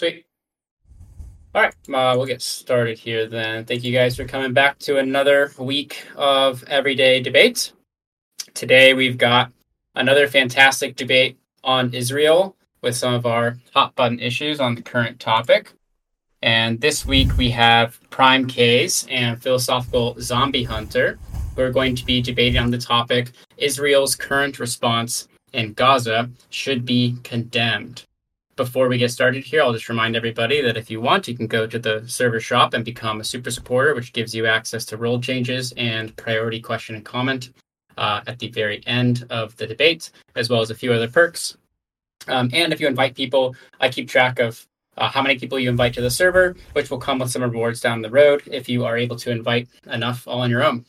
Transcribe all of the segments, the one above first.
Sweet. All right, uh, we'll get started here then. Thank you guys for coming back to another week of Everyday Debates. Today we've got another fantastic debate on Israel with some of our hot button issues on the current topic. And this week we have PrimeCayes and Philosophical Zombie Hunter, who are going to be debating on the topic Israel's current response in Gaza should be condemned. Before we get started here, I'll just remind everybody that if you want, you can go to the server shop and become a super supporter, which gives you access to role changes and priority question and comment uh, at the very end of the debate, as well as a few other perks. Um, and if you invite people, I keep track of uh, how many people you invite to the server, which will come with some rewards down the road if you are able to invite enough all on your own.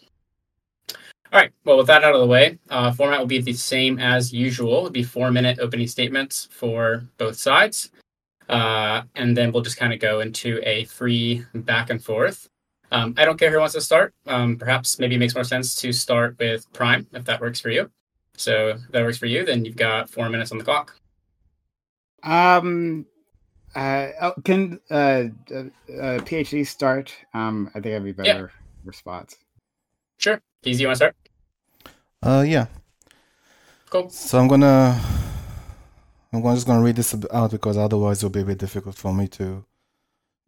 All right. Well, with that out of the way, uh, format will be the same as usual. It'll be four minute opening statements for both sides. Uh, and then we'll just kind of go into a free back and forth. Um, I don't care who wants to start. Um, perhaps maybe it makes more sense to start with Prime if that works for you. So if that works for you, then you've got four minutes on the clock. Um, uh, oh, can uh, uh, uh PhD start? Um, I think that'd be better yeah. response. Sure. Easy, you want to start? Uh, yeah. Cool. So I'm gonna, I'm just gonna read this out because otherwise it'll be a bit difficult for me to,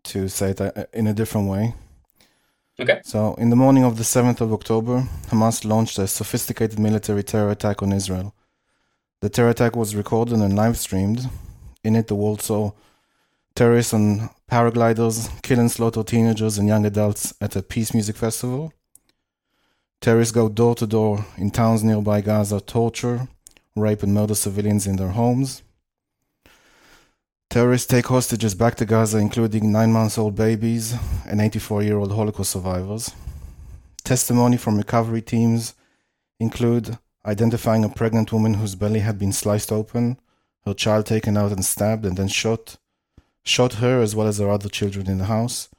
to say it uh, in a different way. Okay. So, in the morning of the 7th of October, Hamas launched a sophisticated military terror attack on Israel. The terror attack was recorded and live streamed. In it, the world saw terrorists on paragliders kill and slaughter teenagers and young adults at a peace music festival. Terrorists go door to door in towns nearby Gaza, torture, rape, and murder civilians in their homes. Terrorists take hostages back to Gaza, including nine month old babies and 84 year old Holocaust survivors. Testimony from recovery teams include identifying a pregnant woman whose belly had been sliced open, her child taken out and stabbed and then shot, shot her as well as her other children in the house.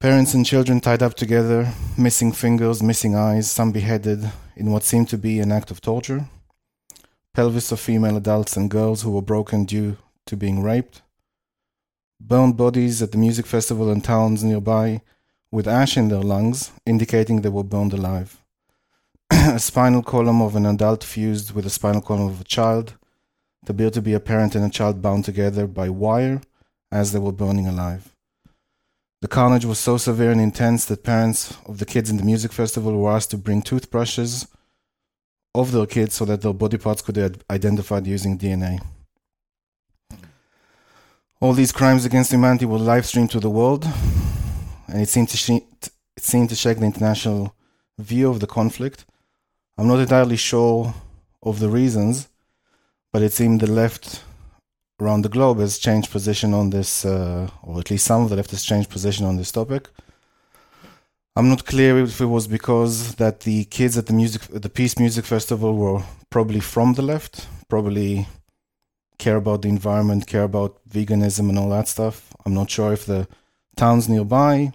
Parents and children tied up together, missing fingers, missing eyes, some beheaded in what seemed to be an act of torture. Pelvis of female adults and girls who were broken due to being raped, burned bodies at the music festival in towns nearby with ash in their lungs, indicating they were burned alive. a spinal column of an adult fused with a spinal column of a child that appeared to be a parent and a child bound together by wire as they were burning alive. The carnage was so severe and intense that parents of the kids in the music festival were asked to bring toothbrushes of their kids so that their body parts could be identified using DNA. All these crimes against humanity were live streamed to the world, and it seemed to sh- it seemed to shake the international view of the conflict. I'm not entirely sure of the reasons, but it seemed the left around the globe has changed position on this, uh, or at least some of the left has changed position on this topic. I'm not clear if it was because that the kids at the music, the Peace Music Festival were probably from the left, probably care about the environment, care about veganism and all that stuff. I'm not sure if the towns nearby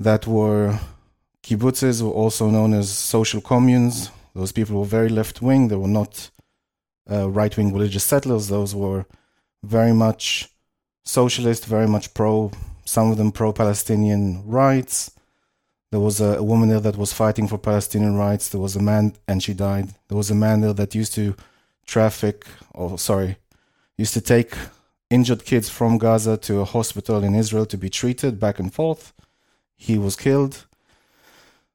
that were kibbutzes were also known as social communes. Those people were very left wing. They were not uh, right wing religious settlers. Those were very much socialist, very much pro, some of them pro Palestinian rights. There was a, a, woman there that was fighting for Palestinian rights. There was a man, and she died. There was a man there that used to traffic, or sorry, used to take injured kids from Gaza to a hospital in Israel to be treated back and forth. He was killed.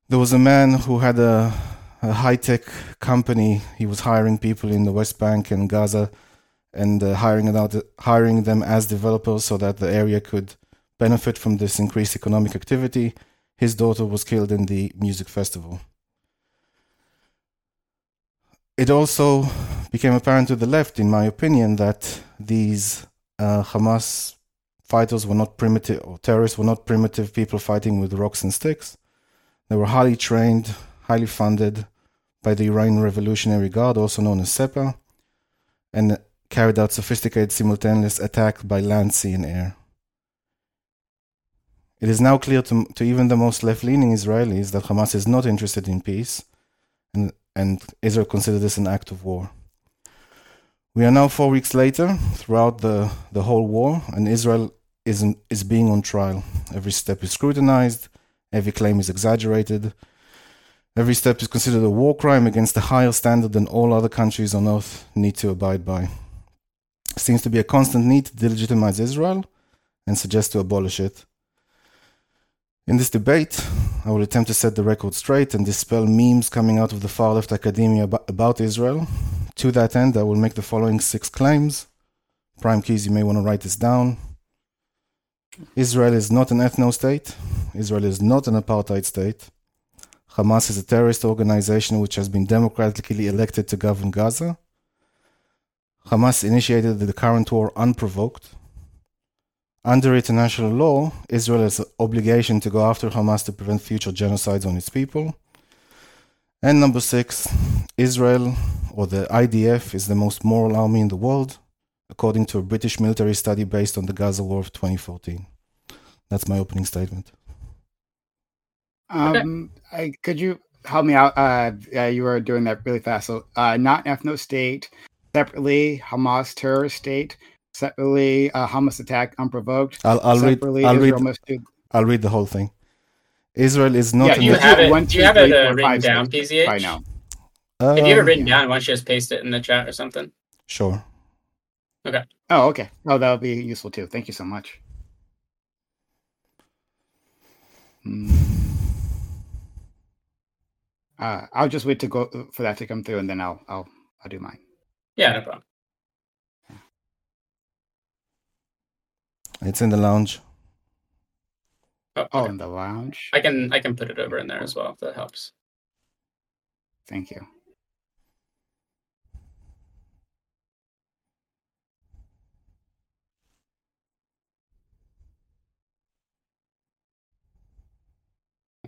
There was a man who had a, a high tech company. He was hiring people in the West Bank and Gaza and uh, hiring, out, hiring them as developers so that the area could benefit from this increased economic activity. His daughter was killed in the music festival. It also became apparent to the left, in my opinion, that these uh, Hamas fighters were not primitive, or terrorists were not primitive people fighting with rocks and sticks. They were highly trained, highly funded by the Iranian Revolutionary Guard, also known as Sepah, and carried out sophisticated simultaneous attacks by land, sea, and air. It is now clear to, to even the most left leaning Israelis that Hamas is not interested in peace, and, and Israel considers this an act of war. We are now four weeks later throughout the, the whole war, and Israel is, is being on trial. Every step is scrutinized, every claim is exaggerated, every step is considered a war crime against a higher standard than all other countries on earth need to abide by. Seems to be a constant need to delegitimize Israel and suggest to abolish it. In this debate, I will attempt to set the record straight and dispel memes coming out of the far left academia about Israel. To that end, I will make the following six claims. PrimeCayes, you may want to write this down. Israel is not an ethno state. Israel is not an apartheid state. Hamas is a terrorist organization which has been democratically elected to govern Gaza. Hamas initiated the current war unprovoked. Under international law, Israel has an obligation to go after Hamas to prevent future genocides on its people. And number six, Israel or the IDF is the most moral army in the world, according to a British military study based on the Gaza War of 2014. That's my opening statement. Um, I, could you help me out? Uh, uh, you were doing that really fast. So, uh, not ethno state, separately Hamas terrorist state, Separately, uh, Hamas attack unprovoked. I'll, I'll read. I'll read. I'll read the whole thing. Israel is not. Yeah, you have it. One, two, you have three, it uh, written down, PZH. I know. Uh, if you have it written down, why don't you just paste it in the chat or something? Sure. Okay. Oh, okay. Oh, that would be useful too. Thank you so much. Hmm. Uh, I'll just wait to go for that to come through, and then I'll I'll I'll do mine. Yeah, no problem. It's in the lounge. Oh, oh, in the lounge. I can I can put it over in there as well if that helps. Thank you.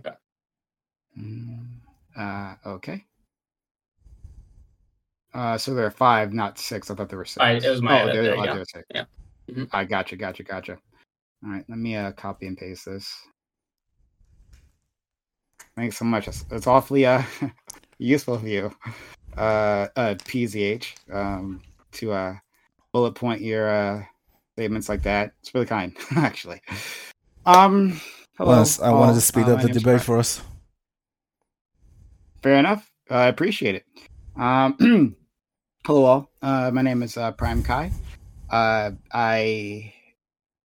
Okay. Mm, uh, okay. Uh, so there are five, not six. I thought there were six. I, it was my oh, edit. There, there, there, yeah. Mm-hmm. I gotcha, gotcha, gotcha. All right, let me uh, copy and paste this. Thanks so much. It's, it's awfully uh, useful of you, uh, uh, PZH, um, to uh, bullet point your uh, statements like that. It's really kind, actually. Um, hello. I wanted to speed uh, up the debate for us. Fair enough. I appreciate it. Um, hello, all. Uh, my name is uh, Prime Kai. Uh, I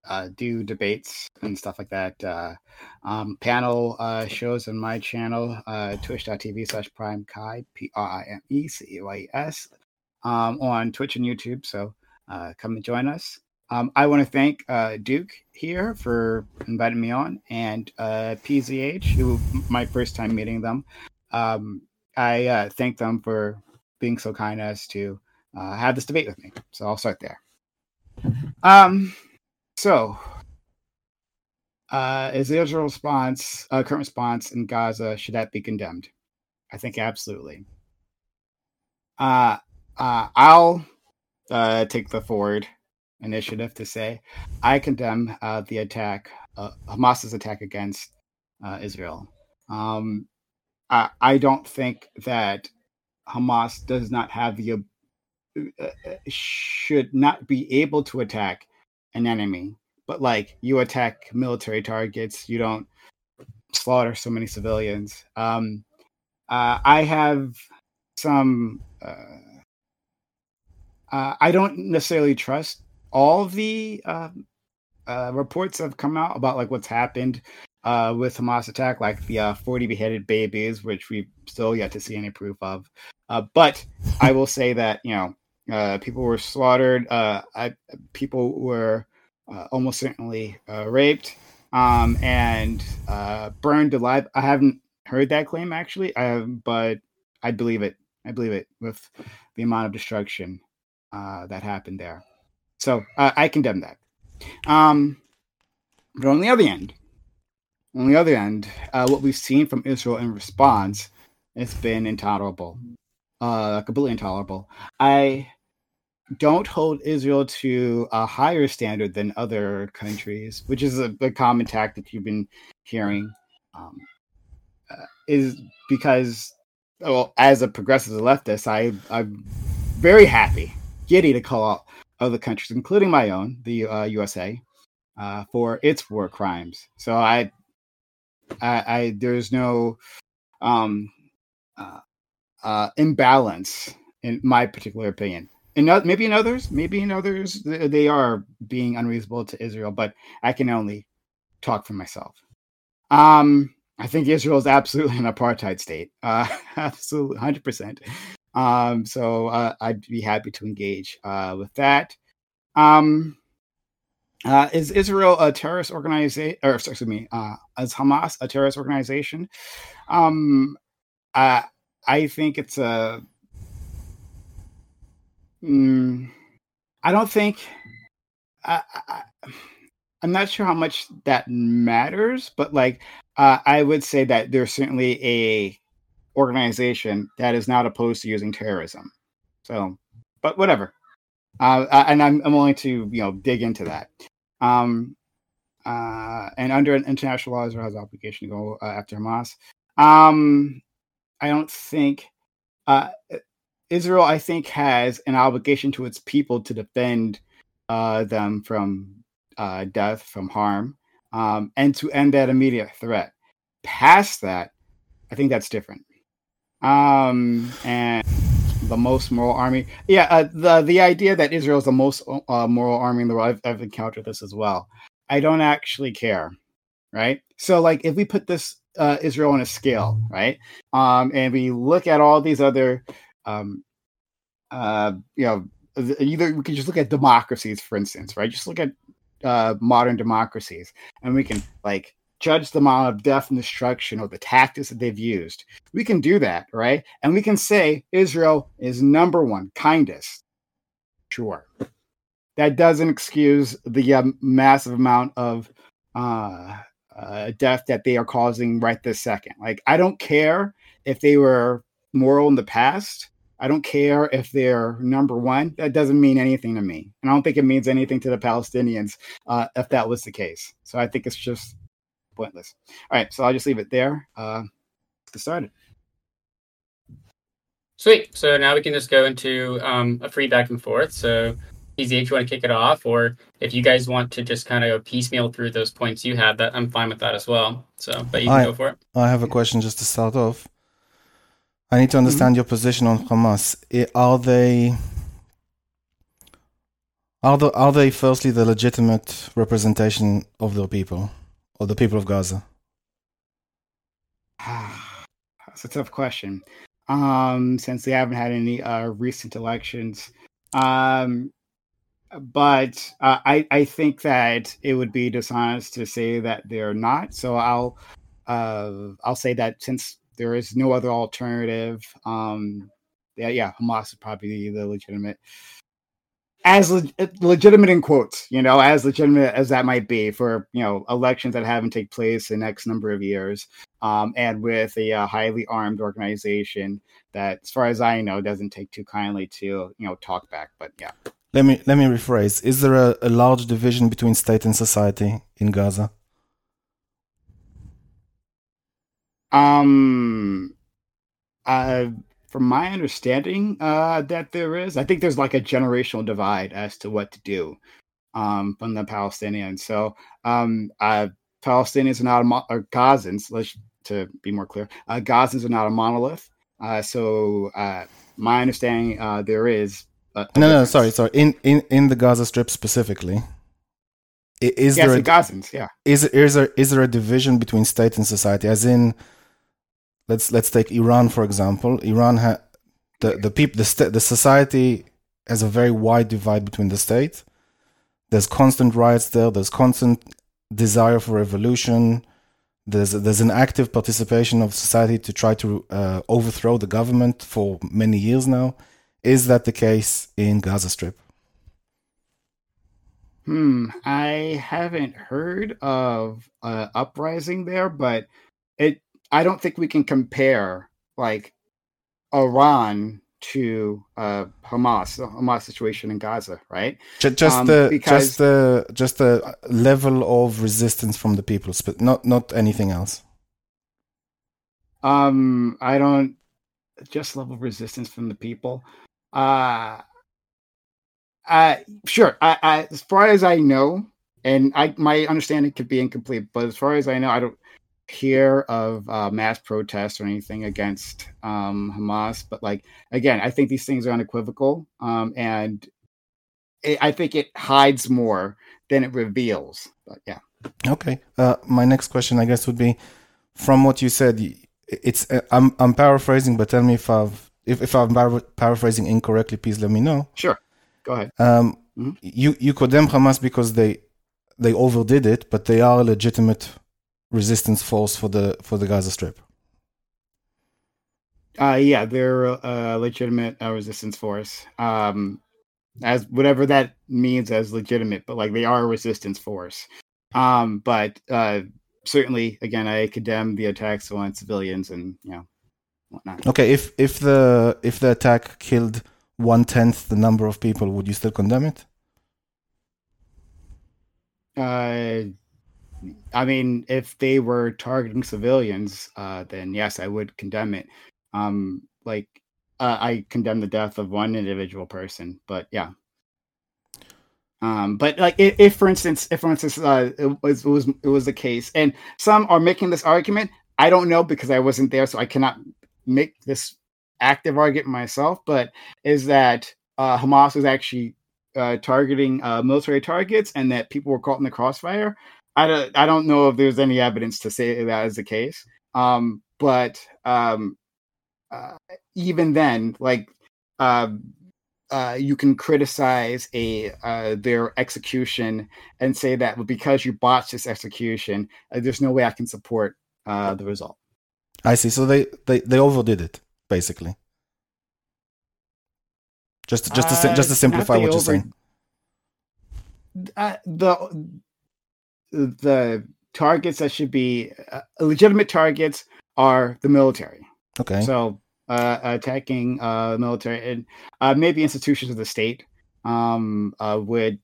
uh, do debates and stuff like that. Uh, um, panel uh, shows on my channel, uh, twitch.tv slash prime kai, P R I M E C E Y S, um, on Twitch and YouTube. So uh, come and join us. Um, I want to thank uh, Duke here for inviting me on and uh, PZH, who my first time meeting them. Um, I uh, thank them for being so kind as to uh, have this debate with me. So I'll start there. Um, so, uh, is Israel's response, uh, current response in Gaza, should that be condemned? I think absolutely. Uh, uh, I'll uh, take the forward initiative to say I condemn uh, the attack, uh, Hamas's attack against uh, Israel. Um, I, I don't think that Hamas does not have the uh, uh, should not be able to attack an enemy. But like you attack military targets, you don't slaughter so many civilians. Um, uh, I have some. Uh, uh, I don't necessarily trust all the um, uh, reports that have come out about like what's happened uh, with Hamas attack, like the uh, 40 beheaded babies, which we still yet to see any proof of. Uh, but I will say that you know uh, people were slaughtered. Uh, I, people were uh, almost certainly raped um, and burned alive. I haven't heard that claim actually, but I believe it. I believe it with the amount of destruction that happened there. So I condemn that. Um, but on the other end, on the other end, what we've seen from Israel in response, it's been intolerable, completely intolerable. I don't hold Israel to a higher standard than other countries, which is a, a common tactic you've been hearing, um, uh, is because, well, as a progressive leftist, I, I'm very happy, giddy to call out other countries, including my own, the uh, USA, uh, for its war crimes. So I, I, I there's no um, uh, uh, imbalance in my particular opinion. In maybe in others, maybe in others, they are being unreasonable to Israel, but I can only talk for myself. Um, I think Israel is absolutely an apartheid state. Uh, absolutely, hundred percent. Um, so uh, I'd be happy to engage uh, with that. Um, uh, is Israel a terrorist organization? Or excuse me, uh, is Hamas a terrorist organization? Um, uh, I think it's a. Mm, I don't think. I, I, I'm not sure how much that matters, but like uh, I would say that there's certainly a organization that is not opposed to using terrorism. So, but whatever. Uh, and I'm, I'm willing to you know dig into that. Um, uh, and under international law, Israel has an obligation to go uh, after Hamas. Um, I don't think uh, Israel, I think, has an obligation to its people to defend uh, them from uh, death, from harm, um, and to end that immediate threat. Past that, I think that's different. Um, and the most moral army, yeah, uh, the the idea that Israel is the most uh, moral army in the world, I've, I've encountered this as well. I don't actually care, right? So, like, if we put this uh, Israel on a scale, right, um, and we look at all these other, um, uh, you know, either we can just look at democracies, for instance, right? Just look at uh, modern democracies, and we can like judge the amount of death and destruction or the tactics that they've used. We can do that, right? And we can say Israel is number one, kindest. Sure. That doesn't excuse the um, massive amount of uh, uh, death that they are causing right this second. Like, I don't care if they were moral in the past. I don't care if they're number one. That doesn't mean anything to me. And I don't think it means anything to the Palestinians uh, if that was the case. So I think it's just pointless. All right. So I'll just leave it there. Uh, let's get started. Sweet. So now we can just go into um, a free back and forth. So easy if you want to kick it off, or if you guys want to just kind of piecemeal through those points you have, that I'm fine with that as well. So, but you can I, go for it. I have a question just to start off. I need to mm-hmm. understand mm-hmm. your position on Hamas. Are they are the, are they firstly the legitimate representation of the people or the people of Gaza? That's a tough question. Um, since they haven't had any uh, recent elections, um, but uh, I I think that it would be dishonest to say that they're not. So I'll uh, I'll say that since there is no other alternative. Um, yeah, yeah, Hamas is probably the legitimate, as le- legitimate in quotes, you know, as legitimate as that might be for you know elections that haven't take place in X number of years, um, and with a uh, highly armed organization that, as far as I know, doesn't take too kindly to you know talk back. But yeah. Let me let me rephrase. Is there a, a large division between state and society in Gaza? Um, uh, from my understanding, uh, that there is, I think there's like a generational divide as to what to do, um, from the Palestinians. So, um, uh, Palestinians are not a mo- or Gazans. Let's to be more clear, uh, Gazans are not a monolith. Uh, so, uh, my understanding, uh, there is. A, a no, difference. no, sorry, sorry. In in in the Gaza Strip specifically, is yes, there a, Gazans? Yeah. Is is there is there a division between state and society? As in, let's let's take Iran for example. Iran ha- the the people the the society has a very wide divide between the state. There's constant riots there. There's constant desire for revolution. There's there's an active participation of society to try to uh, overthrow the government for many years now. Is that the case in Gaza Strip? Hmm, I haven't heard of uh, uprising there, but it I don't think we can compare like Iran to uh, Hamas, the Hamas situation in Gaza, right? Just, just um, the because, just the just the level of resistance from the people, but not not anything else. Um, I don't just level of resistance from the people. Uh Uh, sure. I, I, as far as I know, and I my understanding could be incomplete, but as far as I know, I don't hear of uh, mass protests or anything against um, Hamas. But like again, I think these things are unequivocal, um, and it, I think it hides more than it reveals. But yeah. Okay. Uh, my next question, I guess, would be from what you said. It's uh, I'm I'm paraphrasing, but tell me if I've if, if I'm par- paraphrasing incorrectly. Please let me know. Sure. Go ahead. Um, mm-hmm. You you condemn Hamas because they they overdid it, but they are a legitimate resistance force for the for the Gaza Strip. Uh, yeah, they're a legitimate uh, resistance force. Um, as whatever that means as legitimate, but like they are a resistance force. Um, but uh, certainly, again, I condemn the attacks on civilians and you know whatnot. Okay, if if the if the attack killed one tenth the number of people, would you still condemn it? Uh, I mean, if they were targeting civilians, uh, then yes, I would condemn it. Um, like uh, I condemn the death of one individual person, but yeah. Um, but like if, if, for instance, if for instance, uh, it was, it was it was the case, and some are making this argument. I don't know because I wasn't there, so I cannot make this active argument myself. But is that uh, Hamas was actually uh, targeting uh, military targets and that people were caught in the crossfire. I don't, I don't know if there's any evidence to say that is the case. Um, but um, uh, even then, like uh, uh, you can criticize a uh, their execution and say that because you botched this execution, uh, there's no way I can support uh, the result. I see. So they, they, they overdid it, basically. Just just to just to simplify what over, you're saying. the the targets that should be uh, legitimate targets are the military. Okay. So uh, attacking uh, military and uh, maybe institutions of the state um, uh, would,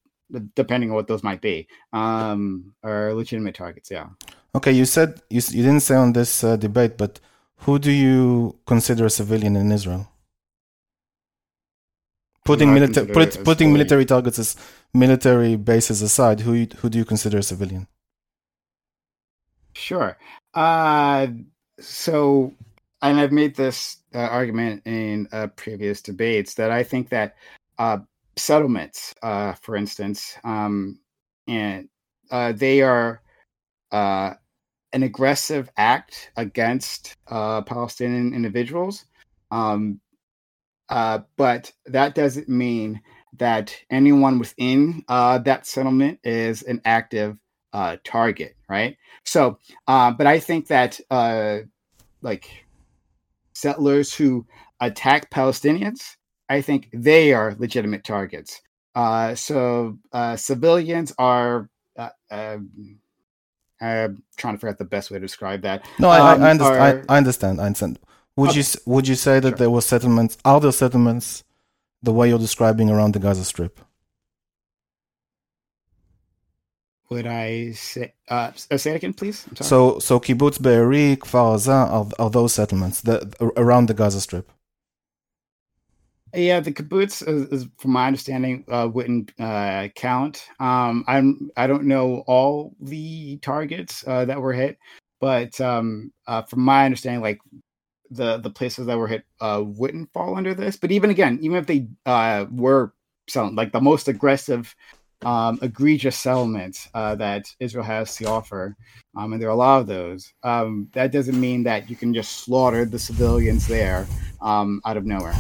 depending on what those might be, um, are legitimate targets. Yeah. Okay. You said you you didn't say on this uh, debate, but who do you consider a civilian in Israel? Putting military put, putting military targets as military bases aside, who who do you consider a civilian? Sure. Uh, so, and I've made this uh, argument in uh, previous debates that I think that uh, settlements, uh, for instance, um, and uh, they are uh, an aggressive act against Palestinian individuals. Um, but that doesn't mean that anyone within that settlement is an active uh, target, right? So, uh, but I think that uh, like settlers who attack Palestinians, I think they are legitimate targets. Uh, so uh, civilians are. Uh, um, I'm trying to figure out the best way to describe that. No, I, um, I, understand, are... I, I, understand. I understand. Would okay. you would you say that sure. there were settlements? Are there settlements the way you're describing around the Gaza Strip? would I say? Uh, uh, say it again, please. So, so kibbutz Be'eri, Kfar Aza are, are those settlements that around the Gaza Strip? Yeah, the kibbutz, is, is, from my understanding, uh, wouldn't uh, count. Um, I'm I don't know all the targets uh, that were hit, but um, uh, from my understanding, like the the places that were hit uh, wouldn't fall under this. But even again, even if they uh, were some like the most aggressive um, egregious settlements uh, that Israel has to offer, um, and there are a lot of those. Um, that doesn't mean that you can just slaughter the civilians there um, out of nowhere.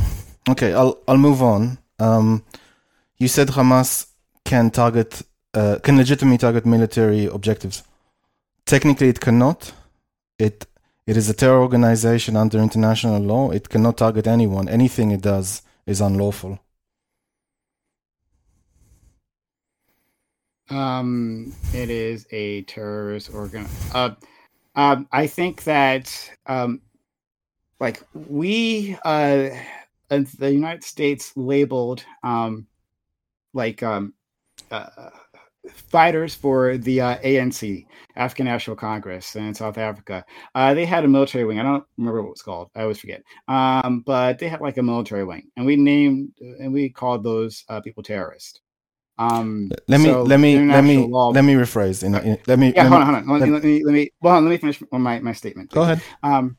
Okay, I'll I'll move on. Um, you said Hamas can target uh, can legitimately target military objectives. Technically, it cannot. It it is a terror organization under international law. It cannot target anyone. Anything it does is unlawful. Um, it is a terrorist organ. Uh, um, I think that um, like we uh, the United States labeled um, like um, uh, fighters for the uh, ANC, African National Congress in South Africa. Uh, they had a military wing. I don't remember what it was called. I always forget. Um, but they had like a military wing, and we named and we called those uh, people terrorists. Um, let me so let me let me law- let me rephrase. In, in, let me yeah, let hold me- on, hold on. Let, let- me, let me let me well, let me finish my my statement. Go ahead. um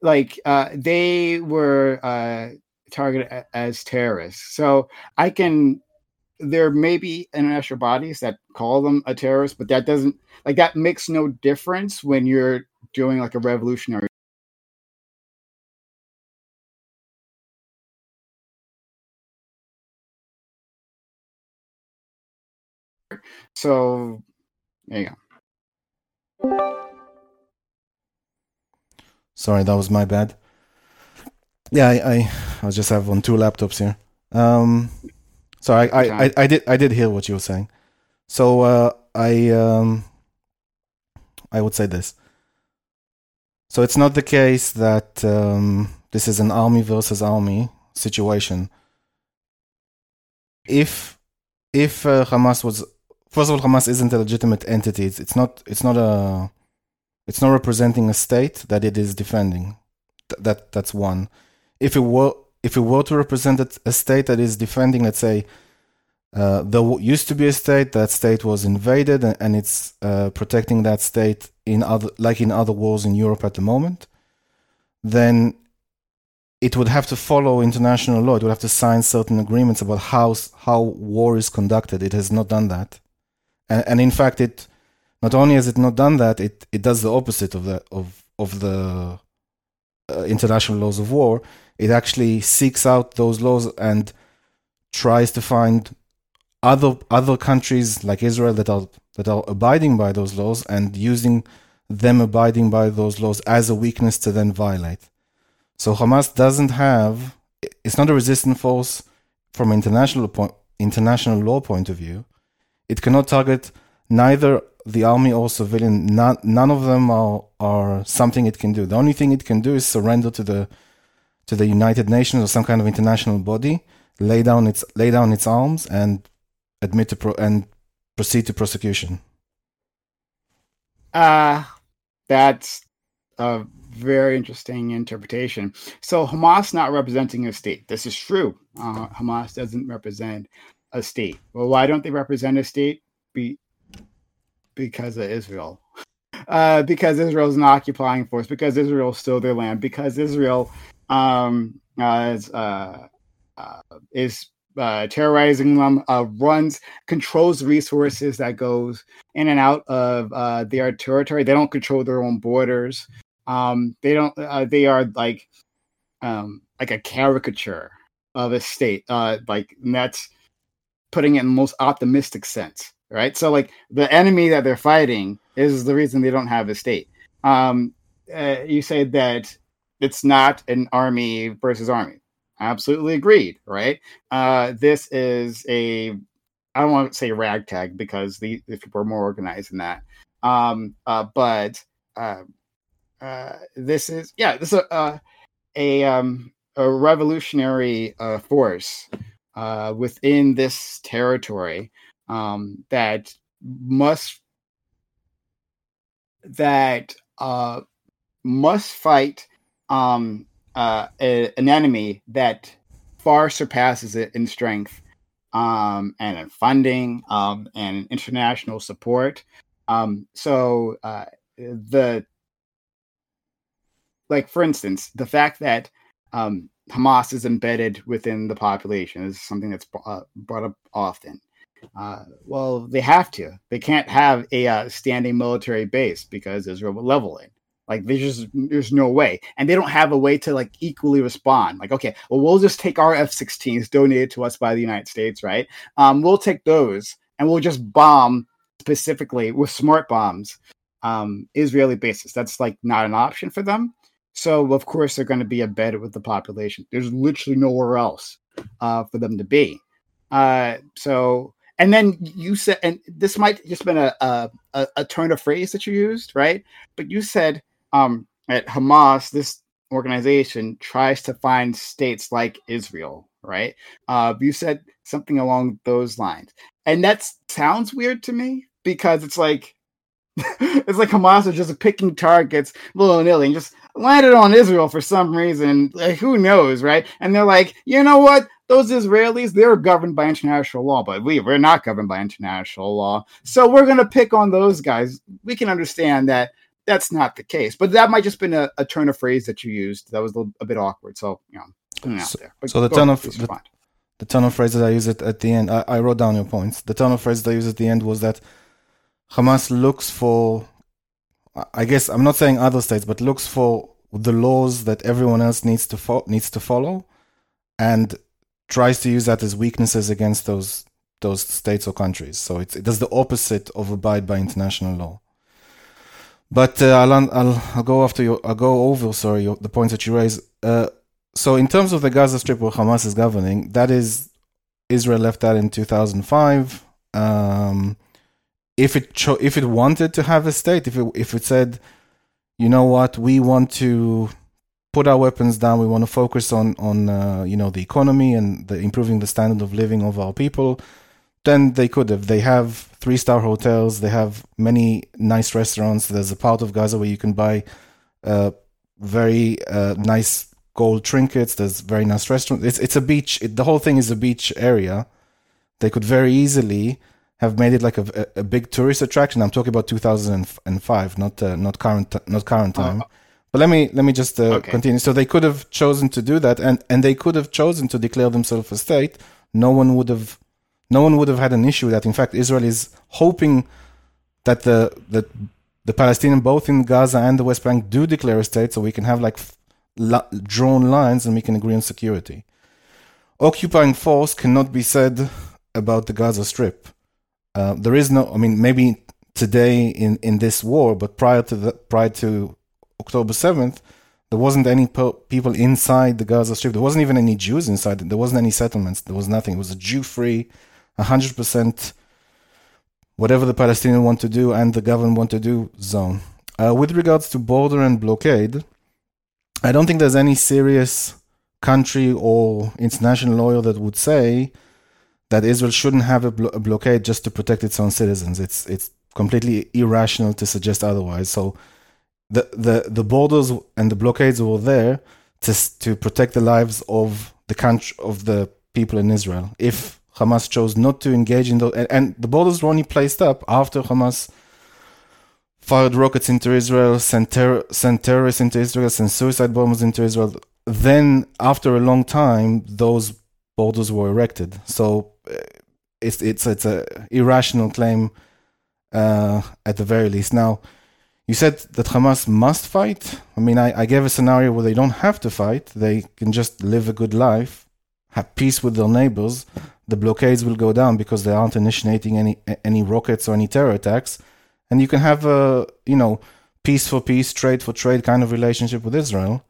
like uh they were uh targeted as terrorists so i can there may be international bodies that call them a terrorist but that doesn't like that makes no difference when you're doing like a revolutionary so there you go Sorry, that was my bad. Yeah, I, I, I just have on two laptops here. Um, so I, I, I, I did I did hear what you were saying. So uh, I um, I would say this. So it's not the case that um, this is an army versus army situation. If if uh, Hamas was first of all, Hamas isn't a legitimate entity. It's, it's not it's not a it's not representing a state that it is defending. Th- that that's one. If it were if it were to represent a- a state that is defending, let's say, uh, there used to be a state that state was invaded and, and it's uh, protecting that state in other like in other wars in Europe at the moment, then it would have to follow international law. It would have to sign certain agreements about how how war is conducted. It has not done that, and, and in fact, it not only has it not done that, it, it does the opposite of the of of the uh, international laws of war. It actually seeks out those laws and tries to find other other countries like Israel that are that are abiding by those laws and using them abiding by those laws as a weakness to then violate. So Hamas doesn't have it's not a resistant force from international point international law point of view. It cannot target neither the army or civilian. None, none of them are are something it can do. The only thing it can do is surrender to the to the United Nations or some kind of international body, lay down its lay down its arms and admit to pro- and proceed to prosecution. Uh that's a very interesting interpretation. So Hamas not representing a state. This is true. Uh, Hamas doesn't represent a state. Well, why don't they represent a state? Be because of Israel. Uh, because Israel is an occupying force. Because Israel stole their land. Because Israel um, is, uh, uh, is uh, terrorizing them. Uh, runs controls resources that goes in and out of uh, their territory. They don't control their own borders. Um, they don't. Uh, they are like um, like a caricature of a state. Uh, like that's putting it in the most optimistic sense, right? So like the enemy that they're fighting is the reason they don't have a state. Um, uh, you say that it's not an army versus army. Absolutely agreed, right? Uh, this is a I don't want to say ragtag because the, the people are more organized than that. Um, uh, but uh, uh, this is yeah, this is a uh, a, um, a revolutionary uh, force uh, within this territory um, that must that must fight um, uh, a, an enemy that far surpasses it in strength um, and in funding um, and international support. Um, so uh, the like, for instance, the fact that um, Hamas is embedded within the population is something that's uh, brought up often. Uh, well, they have to. They can't have a uh, standing military base because Israel will level it. Like there's just there's no way, and they don't have a way to like equally respond. Like, okay, well, we'll just take our F-16s donated to us by the United States, right? Um, we'll take those and we'll just bomb specifically with smart bombs um, Israeli bases. That's like not an option for them. So of course they're going to be embedded with the population. There's literally nowhere else uh, for them to be. Uh, so and then you said, and this might just been a, a a turn of phrase that you used, right? But you said um, at Hamas, this organization tries to find states like Israel, right? Uh, you said something along those lines, and that sounds weird to me because it's like it's like Hamas are just picking targets willy nilly and just landed on Israel for some reason. Like, who knows, right? And they're like, you know what? Those Israelis, they're governed by international law, but we, we're not governed by international law. So we're going to pick on those guys. We can understand that that's not the case, but that might just been a, a turn of phrase that you used that was a, little, a bit awkward. So, you know, so, so the turn of the, the turn of phrase that I used at, at the end, I, I wrote down your points. The turn of phrase that I used at the end was that Hamas looks for, I guess I'm not saying other states, but looks for the laws that everyone else needs to fo- needs to follow, and tries to use that as weaknesses against those those states or countries. So it does the opposite of abide by international law. But uh, I'll, I'll I'll go after. I'll go over sorry your, the points that you raise. Uh, so in terms of the Gaza Strip where Hamas is governing, that is Israel left that in 2005. Um, if it cho- if it wanted to have a state, if it if it said, you know what, we want to put our weapons down, we want to focus on on uh, you know the economy and the improving the standard of living of our people, then they could have. They have three star hotels, they have many nice restaurants. There's a part of Gaza where you can buy uh, very uh, nice gold trinkets. There's very nice restaurants. It's it's a beach. It, the whole thing is a beach area. They could very easily have made it like a, a, big tourist attraction. I'm talking about 2005, not uh, not current not current time. Uh, but let me let me just uh, okay. continue. So they could have chosen to do that, and and they could have chosen to declare themselves a state. No one would have no one would have had an issue with that. In fact, Israel is hoping that the the the Palestinian, both in Gaza and the West Bank, do declare a state, so we can have like drawn lines and we can agree on security. Occupying force cannot be said about the Gaza Strip. Uh, there is no, I mean, maybe today in, in this war, but prior to the, prior to October 7th, there wasn't any people inside the Gaza Strip. There wasn't even any Jews inside. There wasn't any settlements. There was nothing. It was a Jew-free, 100% whatever the Palestinians want to do and the government want to do zone. Uh, with regards to border and blockade, I don't think there's any serious country or international lawyer that would say that Israel shouldn't have a, blo- a, blockade just to protect its own citizens. It's it's completely irrational to suggest otherwise. So the the the borders and the blockades were there to to protect the lives of the country of the people in Israel. If Hamas chose not to engage in those, and, and the borders were only placed up after Hamas fired rockets into Israel, sent, ter- sent terrorists into Israel, sent suicide bombers into Israel. Then, after a long time, those borders were erected. So uh, it's it's it's a irrational claim uh, at the very least. Now, you said that Hamas must fight. I mean, I, I gave a scenario where they don't have to fight; they can just live a good life, have peace with their neighbors. The blockades will go down because they aren't initiating any any rockets or any terror attacks, and you can have a you know peace for peace, trade for trade kind of relationship with Israel.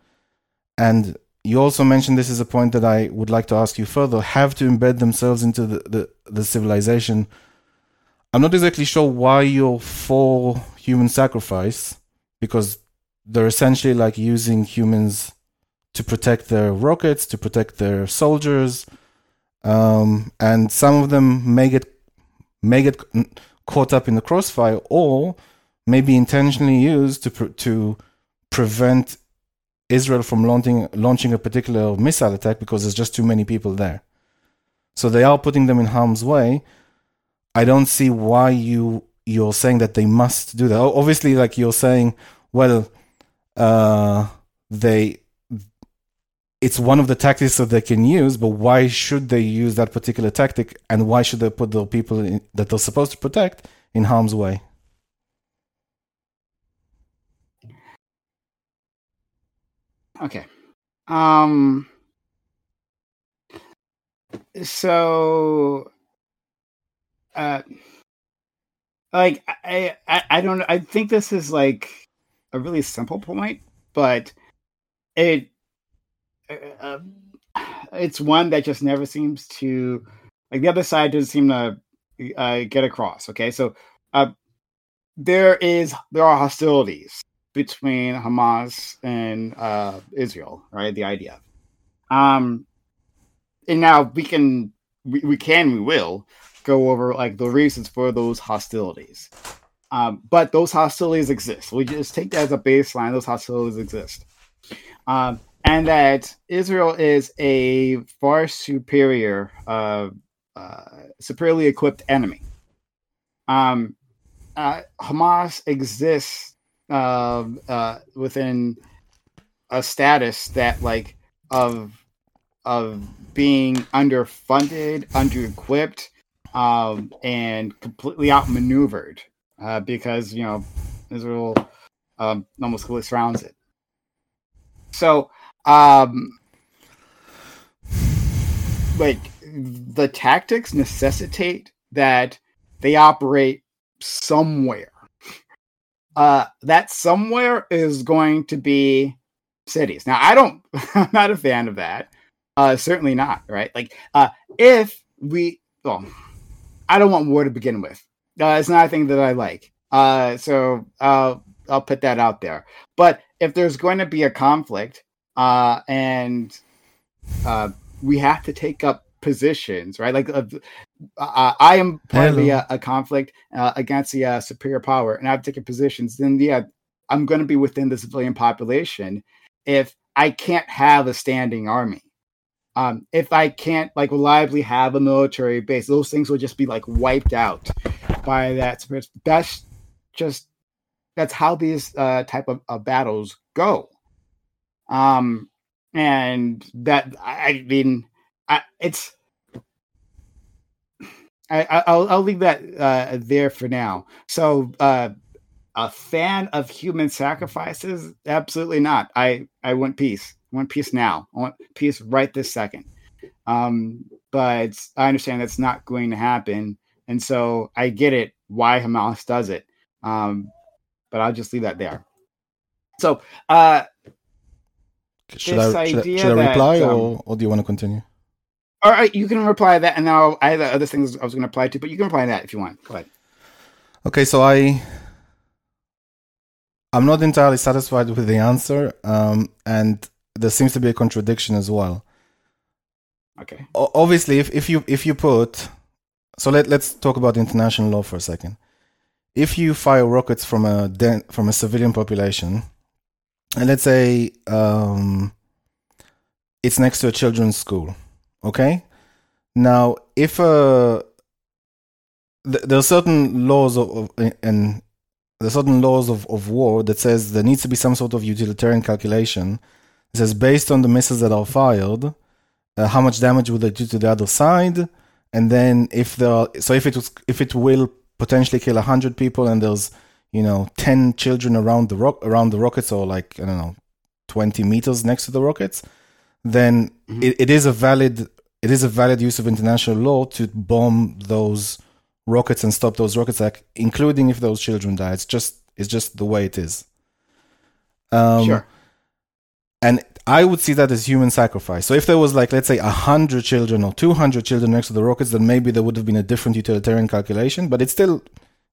And you also mentioned this is a point that I would like to ask you further have to embed themselves into the, the, the civilization. I'm not exactly sure why you're for human sacrifice because they're essentially like using humans to protect their rockets, to protect their soldiers, um, and some of them may get may get caught up in the crossfire, or may be intentionally used to to prevent Israel from launching launching a particular missile attack because there's just too many people there. So they are putting them in harm's way. I don't see why you you're saying that they must do that. Obviously, like you're saying, well, uh, they it's one of the tactics that they can use, but why should they use that particular tactic, and why should they put the people in, that they're supposed to protect in harm's way? Okay. Um so uh like I, I I don't I think this is like a really simple point, but it uh, um, it's one that just never seems to like the other side doesn't seem to uh, get across. Okay, so uh, there is there are hostilities between Hamas and uh, Israel, right? The idea, Um, and now we can we, we can we will go over like the reasons for those hostilities. Um, but those hostilities exist. We just take that as a baseline. Those hostilities exist, um, and that Israel is a far superior, uh, uh, superiorly equipped enemy. Um, uh, Hamas exists uh, uh, within a status that like of of being underfunded, under-equipped, um, and completely outmaneuvered uh, because you know Israel um, almost completely surrounds it. So, um, like the tactics necessitate that they operate somewhere. Uh, that somewhere is going to be cities. Now, I don't, I'm not a fan of that. Uh, certainly not, right? Like, uh, if we, well, I don't want war to begin with. Uh, it's not a thing that I like. Uh, so uh, I'll put that out there. But if there's going to be a conflict, uh, and uh, we have to take up positions, right? Like, uh, I am part Hello. of a, uh, a conflict uh, against the uh, superior power, and I've taken positions. Then, yeah, I'm going to be within the civilian population if I can't have a standing army. Um, if I can't like reliably have a military base, those things will just be like wiped out by that. That's just that's how these uh, type of, of battles go. Um, and that I mean, I, it's I, I'll I'll leave that uh, there for now. So, uh, a fan of human sacrifices? Absolutely not. I I want peace. I want peace now. I want peace right this second. Um, but I understand that's not going to happen, and so I get it why Hamas does it. Um, but I'll just leave that there. So, uh, should I, should I, should I reply that, um, or, or do you want to continue? All right, you can reply to that, and now I have other things I was going to apply to, but you can reply that if you want. Go ahead. Okay, so I I'm not entirely satisfied with the answer, um, and there seems to be a contradiction as well. Okay. O- obviously, if, if you if you put, so let let's talk about international law for a second. If you fire rockets from a de- from a civilian population, and let's say um, it's next to a children's school, okay. Now, if a th- there are certain laws of, of and are certain laws of, of war that says there needs to be some sort of utilitarian calculation. It says based on the missiles that are fired, uh, how much damage will they do to the other side, and then if there are, so if it was if it will potentially kill hundred people and there's you know ten children around the rock around the rockets or like I don't know twenty meters next to the rockets, then mm-hmm. it, it is a valid it is a valid use of international law to bomb those rockets and stop those rockets, like including if those children die. It's just it's just the way it is. Um, sure. And I would see that as human sacrifice. So if there was like let's say hundred children or two hundred children next to the rockets, then maybe there would have been a different utilitarian calculation. But it's still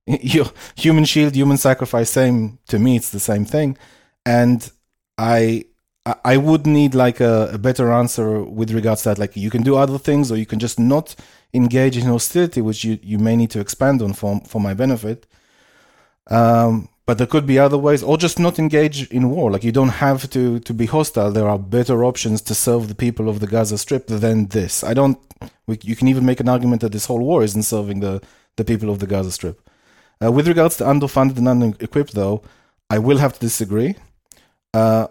human shield, human sacrifice. Same to me, it's the same thing. And I I would need like a, a, better answer with regards to that. Like you can do other things, or you can just not engage in hostility, which you, you may need to expand on for for my benefit. Um, but there could be other ways, or just not engage in war. Like you don't have to to be hostile. There are better options to serve the people of the Gaza Strip than this. I don't. We, you can even make an argument that this whole war isn't serving the the people of the Gaza Strip. Uh, with regards to underfunded and unequipped, though, I will have to disagree. Uh,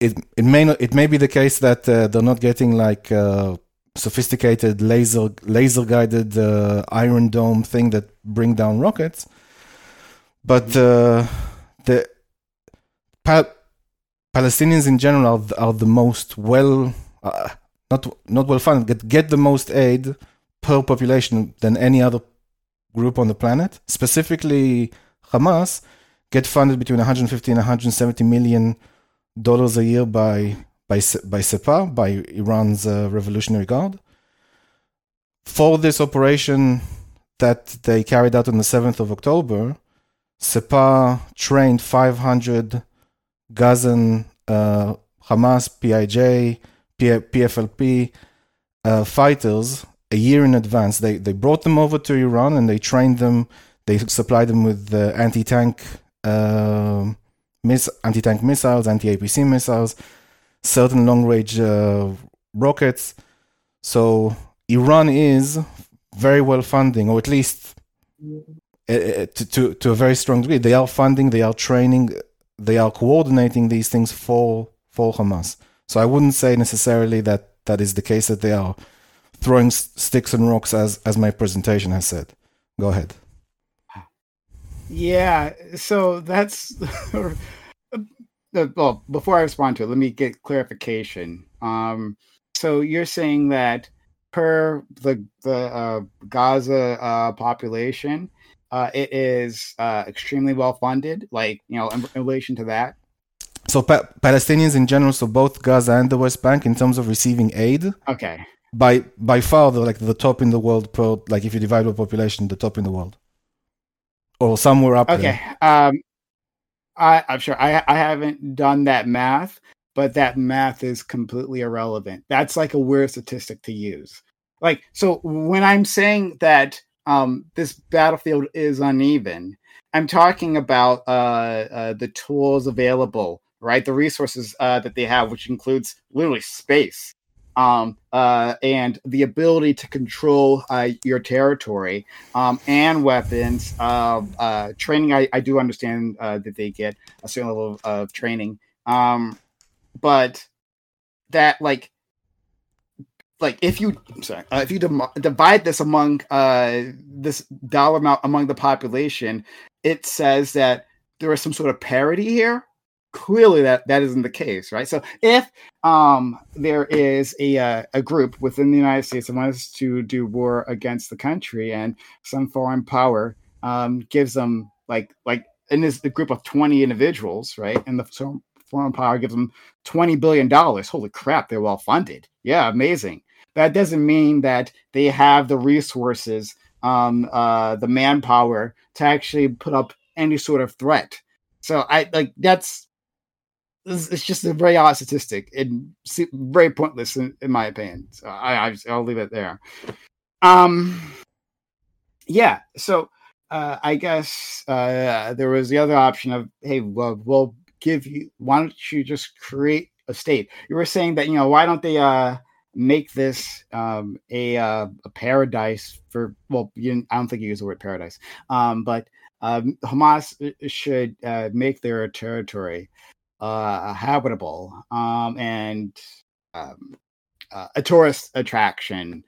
it it may not it may be the case that uh, they're not getting like uh, sophisticated laser laser guided uh, Iron Dome thing that bring down rockets, but uh, the pa- Palestinians in general are, are the most well not not well funded get get the most aid per population than any other group on the planet. Specifically, Hamas get funded between 150 and 170 million dollars a year by by by Sepah, by Iran's uh, Revolutionary Guard. For this operation that they carried out on the 7th of October, Sepah trained 500 Gazan uh, Hamas, PIJ, PFLP, uh, fighters a year in advance. They they brought them over to Iran and they trained them. They supplied them with uh, anti tank uh, miss anti tank missiles, anti APC missiles, certain long range uh, rockets. So Iran is very well funding, or at least uh, uh, to, to to a very strong degree. They are funding, they are training, they are coordinating these things for for Hamas. So I wouldn't say necessarily that that is the case that they are throwing sticks and rocks as as my presentation has said. Go ahead. Yeah, so that's well. Before I respond to it, let me get clarification. Um, so you're saying that per the the uh, Gaza uh, population, uh, it is uh, extremely well funded. Like you know, in, in relation to that. So pa- Palestinians in general, so both Gaza and the West Bank, in terms of receiving aid, okay, by by far they're like the top in the world per like if you divide the population, the top in the world, or somewhere up okay. there. Um, I I'm sure I I haven't done that math, but that math is completely irrelevant. That's like a weird statistic to use. Like so, when I'm saying that um this battlefield is uneven, I'm talking about uh, uh the tools available, right? The resources uh, that they have, which includes literally space um, uh, and the ability to control uh, your territory um, and weapons. Uh, uh, training, I, I do understand uh, that they get a certain level of, of training, um, but that like like if you I'm sorry uh, if you dem- divide this among uh this dollar amount among the population it says that there is some sort of parity here clearly that that isn't the case right? So if um there is a uh, a group within the united states that wants to do war against the country and some foreign power um gives them like like in this the group of 20 individuals right? And the foreign power gives them 20 billion dollars. Holy crap they're well funded. Yeah amazing. That doesn't mean that they have the resources um uh the manpower to actually put up any sort of threat. So i like that's it's just a very odd statistic and very pointless in, in my opinion. So I, I will leave it there. Um, yeah. So uh, I guess uh, there was the other option of hey, well, we'll give you. Why don't you just create a state? You were saying that you know why don't they uh make this um a uh, a paradise for well you I don't think you use the word paradise um but um Hamas should uh, make their territory uh, habitable um, and um, uh, a tourist attraction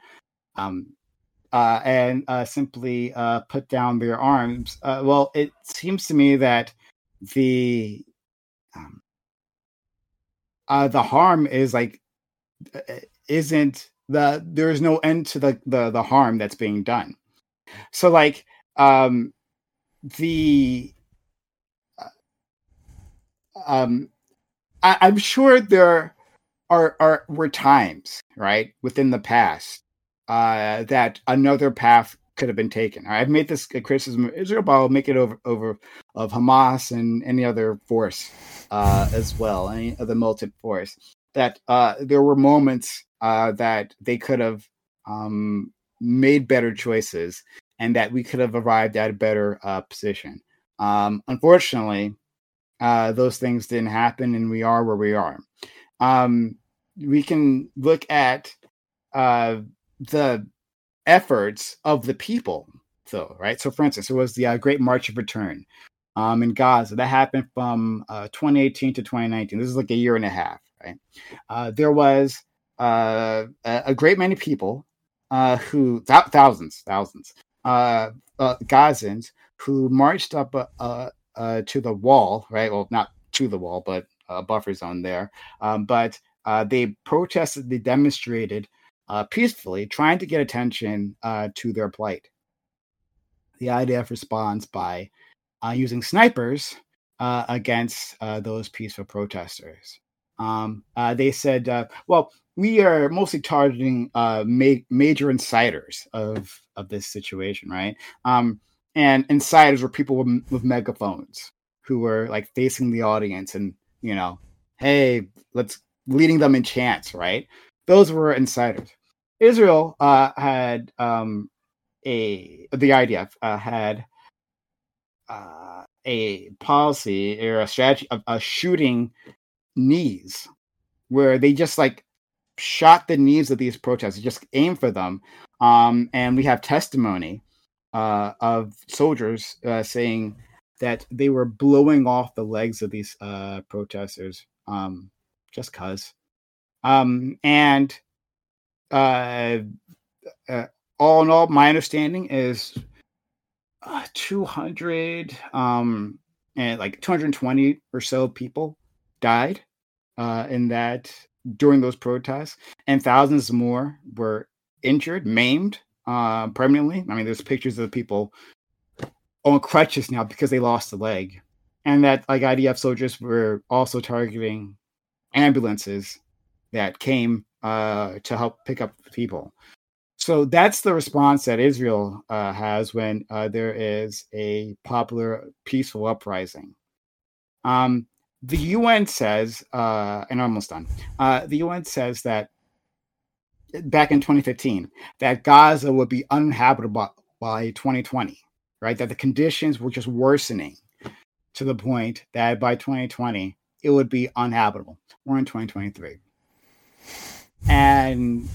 um, uh, and uh, simply uh, put down their arms. Uh, well, it seems to me that the um, the harm is like isn't the there is no end to the, the the harm that's being done. So like um the um, I, I'm sure there are are were times right within the past uh, that another path could have been taken. I've made this criticism of Israel, but I'll make it over over of Hamas and any other force uh, as well, any other militant force. That uh, there were moments uh, that they could have um, made better choices, and that we could have arrived at a better uh, position. Um, unfortunately, uh, those things didn't happen, and we are where we are. Um, we can look at uh, the efforts of the people, though, right? So, for instance, it was the uh, Great March of Return um, in Gaza that happened from uh, 2018 to 2019. This is like a year and a half, right? Uh, there was uh, a great many people uh, who, th- thousands, thousands, Gazans who marched up uh, to the wall, right? Well, not to the wall, but a buffer zone there. Um, but uh, they protested, they demonstrated uh, peacefully, trying to get attention uh, to their plight. The IDF responds by uh, using snipers uh, against uh, those peaceful protesters. Um, they said, "Well, we are mostly targeting ma- major insiders of of this situation, right? Um, and insiders were people with, with megaphones who were like facing the audience and you know, hey, let's leading them in chants, right? Those were insiders. Israel uh, had um, a the IDF uh, had uh, a policy or a strategy of uh, shooting knees, where they just like shot the knees of these protesters, just aim for them. Um, and we have testimony uh, of soldiers uh, saying that they were blowing off the legs of these uh, protesters um, just cause. Um, and uh, uh, all in all, my understanding is uh, 200 um, and like 220 or so people died uh, in that during those protests, and thousands more were injured, maimed uh, permanently. I mean, there's pictures of people on crutches now because they lost a leg, and that like IDF soldiers were also targeting ambulances that came uh, to help pick up people. So that's the response that Israel uh, has when uh, there is a popular peaceful uprising. Um, the UN says, uh, and I'm almost done. Uh, the UN says that back in 2015 that Gaza would be uninhabitable by 2020, right? That the conditions were just worsening to the point that by 2020 it would be uninhabitable. We're in 2023, and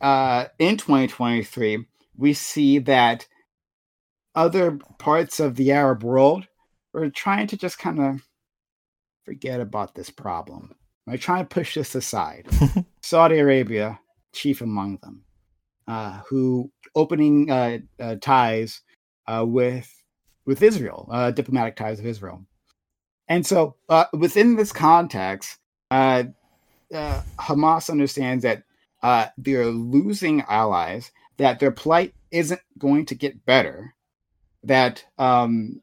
uh, in 2023 we see that other parts of the Arab world are trying to just kind of forget about this problem. I try to push this aside. Saudi Arabia, chief among them, uh, who opening uh, uh, ties uh, with with Israel, uh, diplomatic ties of Israel, and so uh, within this context, Hamas understands that they're losing allies, that their plight isn't going to get better, that um,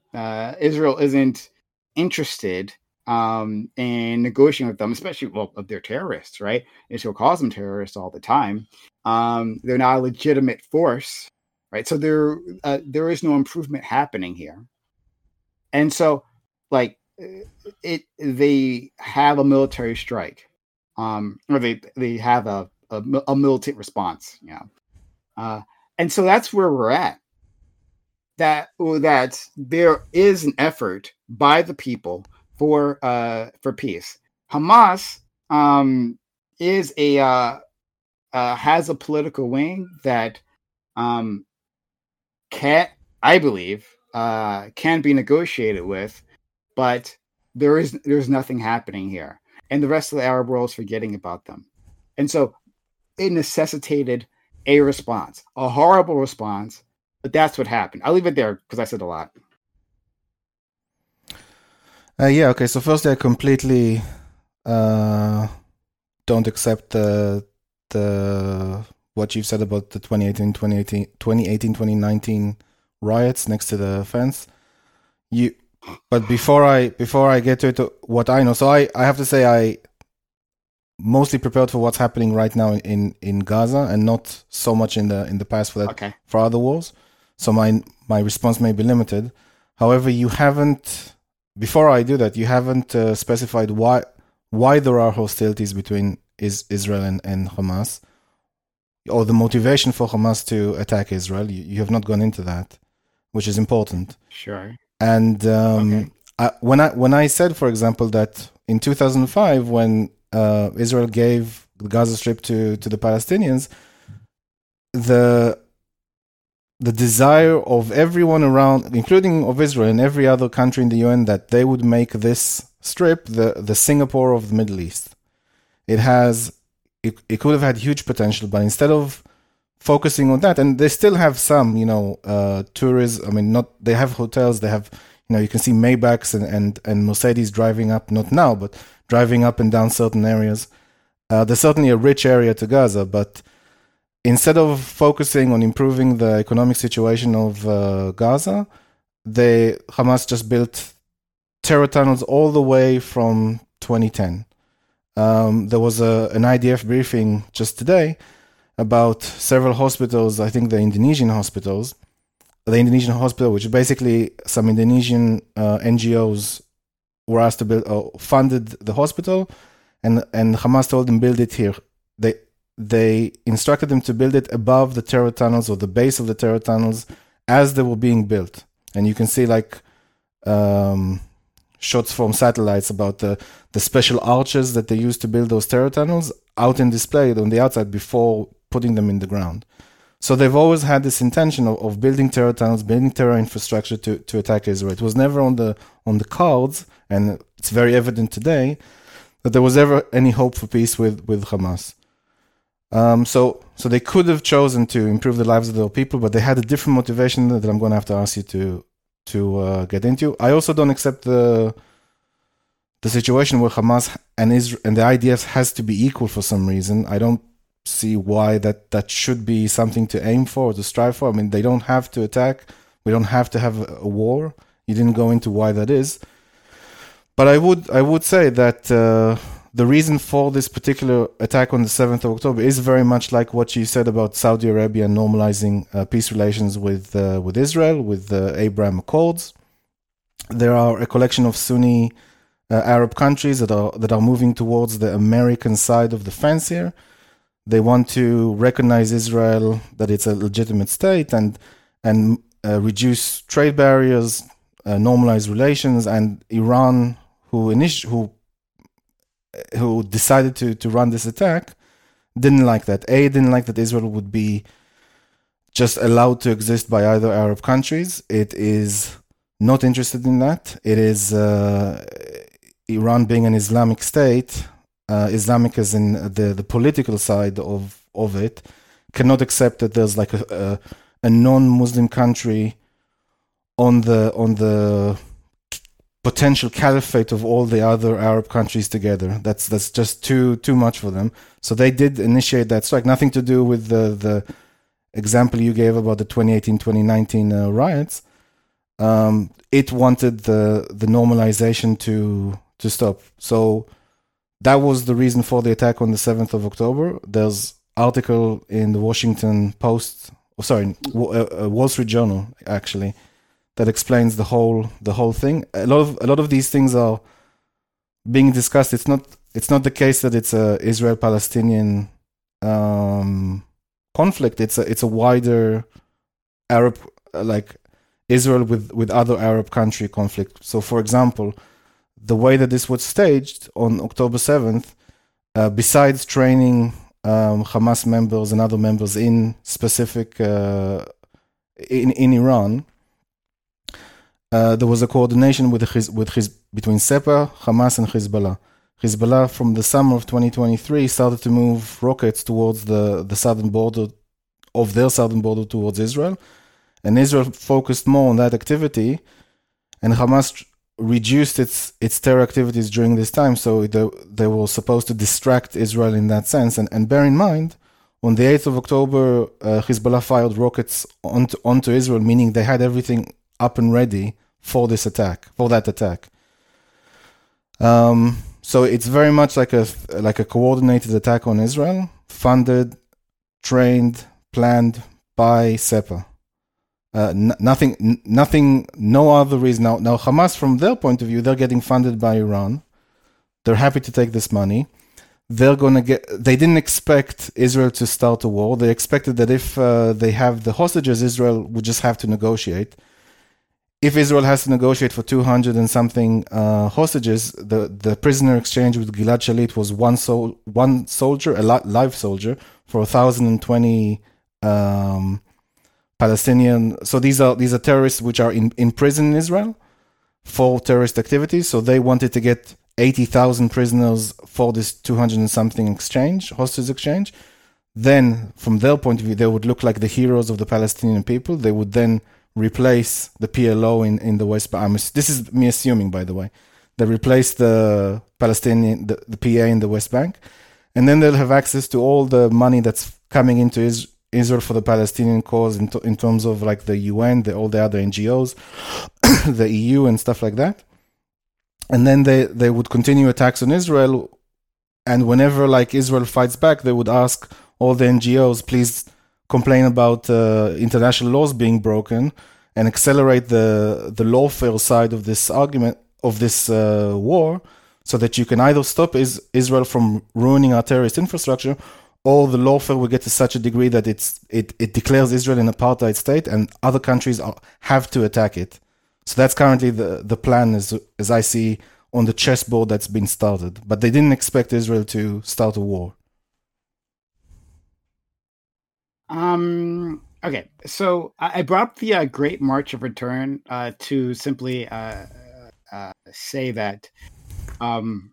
Israel isn't interested um, and negotiating with them, especially well, they're terrorists, right? Israel calls them terrorists all the time. Um, they're not a legitimate force, right? So there, uh, there is no improvement happening here, and so like it, they have a military strike, um, or they they have a a, a militant response, you know, uh, and so that's where we're at. That that there is an effort by the people for uh for peace. Hamas um is a uh, uh has a political wing that um can I believe uh can be negotiated with, but there is there's nothing happening here. And the rest of the Arab world is forgetting about them. And so it necessitated a response, a horrible response, but that's what happened. I'll leave it there because I said a lot. Uh, yeah, okay. So firstly, I completely uh, don't accept the the what you've said about the 2018, 2018, 2018, 2019 riots next to the fence. You, but before I before I get to it, what I know, so I I have to say I mostly prepared for what's happening right now in in Gaza and not so much in the in the past for that Okay. for other wars. So my my response may be limited. However, you haven't before I do that, you haven't uh, specified why why there are hostilities between is Israel and, and Hamas, or the motivation for Hamas to attack Israel. You, you have not gone into that, which is important. Sure. And um, Okay. I, when I when I said, for example, that in 2005, when uh, Israel gave the Gaza Strip to to the Palestinians, the the desire of everyone around, including of Israel and every other country in the UN, that they would make this strip the the Singapore of the Middle East. It has it, it could have had huge potential, but instead of focusing on that, and they still have some, you know, uh, tourists. I mean, not they have hotels, they have, you know, you can see Maybachs and and, and Mercedes driving up, not now, but driving up and down certain areas. Uh, there's certainly a rich area to Gaza, but instead of focusing on improving the economic situation of uh, Gaza, they Hamas just built terror tunnels all the way from 2010. Um, there was a, an IDF briefing just today about several hospitals. I think the Indonesian hospitals, the Indonesian hospital, which basically some Indonesian uh, NGOs were asked to build, uh, funded the hospital, and and Hamas told them build it here. They they instructed them to build it above the terror tunnels or the base of the terror tunnels as they were being built. And you can see like um, shots from satellites about the, the special arches that they used to build those terror tunnels out and displayed on the outside before putting them in the ground. So they've always had this intention of, of building terror tunnels, building terror infrastructure to, to attack Israel. It was never on the on the cards, and it's very evident today that there was ever any hope for peace with with Hamas. Um, so so they could have chosen to improve the lives of their people, but they had a different motivation that I'm going to have to ask you to to uh, get into. I also don't accept the the situation where Hamas and Israel and the IDF has to be equal for some reason. I don't see why that that should be something to aim for or to strive for. I mean, they don't have to attack. We don't have to have a war. You didn't go into why that is, but I would I would say that uh, the reason for this particular attack on the seventh of October is very much like what you said about Saudi Arabia normalizing uh, peace relations with uh, with Israel with the Abraham Accords. There are a collection of Sunni uh, Arab countries that are that are moving towards the American side of the fence here they want to recognize Israel that it's a legitimate state and and uh, reduce trade barriers, uh, normalize relations. And Iran, who init- who who decided to to run this attack, didn't like that. A didn't like that Israel would be just allowed to exist by other Arab countries. It is not interested in that. It is uh, Iran being an Islamic state uh, Islamic as in the, the political side of, of it, cannot accept that there's like a, a, a non-Muslim country on the on the potential caliphate of all the other Arab countries together. That's that's just too too much for them. So they did initiate that strike. Nothing to do with the the example you gave about the 2018-2019 uh, riots. Um, it wanted the the normalization to to stop. So that was the reason for the attack on the 7th of October. There's article in the Washington Post, oh, sorry, uh, uh, Wall Street Journal actually, that explains the whole the whole thing. A lot of a lot of these things are being discussed. It's not it's not the case that it's a Israel Palestinian um, conflict. It's a it's a wider Arab like Israel with with other Arab country conflict. So, for example the way that this was staged on October 7th, uh, besides training um, Hamas members and other members in specific uh, in in Iran, uh, there was a coordination with with between Sepah, Hamas, and Hezbollah. Hezbollah, from the summer of 2023, started to move rockets towards the, the southern border of their southern border towards Israel, and Israel focused more on that activity, and Hamas reduced its its terror activities during this time. So they, they were supposed to distract Israel in that sense. And, and bear in mind, on the 8th of October, uh, Hezbollah fired rockets onto, onto Israel, meaning they had everything up and ready for this attack, for that attack. Um, so it's very much like a like a coordinated attack on Israel, funded, trained, planned by Sepah. Uh, n- nothing, n- nothing, no other reason. Now, now, Hamas, from their point of view, they're getting funded by Iran. They're happy to take this money. They're gonna get. They didn't expect Israel to start a war. They expected that if uh, they have the hostages, Israel would just have to negotiate. If Israel has to negotiate for 200 and something uh, hostages, the, the prisoner exchange with Gilad Shalit was one sol- one soldier, a live soldier, for 1,020 um, Palestinian. So these are these are terrorists which are in, in prison in Israel for terrorist activities. So they wanted to get eighty thousand prisoners for this two hundred and something exchange, hostage exchange. Then, from their point of view, they would look like the heroes of the Palestinian people. They would then replace the PLO in, in the West Bank. This is me assuming, by the way. They replace the Palestinian, the, the PA in the West Bank, and then they'll have access to all the money that's coming into Israel Israel for the Palestinian cause in, t- in terms of like the UN, the, all the other NGOs, the EU, and stuff like that. And then they, they would continue attacks on Israel. And whenever like Israel fights back, they would ask all the NGOs, please complain about uh, international laws being broken and accelerate the the lawfare side of this argument of this uh, war, so that you can either stop is- Israel from ruining our terrorist infrastructure or the lawfare will get to such a degree that it's it, it declares Israel an apartheid state, and other countries are, have to attack it. So that's currently the the plan, as as I see on the chessboard that's been started. But they didn't expect Israel to start a war. Um. Okay, so I brought up the uh, Great March of Return uh, to simply uh, uh, say that um,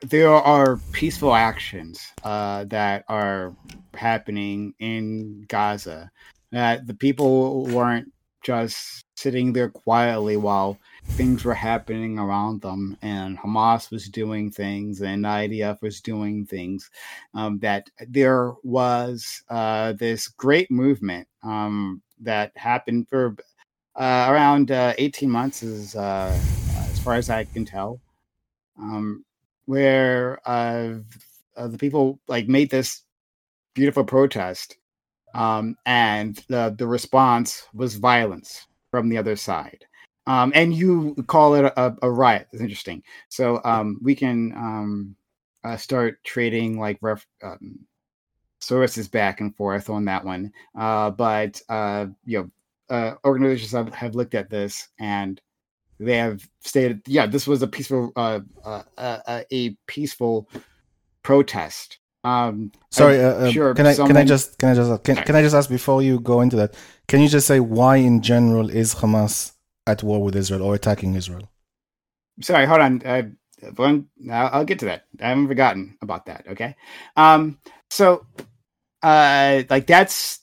there are peaceful actions uh, that are happening in Gaza. That the people weren't just sitting there quietly while things were happening around them, and Hamas was doing things, and IDF was doing things. Um, that there was uh, this great movement um, that happened for uh, around uh, 18 months, as, uh, as far as I can tell. Um, where uh, uh, the people like made this beautiful protest, um, and the the response was violence from the other side. Um, and you call it a, a riot. It's interesting. So um, we can um, uh, start trading like ref, um, sources back and forth on that one. Uh, but uh, you know, uh, organizations have, have looked at this and they have stated, yeah, this was a peaceful, uh, uh, uh a peaceful protest. Um, Sorry, uh, uh, sure. Can I someone... can I just can I just can, can I just ask before you go into that? Can you just say why, in general, is Hamas at war with Israel or attacking Israel? Sorry, hold on. I, I'll get to that. I haven't forgotten about that. Okay. Um. So, uh, like that's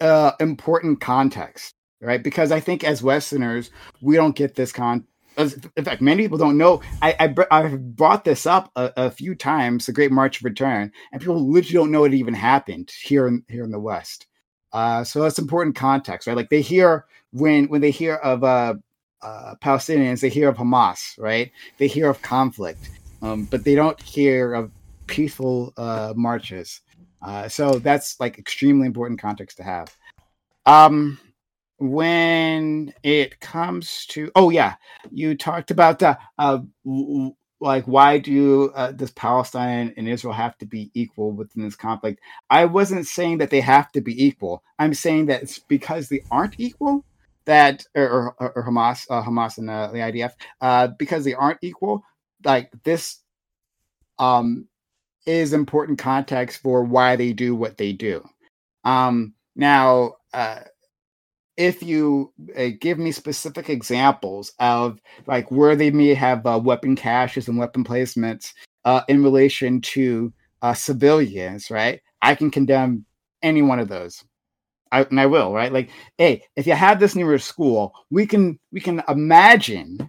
uh important context right? Because I think as Westerners, we don't get this con. In fact, many people don't know. I, I have brought this up a, a, few times, the Great March of Return, and people literally don't know it even happened here in here in the West. Uh, so that's important context, right? Like they hear when when they hear of uh, uh, Palestinians, they hear of Hamas, right? They hear of conflict, um, but they don't hear of peaceful uh, marches. Uh, so that's like extremely important context to have. Um, when it comes to oh yeah you talked about the uh, like why do uh, does palestine and israel have to be equal within this conflict? I wasn't saying that they have to be equal. I'm saying that it's because they aren't equal that or, or, or hamas uh, hamas and uh, the idf uh, because they aren't equal like this um is important context for why they do what they do. Um now uh if you uh, give me specific examples of like where they may have uh, weapon caches and weapon placements uh, in relation to uh, civilians, right? I can condemn any one of those. I, and I will, right? Like, hey, if you have this near your school, we can we can imagine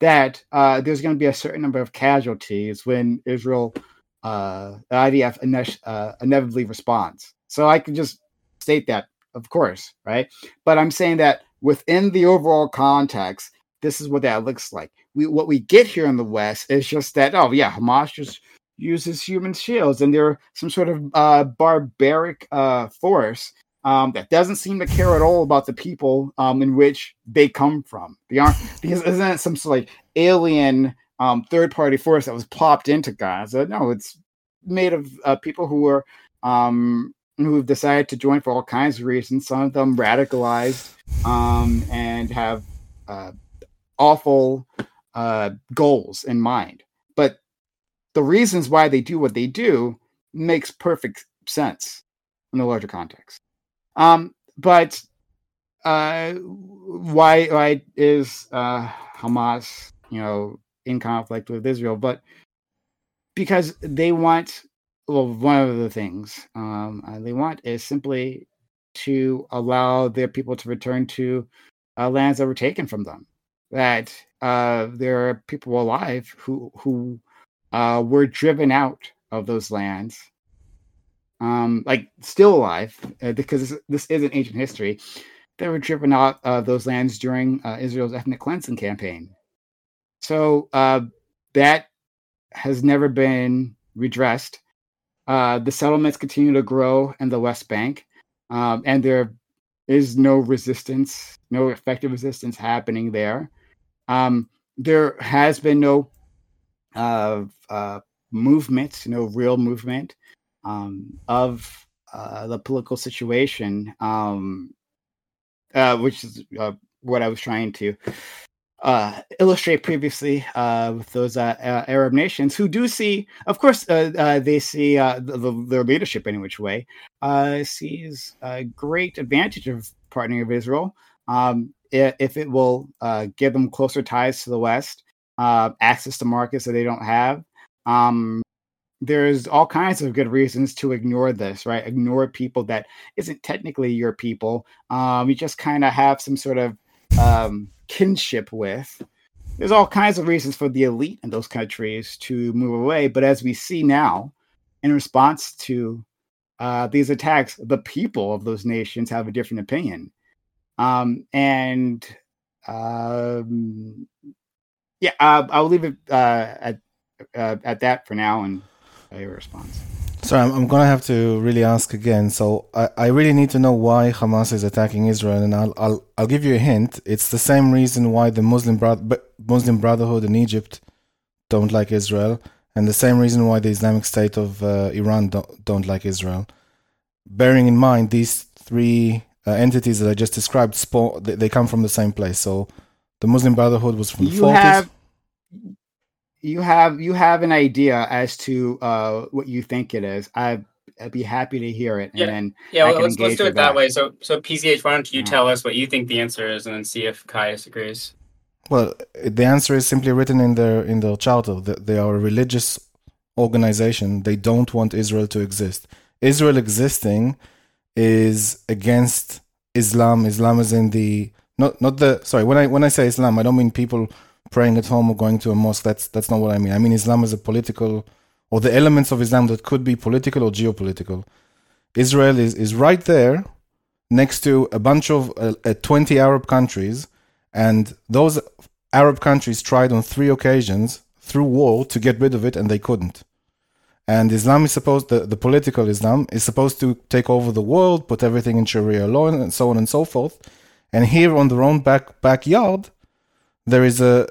that uh, there's going to be a certain number of casualties when Israel, uh, the IDF, inevitably responds. So I can just state that of course, right? But I'm saying that within the overall context, this is what that looks like. We what we get here in the West is just that, oh yeah, Hamas just uses human shields and they're some sort of uh, barbaric uh, force um, that doesn't seem to care at all about the people um, in which they come from. Beyond because isn't it some sort of like alien um, third party force that was plopped into Gaza? No, it's made of uh, people who are um, who've decided to join for all kinds of reasons. Some of them radicalized um, and have uh, awful uh, goals in mind. But the reasons why they do what they do makes perfect sense in the larger context. Um, but uh, why why is uh, Hamas, you know, in conflict with Israel? But because they want well, one of the things um, uh, they want is simply to allow their people to return to uh, lands that were taken from them. That uh, there are people alive who who uh, were driven out of those lands, um, like still alive, uh, because this, this is an ancient history. They were driven out of those lands during uh, Israel's ethnic cleansing campaign. So that has never been redressed uh, the settlements continue to grow in the West Bank, um, and there is no resistance, no effective resistance happening there. Um, there has been no uh, uh, movement, no real movement um, of uh, the political situation, um, uh, which is uh, what I was trying to uh, illustrate previously uh, with those uh, uh, Arab nations who do see, of course, uh, uh, they see the, the, their leadership in which way sees a great advantage of partnering with Israel um, if it will give them closer ties to the West, access to markets that they don't have. Um, there's all kinds of good reasons to ignore this, right? Ignore people that isn't technically your people. Um, you just kind of have some sort of um, kinship with. There's all kinds of reasons for the elite in those countries to move away. But as we see now, in response to uh, these attacks, the people of those nations have a different opinion. Um, and um, yeah, uh, I'll leave it uh, at uh, at that for now and your response. Sorry, I'm, I'm going to have to really ask again. So I, I really need to know why Hamas is attacking Israel, and I'll I'll, I'll give you a hint. It's the same reason why the Muslim bro- Muslim Brotherhood in Egypt don't like Israel, and the same reason why the Islamic State of uh, Iran don't, don't like Israel. Bearing in mind these three uh, entities that I just described, spawn, they, they, come from the same place. So the Muslim Brotherhood was from the you 40s. Have, you have you have an idea as to uh, what you think it is. I I'd be happy to hear it. Yeah, and yeah. Well, let's let's do it that, that, way. So so PCH, why don't you yeah. tell us what you think the answer is, and then see if Caius agrees. Well, the answer is simply written in their in their charter that they are a religious organization. They don't want Israel to exist. Israel existing is against Islam. Islam is in the not not the sorry when I when I say Islam, I don't mean people praying at home or going to a mosque. That's that's not what I mean. I mean Islam is a political, or the elements of Islam that could be political or geopolitical. Israel is is right there, next to a bunch of uh, uh, twenty Arab countries, and those Arab countries tried on three occasions through war to get rid of it, and they couldn't. And Islam is supposed the, the political Islam is supposed to take over the world, put everything in Sharia law, and so on and so forth. And here on their own back backyard, there is a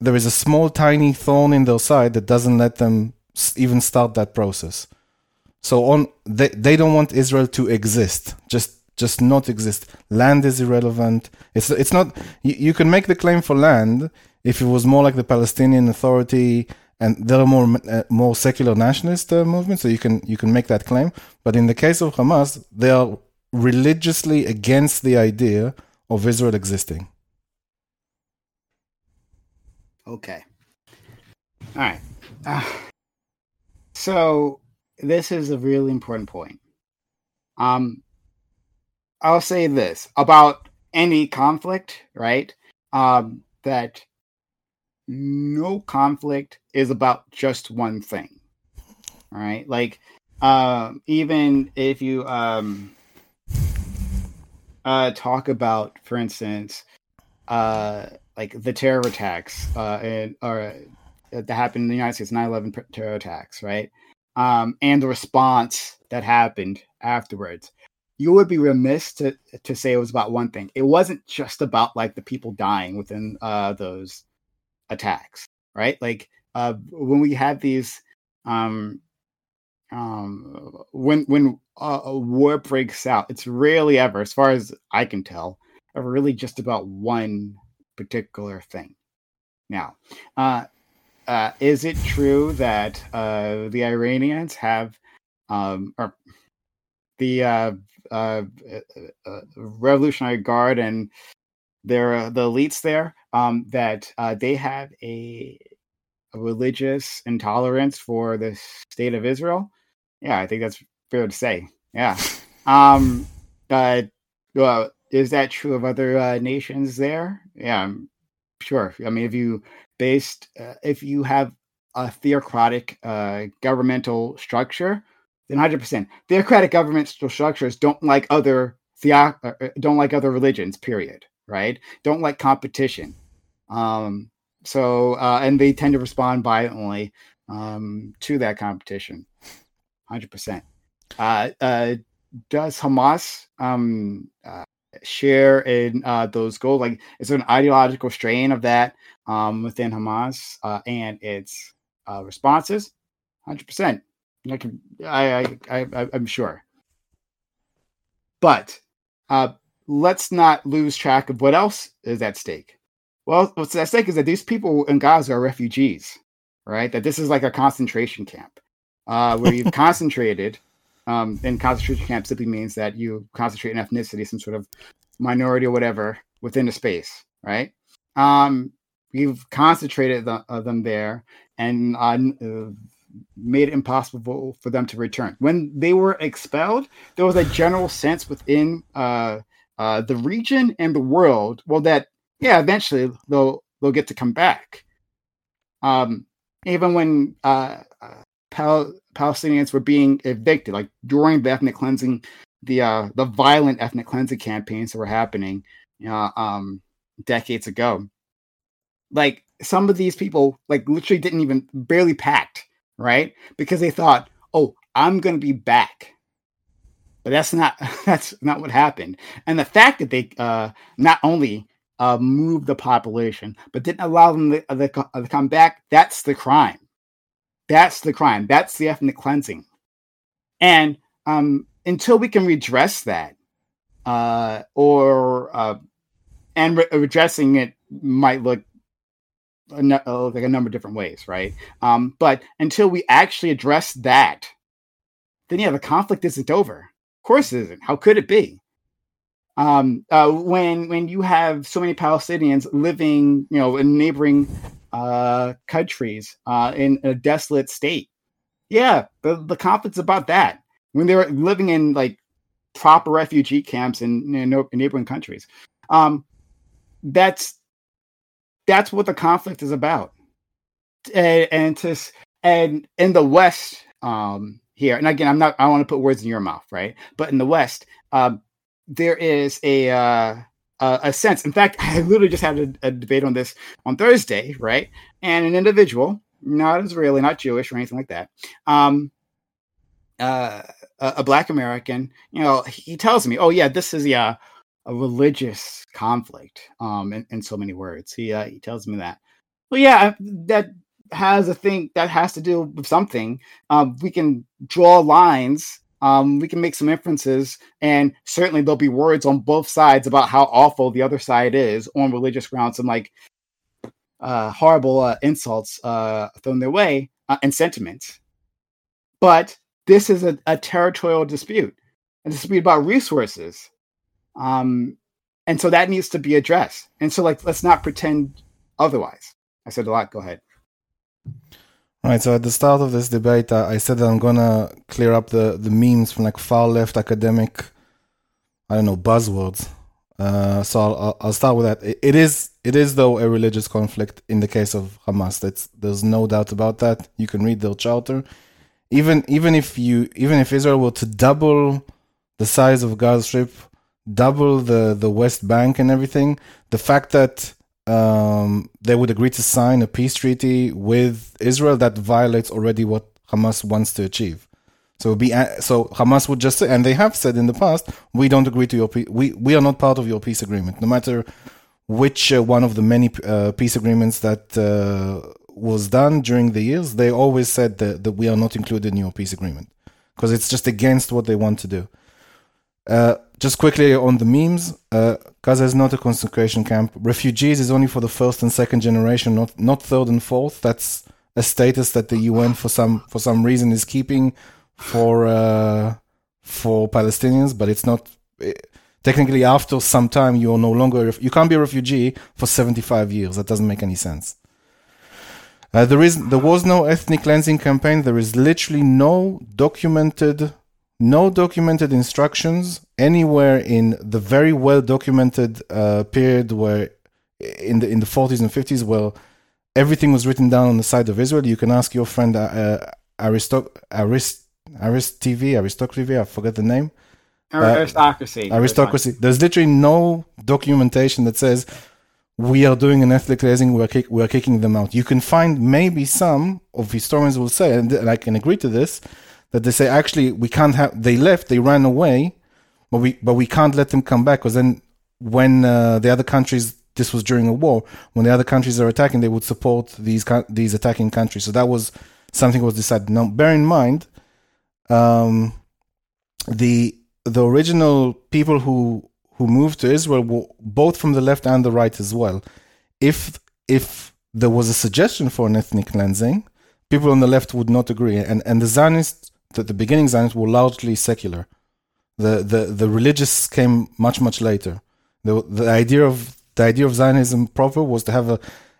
there is a small tiny thorn in their side that doesn't let them even start that process. So on they they don't want Israel to exist, just just not exist. Land is irrelevant. It's it's not. You, you can make the claim for land if it was more like the Palestinian Authority and there are more uh, more secular nationalist uh, movements, so you can you can make that claim. But in the case of Hamas, they are religiously against the idea of Israel existing. Okay. All right. Uh, so this is a really important point. Um, I'll say this about any conflict, right? Um, that no conflict is about just one thing. All right. Like, uh, even if you um, uh, talk about, for instance, uh, like the terror attacks uh, and, or uh, that happened in the United States, 9/11 terror attacks, right? Um, and the response that happened afterwards. You would be remiss to to say it was about one thing. It wasn't just about like the people dying within uh, those attacks, right? Like uh, when we had these, um, um, when when a war breaks out, it's rarely ever, as far as I can tell, ever really just about one particular thing. Now, uh, uh, is it true that uh, the Iranians have, um, or the uh, uh, uh, Revolutionary Guard and their the elites there um, that they have a, a, religious intolerance for the state of Israel? Yeah, I think that's fair to say. Yeah. Um, well, is that true of other uh, nations there? Yeah, sure. I mean, if you based, uh, if you have a theocratic uh, governmental structure, then 100%. Theocratic governmental structures don't like other theo- uh, uh, don't like other religions. Period. Right? Don't like competition. Um, so, uh, and they tend to respond violently um, to that competition. 100%. Uh, uh, does Hamas um, uh, share in uh, those goals? Like, is there an ideological strain of that um, within Hamas uh, and its uh, responses? Hundred percent. I can, I, I, I, I'm sure. But uh, let's not lose track of what else is at stake. Well, what's at stake is that these people in Gaza are refugees, right? That this is like a concentration camp uh, where you've concentrated. Um, and concentration camp simply means that you concentrate in ethnicity, some sort of minority or whatever within a space, right? Um, you've concentrated the, uh, them there and uh, uh, made it impossible for them to return. When they were expelled, there was a general sense within uh, uh, the region and the world, well, that yeah, eventually they'll they'll get to come back. Um, even when uh Pal- Palestinians were being evicted, like during the ethnic cleansing, the uh, the violent ethnic cleansing campaigns that were happening, know, um, decades ago. Like some of these people, like literally didn't even barely packed, right? Because they thought, "Oh, I'm to be back." But that's not that's not what happened. And the fact that they uh, not only uh, moved the population, but didn't allow them to, to, to come back, that's the crime. That's the crime. That's the ethnic cleansing. And um, until we can redress that, uh, or uh, and re- redressing it might look a, uh, like a number of different ways, right? Um, but until we actually address that, then yeah, the conflict isn't over. Of course, it isn't. How could it be? Um, uh, when when you have so many Palestinians living, you know, in neighboring uh, countries uh, in a desolate state, yeah, the the conflict's about that. When they're living in like proper refugee camps in, in neighboring countries, um, that's that's what the conflict is about. And, and to and in the West, um, here, and again, I'm not, I want to put words in your mouth, right? But in the West, um, there is a uh, a sense. In fact, I literally just had a, a, debate on this on Thursday, right? And an individual, not Israeli, not Jewish or anything like that, um, uh, a, a, black American, you know, he tells me, "Oh yeah, this is yeah." a religious conflict um in, in so many words he uh, he tells me that well yeah that has a thing that has to do with something um we can draw lines um we can make some inferences and certainly there'll be words on both sides about how awful the other side is on religious grounds and like uh horrible uh, insults uh thrown their way uh, and sentiments but this is a, a territorial dispute a dispute about resources um, and so that needs to be addressed. And so, like, let's not pretend otherwise. I said a lot. Go ahead. Right. So at the start of this debate, I said that I'm gonna clear up the the memes from like far left academic, I don't know, buzzwords. Uh, so I'll, I'll start with that. It, it is it is though a religious conflict in the case of Hamas. That's there's no doubt about that. You can read their charter. Even even if you even if Israel were to double the size of Gaza Strip double the the West Bank and everything, the fact that um, they would agree to sign a peace treaty with Israel that violates already what Hamas wants to achieve. So be so Hamas would just say, and they have said in the past, we don't agree to your peace. We we are not part of your peace agreement, no matter which uh, one of the many uh, peace agreements that uh, was done during the years. They always said that, that we are not included in your peace agreement because it's just against what they want to do. Uh, just quickly on the memes, uh, Gaza is not a concentration camp. Refugees is only for the first and second generation, not not third and fourth. That's a status that the UN for some for some reason is keeping for uh, for Palestinians, but it's not. It, eh, technically, after some time, you are no longer you can't be a refugee for 75 years. That doesn't make any sense. Uh, there is there was no ethnic cleansing campaign. There is literally no documented no documented instructions anywhere in the very well documented uh, period where in the in the 40s and 50s where everything was written down on the side of Israel. You can ask your friend uh, uh Aristoc Arist Arist TV Aristocracy. I forget the name. Uh, aristocracy. Aristocracy. There's literally no documentation that says we are doing an ethnic cleansing. We are kick, we are kicking them out. You can find maybe some of historians will say, and I can agree to this that they say actually we can't have they left they ran away but we but we can't let them come back. Because then when uh, the other countries this was during a war when the other countries are attacking they would support these these attacking countries. So that was something was decided. Now bear in mind um, the the original people who who moved to Israel were both from the left and the right as well. If if there was a suggestion for an ethnic cleansing, people on the left would not agree, and and the Zionists, the, the beginning Zionists, were largely secular. The the the religious came much much later. The the idea of the idea of Zionism proper was to have a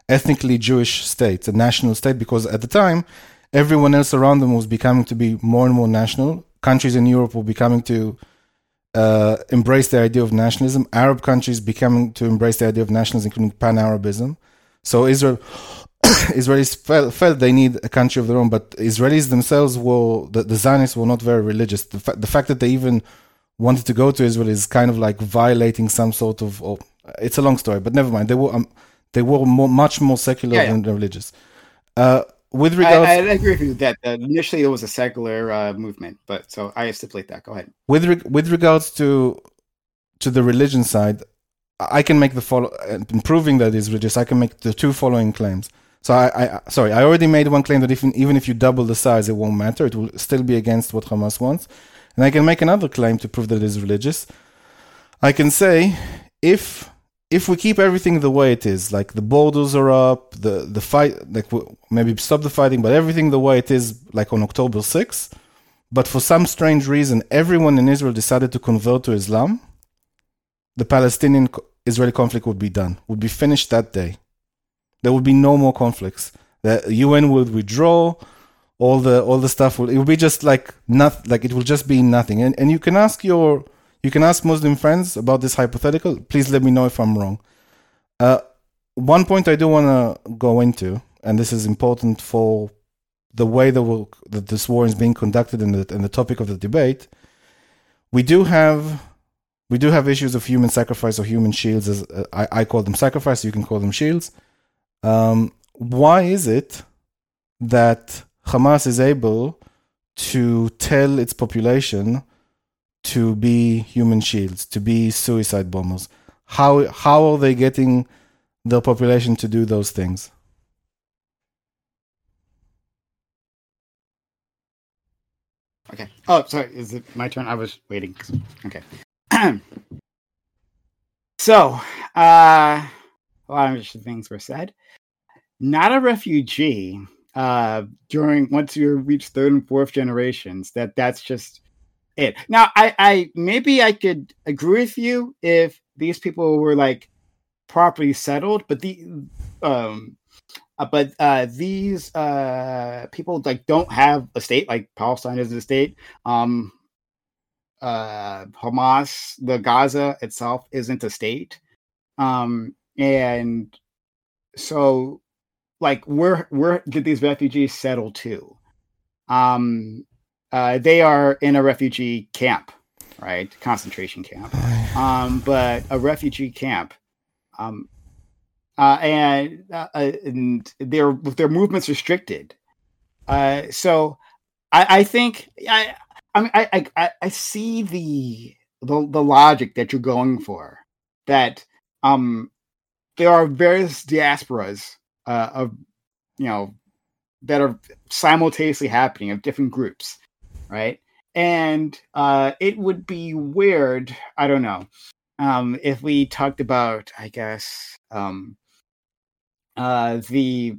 ethnically Jewish state, a national state, because at the time everyone else around them was becoming to be more and more national. Countries in Europe were becoming to uh, embrace the idea of nationalism. Arab countries becoming to embrace the idea of nationalism, including Pan-Arabism. So Israel, Israelis felt, felt they need a country of their own, but Israelis themselves were the, the Zionists were not very religious. The, fa- the fact that they even wanted to go to Israel is kind of like violating some sort of. Oh, it's a long story, but never mind. They were um, they were more, much more secular yeah, yeah. than religious. Uh, with regards, I, I, agree with you that uh, initially it was a secular uh, movement, but so I stipulate that. Go ahead. With re- with regards to to the religion side, I can make the follow in proving that is religious. I can make the two following claims. So I, I sorry, I already made one claim that if, even if you double the size, it won't matter. It will still be against what Hamas wants, and I can make another claim to prove that it is religious. I can say if if we keep everything the way it is, like the borders are up, the the fight, like maybe stop the fighting, but everything the way it is, like on October 6th, but for some strange reason, everyone in Israel decided to convert to Islam, the Palestinian Israeli conflict would be done, would be finished that day. There would be no more conflicts. The UN would withdraw. All the all the stuff will it will be just like not like it will just be nothing. And and you can ask your you can ask Muslim friends about this hypothetical. Please let me know if I'm wrong. Uh, one point I do want to go into, and this is important for the way that, that this war is being conducted and the, and the topic of the debate. We do have we do have issues of human sacrifice or human shields. As uh, I, I, call them sacrifice, you can call them shields. Um, why is it that Hamas is able to tell its population to be human shields, to be suicide bombers? How how are they getting the population to do those things? Okay. Oh, sorry. Is it my turn? I was waiting. Okay. so, uh, a lot of interesting things were said. Not a refugee. Uh, during once you reach third and fourth generations, that that's just it. Now, I, I maybe I could agree with you if these people were like properly settled, but the um, uh, but uh, these uh people like don't have a state like Palestine is a state. Um, uh, Hamas, the Gaza itself isn't a state, um, and so like where where did these refugees settle to? Um, uh, they are in a refugee camp, right? Concentration camp. Um, but a refugee camp. Um, uh, and, uh, and their their movements restricted. Uh, so I, I think I I mean I, I I see the the the logic that you're going for. That um there are various diasporas uh, of you know that are simultaneously happening of different groups right? And uh, it would be weird. I don't know um, if we talked about, I guess, um, uh, the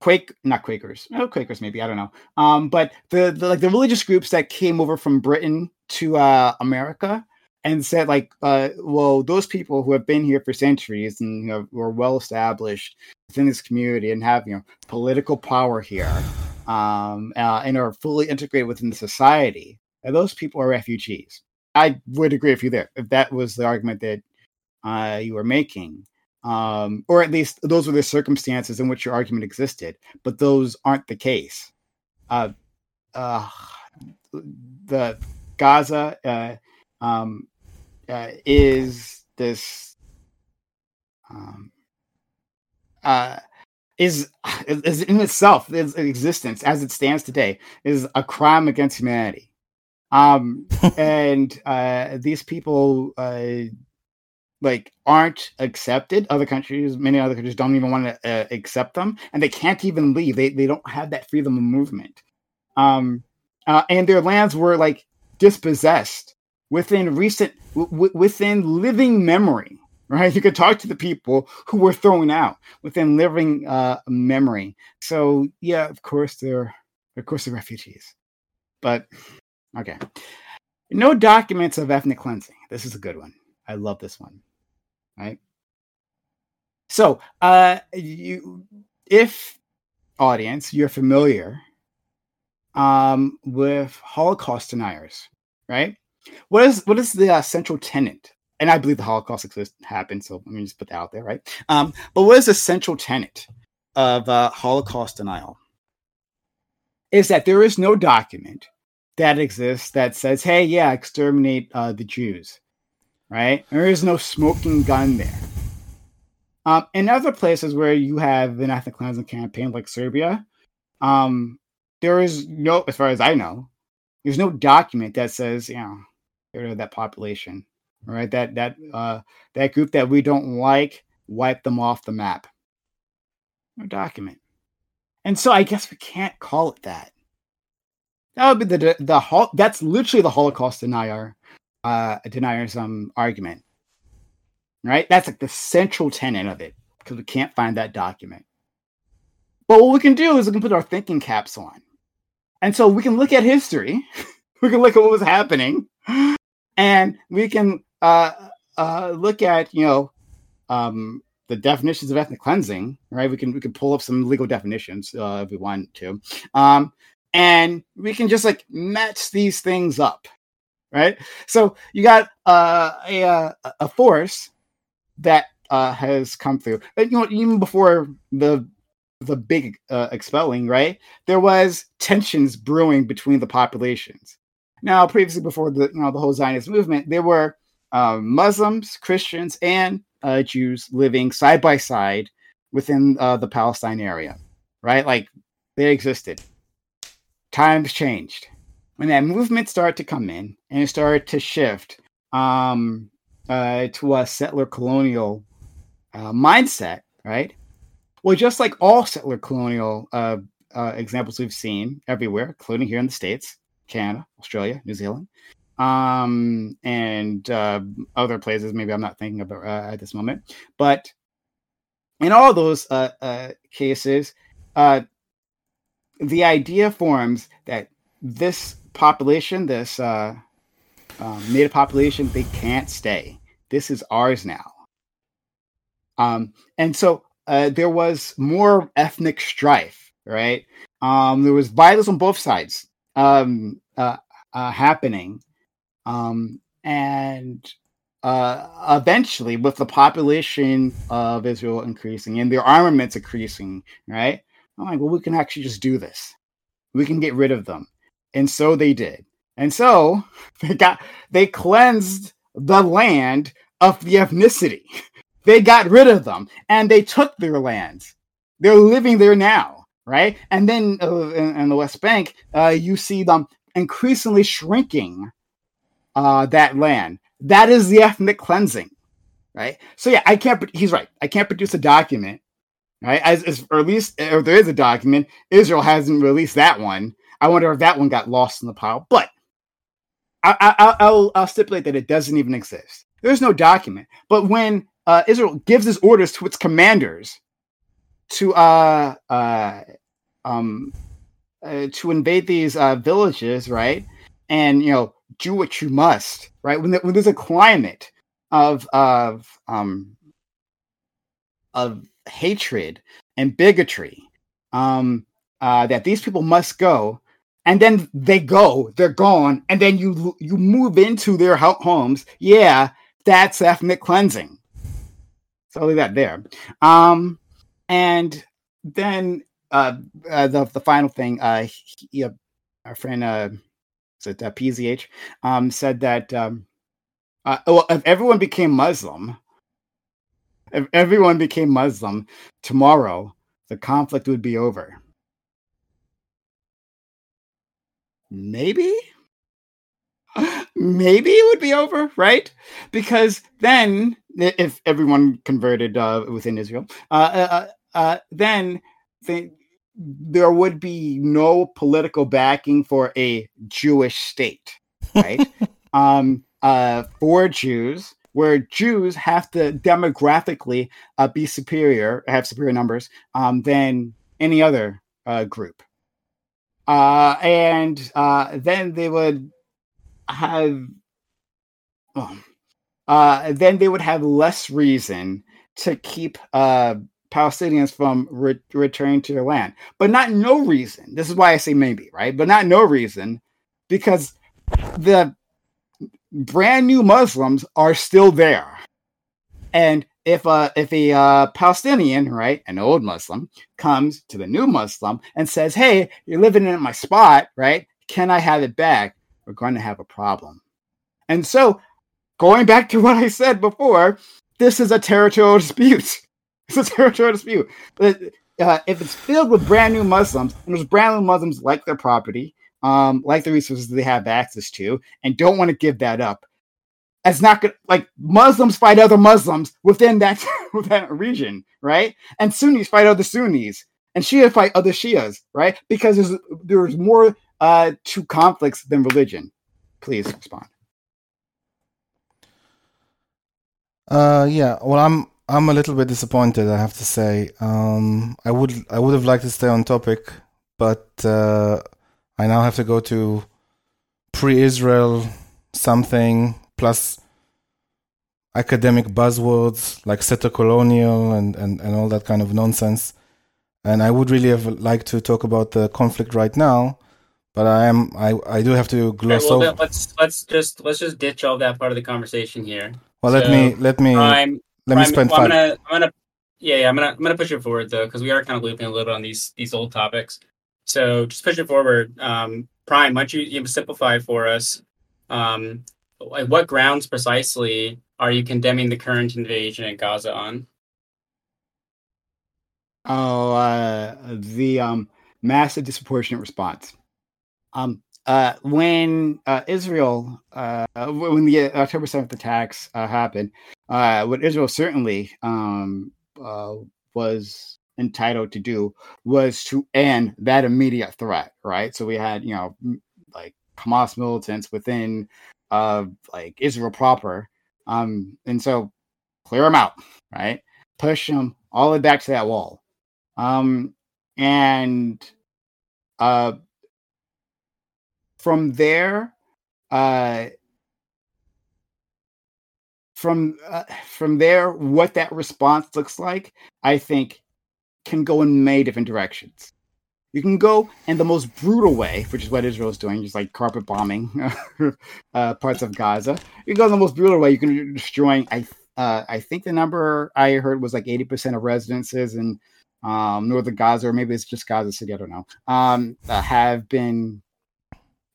Quake, not Quakers, no Quakers, maybe I don't know. Um, but the, the like the religious groups that came over from Britain to uh, America and said like, uh, well, those people who have been here for centuries and you know, were well established within this community and have you know political power here um, uh, and are fully integrated within the society, and those people are refugees. I would agree with you there if that was the argument that uh, you were making, um, or at least those were the circumstances in which your argument existed. But those aren't the case. Uh, uh, the Gaza uh, um, uh, is this um, uh, is is in itself its existence as it stands today is a crime against humanity. Um and uh these people uh like aren't accepted. Other countries many other countries don't even want to uh, accept them and they can't even leave. They, they don't have that freedom of movement. Um uh, and their lands were like dispossessed within recent w- within living memory right? You could talk to the people who were thrown out within living uh, memory. So yeah of course they're of course they're refugees. But okay. No documents of ethnic cleansing. This is a good one. I love this one right? So uh you if audience you're familiar um with holocaust deniers right what is what is the uh, central tenet? And I believe the Holocaust exists happened, so let me just put that out there, right? Um, but what is the central tenet of uh, Holocaust denial? Is that there is no document that exists that says, "Hey, yeah, exterminate uh, the Jews," right? There is no smoking gun there. Um, in other places where you have an ethnic cleansing campaign, like Serbia, um, there is no, as far as I know, there's no document that says, you know, rid of that population. Right, that that uh, that group that we don't like, wipe them off the map. No document, and so I guess we can't call it that. That would be the the, the that's literally the Holocaust denier uh, denier's um argument. Right, that's like the central tenet of it because we can't find that document. But what we can do is we can put our thinking caps on. And so we can look at history, we can look at what was happening, and we can uh, uh, look at you know um, the definitions of ethnic cleansing. Right, we can we can pull up some legal definitions uh, if we want to, um, and we can just like match these things up. Right, so you got uh, a a force that uh, has come through. And, you know, even before the the big uh, expelling, right? There was tensions brewing between the populations. Now, previously, before the you know the whole Zionist movement, there were uh, Muslims, Christians, and uh, Jews living side by side within uh, the Palestine area, right? Like they existed. Times changed when that movement started to come in and it started to shift um, uh, to a settler colonial uh, mindset, right? Well, just like all settler colonial uh, examples we've seen everywhere, including here in the States, Canada, Australia, New Zealand, um, and uh, other places maybe I'm not thinking about uh, at this moment. But in all those uh, uh, cases, the idea forms that this population, this um, native population, they can't stay. This is ours now. Um, and so uh, there was more ethnic strife, right? Um, there was violence on both sides um, uh, uh, happening, um, and uh, eventually, with the population of Israel increasing and their armaments increasing, right? I'm like, well, we can actually just do this. We can get rid of them, and so they did. And so they got they cleansed the land of the ethnicity. They got rid of them and they took their lands. They're living there now, right? And then uh, in, in, the West Bank, uh, you see them increasingly shrinking uh, that land. That is the ethnic cleansing, right? So yeah, I can't. He's right. I can't produce a document, right? As, as or at least, if there is a document, Israel hasn't released that one. I wonder if that one got lost in the pile. But I, I, I'll, stipulate that it doesn't even exist. There's no document. But when uh, Israel gives his orders to its commanders to uh, uh, um, uh, to invade these uh, villages, right? And you know, do what you must, right? When, the, when there's a climate of of um, of hatred and bigotry, um, uh, that these people must go, and then they go, they're gone, and then you you move into their homes. Yeah, that's ethnic cleansing so I'll leave that there. Um, and then uh, uh, the the final thing, uh, he, uh, our friend, uh, is it uh, PZH, um, said that um, uh, well, if everyone became Muslim, if everyone became Muslim tomorrow, the conflict would be over. Maybe maybe it would be over, right? Because then, if everyone converted uh, within Israel, uh, uh, then the, there would be no political backing for a Jewish state, right? um, uh, for Jews, where Jews have to demographically uh, be superior, have superior numbers um, than any other uh, group. Uh, and uh, then they would have, oh, uh, then they would have less reason to keep uh, Palestinians from re- returning to their land, but not no reason. This is why I say maybe, right? But not no reason, because the brand new Muslims are still there, and if a if a uh, Palestinian, right, an old Muslim, comes to the new Muslim and says, "Hey, you're living in my spot, right? Can I have it back?" We're going to have a problem. And so, going back to what I said before, this is a territorial dispute. It's a territorial dispute. But uh, if it's filled with brand new Muslims, and those brand new Muslims like their property, um, like the resources they have access to, and don't want to give that up, it's not good. Like Muslims fight other Muslims within that that region, right? And Sunnis fight other Sunnis, and Shia fight other Shias, right? Because there's there's more uh, to conflicts than religion. Please respond. Uh, yeah. Well, I'm I'm a little bit disappointed. I have to say. Um, I would I would have liked to stay on topic, but uh, I now have to go to pre-Israel something plus academic buzzwords like settler colonial and, and, and all that kind of nonsense. And I would really have liked to talk about the conflict right now, but I am I, I do have to gloss Okay, well, over. let's let's just let's just ditch all that part of the conversation here. Well, let me let me let me Prime, spend well, I'm five. gonna I'm gonna yeah yeah I'm gonna I'm gonna push it forward though because we are kind of looping a little bit on these these old topics. So just push it forward. Um, Prime, why don't you, you simplify for us? Um, what grounds precisely are you condemning the current invasion in Gaza on? Oh, uh, the um, massive disproportionate response. Um, uh, when uh, Israel, uh, when the October seventh attacks uh, happened, uh, what Israel certainly um, uh, was entitled to do was to end that immediate threat. Right. So we had, you know, like Hamas militants within, uh, like Israel proper, um, and so clear them out. Right. Push them all the way back to that wall um and uh from there uh from uh, from there what that response looks like i think can go in many different directions you can go in the most brutal way which is what israel is doing just like carpet bombing uh, parts of gaza you can go in the most brutal way you can destroying i uh, i think the number i heard was like 80% of residences and um, northern Gaza, or maybe it's just Gaza City, I don't know, um, have been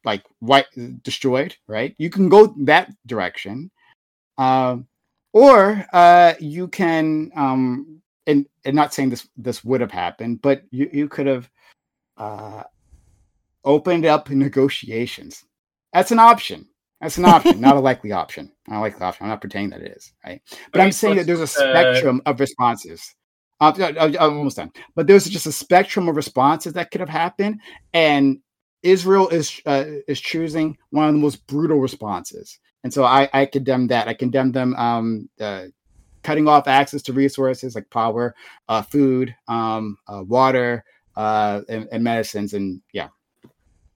like white destroyed. Right? You can go that direction, um, or uh, you can, um, and and not saying this this would have happened, but you you could have uh, opened up negotiations. That's an option. That's an option, not a likely option. Not a likely option. I'm not pretending that it is, right? But I'm saying that there's a uh, spectrum of responses. Uh, I'm almost done. But there's just a spectrum of responses that could have happened, and Israel is uh, is choosing one of the most brutal responses. And so I, I condemn that. I condemn them um, uh, cutting off access to resources like power, uh, food, um, uh, water, uh, and, and medicines. And yeah,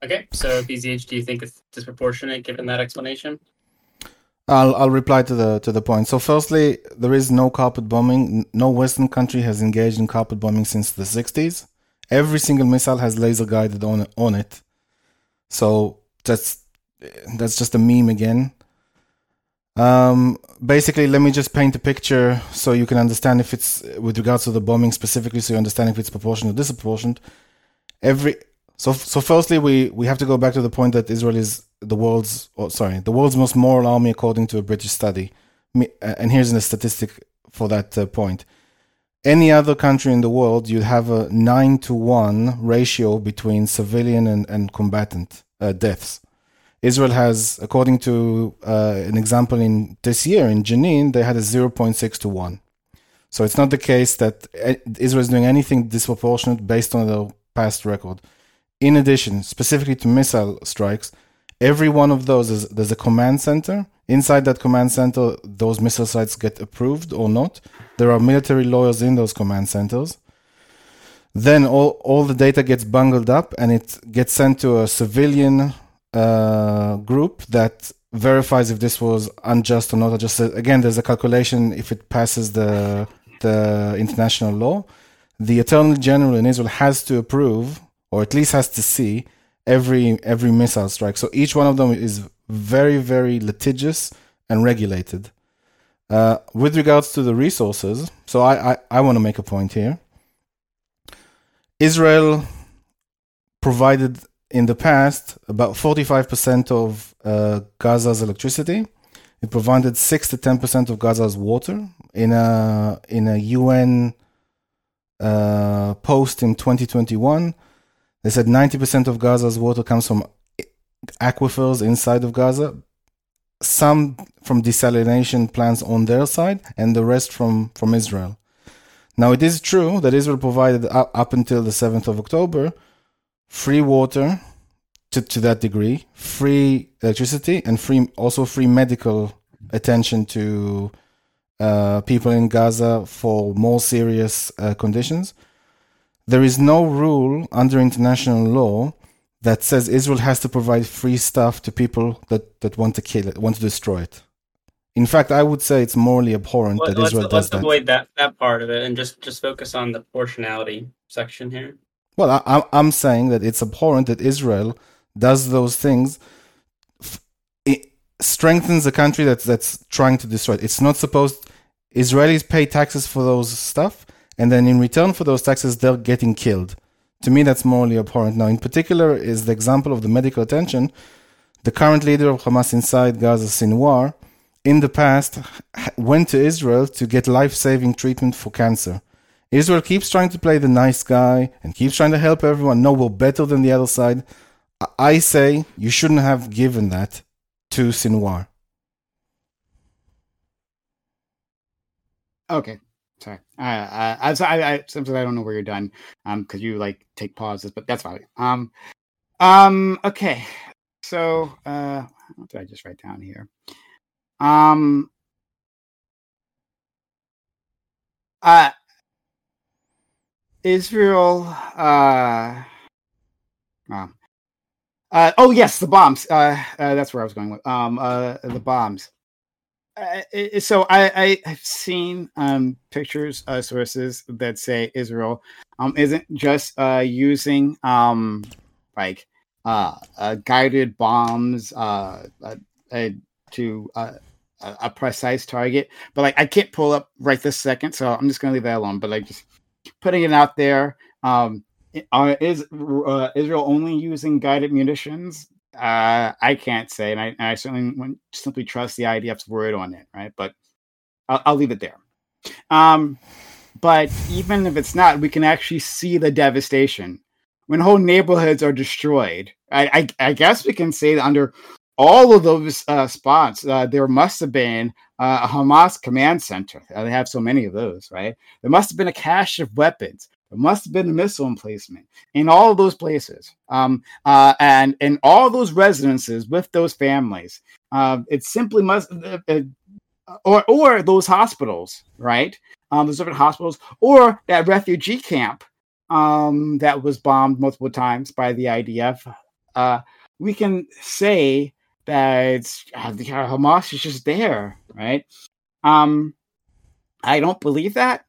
Okay, so PZH, do you think it's disproportionate given that explanation? I'll I'll reply to the to the point. So, firstly, there is no carpet bombing. No Western country has engaged in carpet bombing since the '60s. Every single missile has laser guided on on it. So that's that's just a meme again. Um, basically, let me just paint a picture so you can understand if it's with regards to the bombing specifically, so you understand if it's proportional or disproportionate. Every so so firstly, we we have to go back to the point that Israel is the world's oh, sorry the world's most moral army according to a British study. Uh, And here's a statistic for that uh, point. Any other country in the world, you'd have a nine to one ratio between civilian and, and combatant uh, deaths. Israel has, according to uh, an example in this year in Jenin, they had a 0.6 to 1. So it's not the case that uh, Israel is doing anything disproportionate based on their past record. In addition, specifically to missile strikes, every one of those is there's a command center. Inside that command center, those missile sites get approved or not. There are military lawyers in those command centers. Then all, all the data gets bungled up and it gets sent to a civilian uh, group that verifies if this was unjust or not. Just again, there's a calculation if it passes the the international law. The Attorney General in Israel has to approve, or at least has to see every every missile strike. So each one of them is very very litigious and regulated. Uh, with regards to the resources, so I, I, I want to make a point here. Israel provided in the past about 45% of uh, Gaza's electricity. It provided 6 to 10% of Gaza's water. In a, in a UN uh, post in 2021, they said 90% of Gaza's water comes from aquifers inside of Gaza, some from desalination plants on their side, and the rest from, from Israel. Now, it is true that Israel provided up, up until the 7th of October free water to, to that degree, free electricity, and free also free medical attention to uh, people in Gaza for more serious uh, conditions. There is no rule under international law that says Israel has to provide free stuff to people that, that want to kill it, want to destroy it. In fact, I would say it's morally abhorrent Let, that Israel let's, does let's that. avoid that that part of it and just just focus on the proportionality section here. Well, I, I'm- saying that it's abhorrent that Israel does those things. It strengthens a country that's that's trying to destroy it. It's not supposed. Israelis pay taxes for those stuff, and then in return for those taxes, they're getting killed. To me, that's morally abhorrent. Now, in particular, is the example of the medical attention. The current leader of Hamas inside Gaza, Sinwar, in the past went to Israel to get life-saving treatment for cancer. Israel keeps trying to play the nice guy and keeps trying to help everyone. No, we're better than the other side. I- say you shouldn't have given that to Sinwar. Okay, sorry. Uh, I, I, I, I sometimes I don't know where you're done, um, because you like take pauses, but that's fine. Um, um, okay. So, uh, what did I just write down here? Um, uh, Israel, uh, uh, uh, oh yes, the bombs. Uh, uh, that's where I was going with. Um, uh, the bombs. So I, I have seen um, pictures, uh, sources that say Israel um, isn't just uh, using um, like guided bombs to a a precise target, but like I can't pull up right this second, so I'm just gonna leave that alone. But like just putting it out there, um, is uh, Israel only using guided munitions? Uh, I can't say, and I, and I certainly wouldn't simply trust the IDF's word on it, right? But I'll, I'll leave it there. Um, but even if it's not, we can actually see the devastation when whole neighborhoods are destroyed. I, I, I guess we can say that under all of those uh, spots, uh, there must have been uh, a Hamas command center. Uh, they have so many of those, right? There must have been a cache of weapons. There must have been a missile emplacement in all of those places, um, uh, and in all those residences with those families. Uh, it simply must, uh, or or those hospitals, right? Um, those different hospitals, or that refugee camp um, that was bombed multiple times by the IDF. We can say that uh, the Hamas is just there, right? Um, I don't believe that.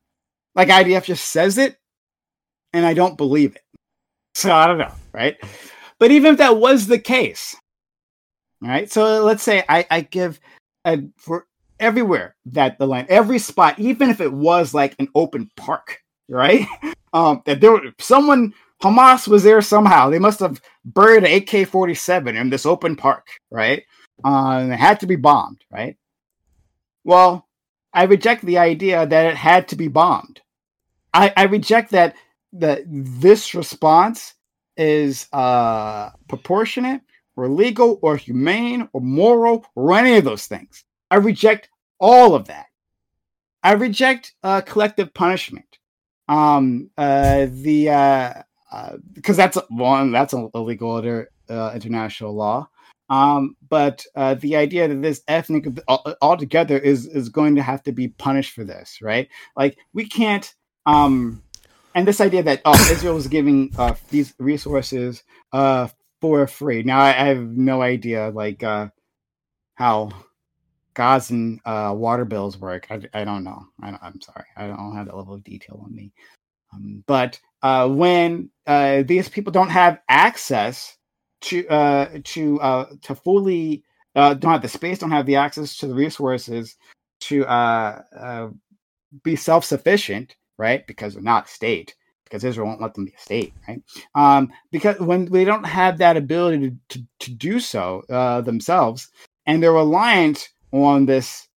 Like IDF just says it, and I don't believe it. So I don't know, right? But even if that was the case, right? So let's say I, I give a, for everywhere that the land, every spot, even if it was like an open park, right? Um, that there someone Hamas was there somehow. They must have buried an AK forty seven in this open park, right? Uh, and it had to be bombed, right? Well, I reject the idea that it had to be bombed. I, I reject that that this response is uh, proportionate or legal or humane or moral or any of those things. I reject all of that. I reject uh, collective punishment. Um, uh, the uh, because uh, that's one that's a illegal under uh, international law. Um, but uh, the idea that this ethnic altogether is is going to have to be punished for this, right? Like we can't. Um, and this idea that oh, Israel is giving uh, these resources uh, for free. Now I, I have no idea like uh, how Gazan uh, water bills work. I, I don't know. I am sorry. I don't have that level of detail on me. Um, but uh, when uh, these people don't have access to uh, to uh, to fully uh, don't have the space, don't have the access to the resources to uh, be self sufficient, right? Because they're not state, because Israel won't let them be a state, right? Um, because when they don't have that ability to, to, to do so themselves, and they're reliant on this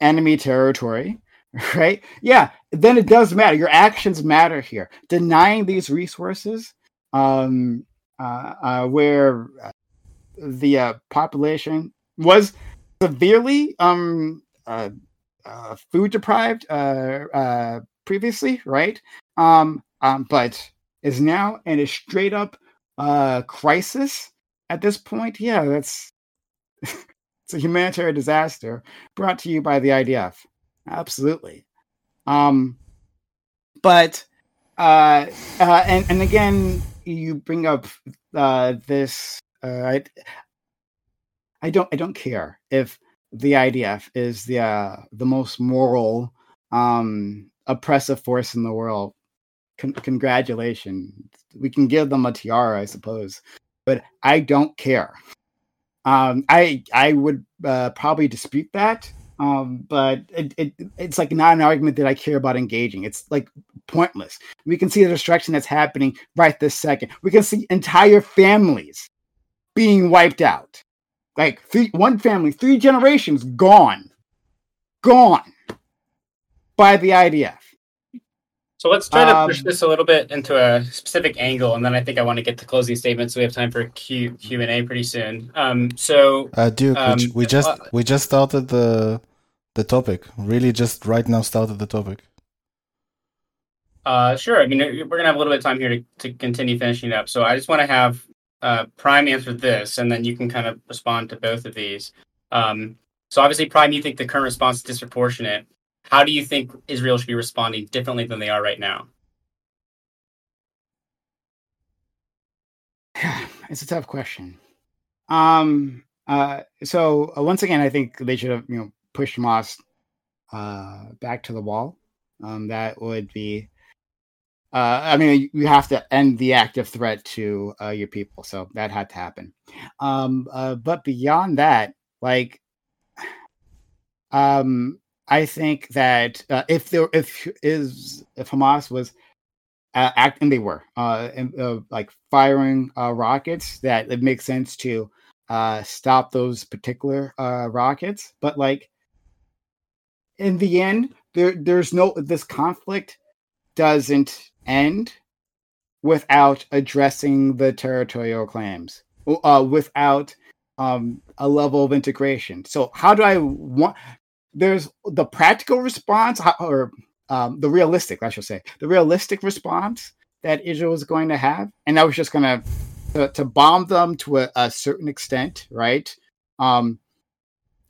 enemy territory, right? Yeah, then it does matter. Your actions matter here. Denying these resources, um, uh, uh, where uh, the uh, population was severely um, uh, uh, food deprived previously, right? Um, um, but is now in a straight up crisis at this point. Yeah, that's it's a humanitarian disaster brought to you by the IDF. Absolutely. Um, but uh, uh, and and again, you bring up uh, this. Uh, I, I don't I don't care if the IDF is the uh, the most moral um, oppressive force in the world. Con- congratulations. We can give them a tiara, I suppose, but I don't care. Um, I I would uh, probably dispute that um, but it, it, it's like not an argument that I care about engaging. It's like pointless. We can see the destruction that's happening right this second. We can see entire families being wiped out. Like three, one family, three generations gone, gone by the IDF. So let's try to push um, this a little bit into a specific angle, and then I think I want to get to closing statements. So we have time for Q Q and A pretty soon. Um, so uh, Duke, um, we, just uh, we just started the the topic. Really, just right now started the topic. Uh, sure. I mean, we're gonna have a little bit of time here to, to continue finishing it up. So I just want to have uh, Prime answer this, and then you can kind of respond to both of these. Um, so obviously, Prime, you think the current response is disproportionate. How do you think Israel should be responding differently than they are right now? It's a tough question. Um. Uh. So uh, once again, I think they should have you know push Hamas uh, back to the wall. Um, that would be. Uh, I mean, you have to end the active threat to uh, your people, so that had to happen. Um, uh, but beyond that, like, um, I think that uh, if there, if is if Hamas was uh, acting, they were uh, uh, like firing uh, rockets, that it makes sense to uh, stop those particular uh, rockets. But like in the end, there there's no this conflict doesn't end without addressing the territorial claims, uh, without um, a level of integration. So how do I want? There's the practical response, or um, the realistic, I should say, the realistic response that Israel is going to have, and that was just going to to bomb them to a, a certain extent, right? Um,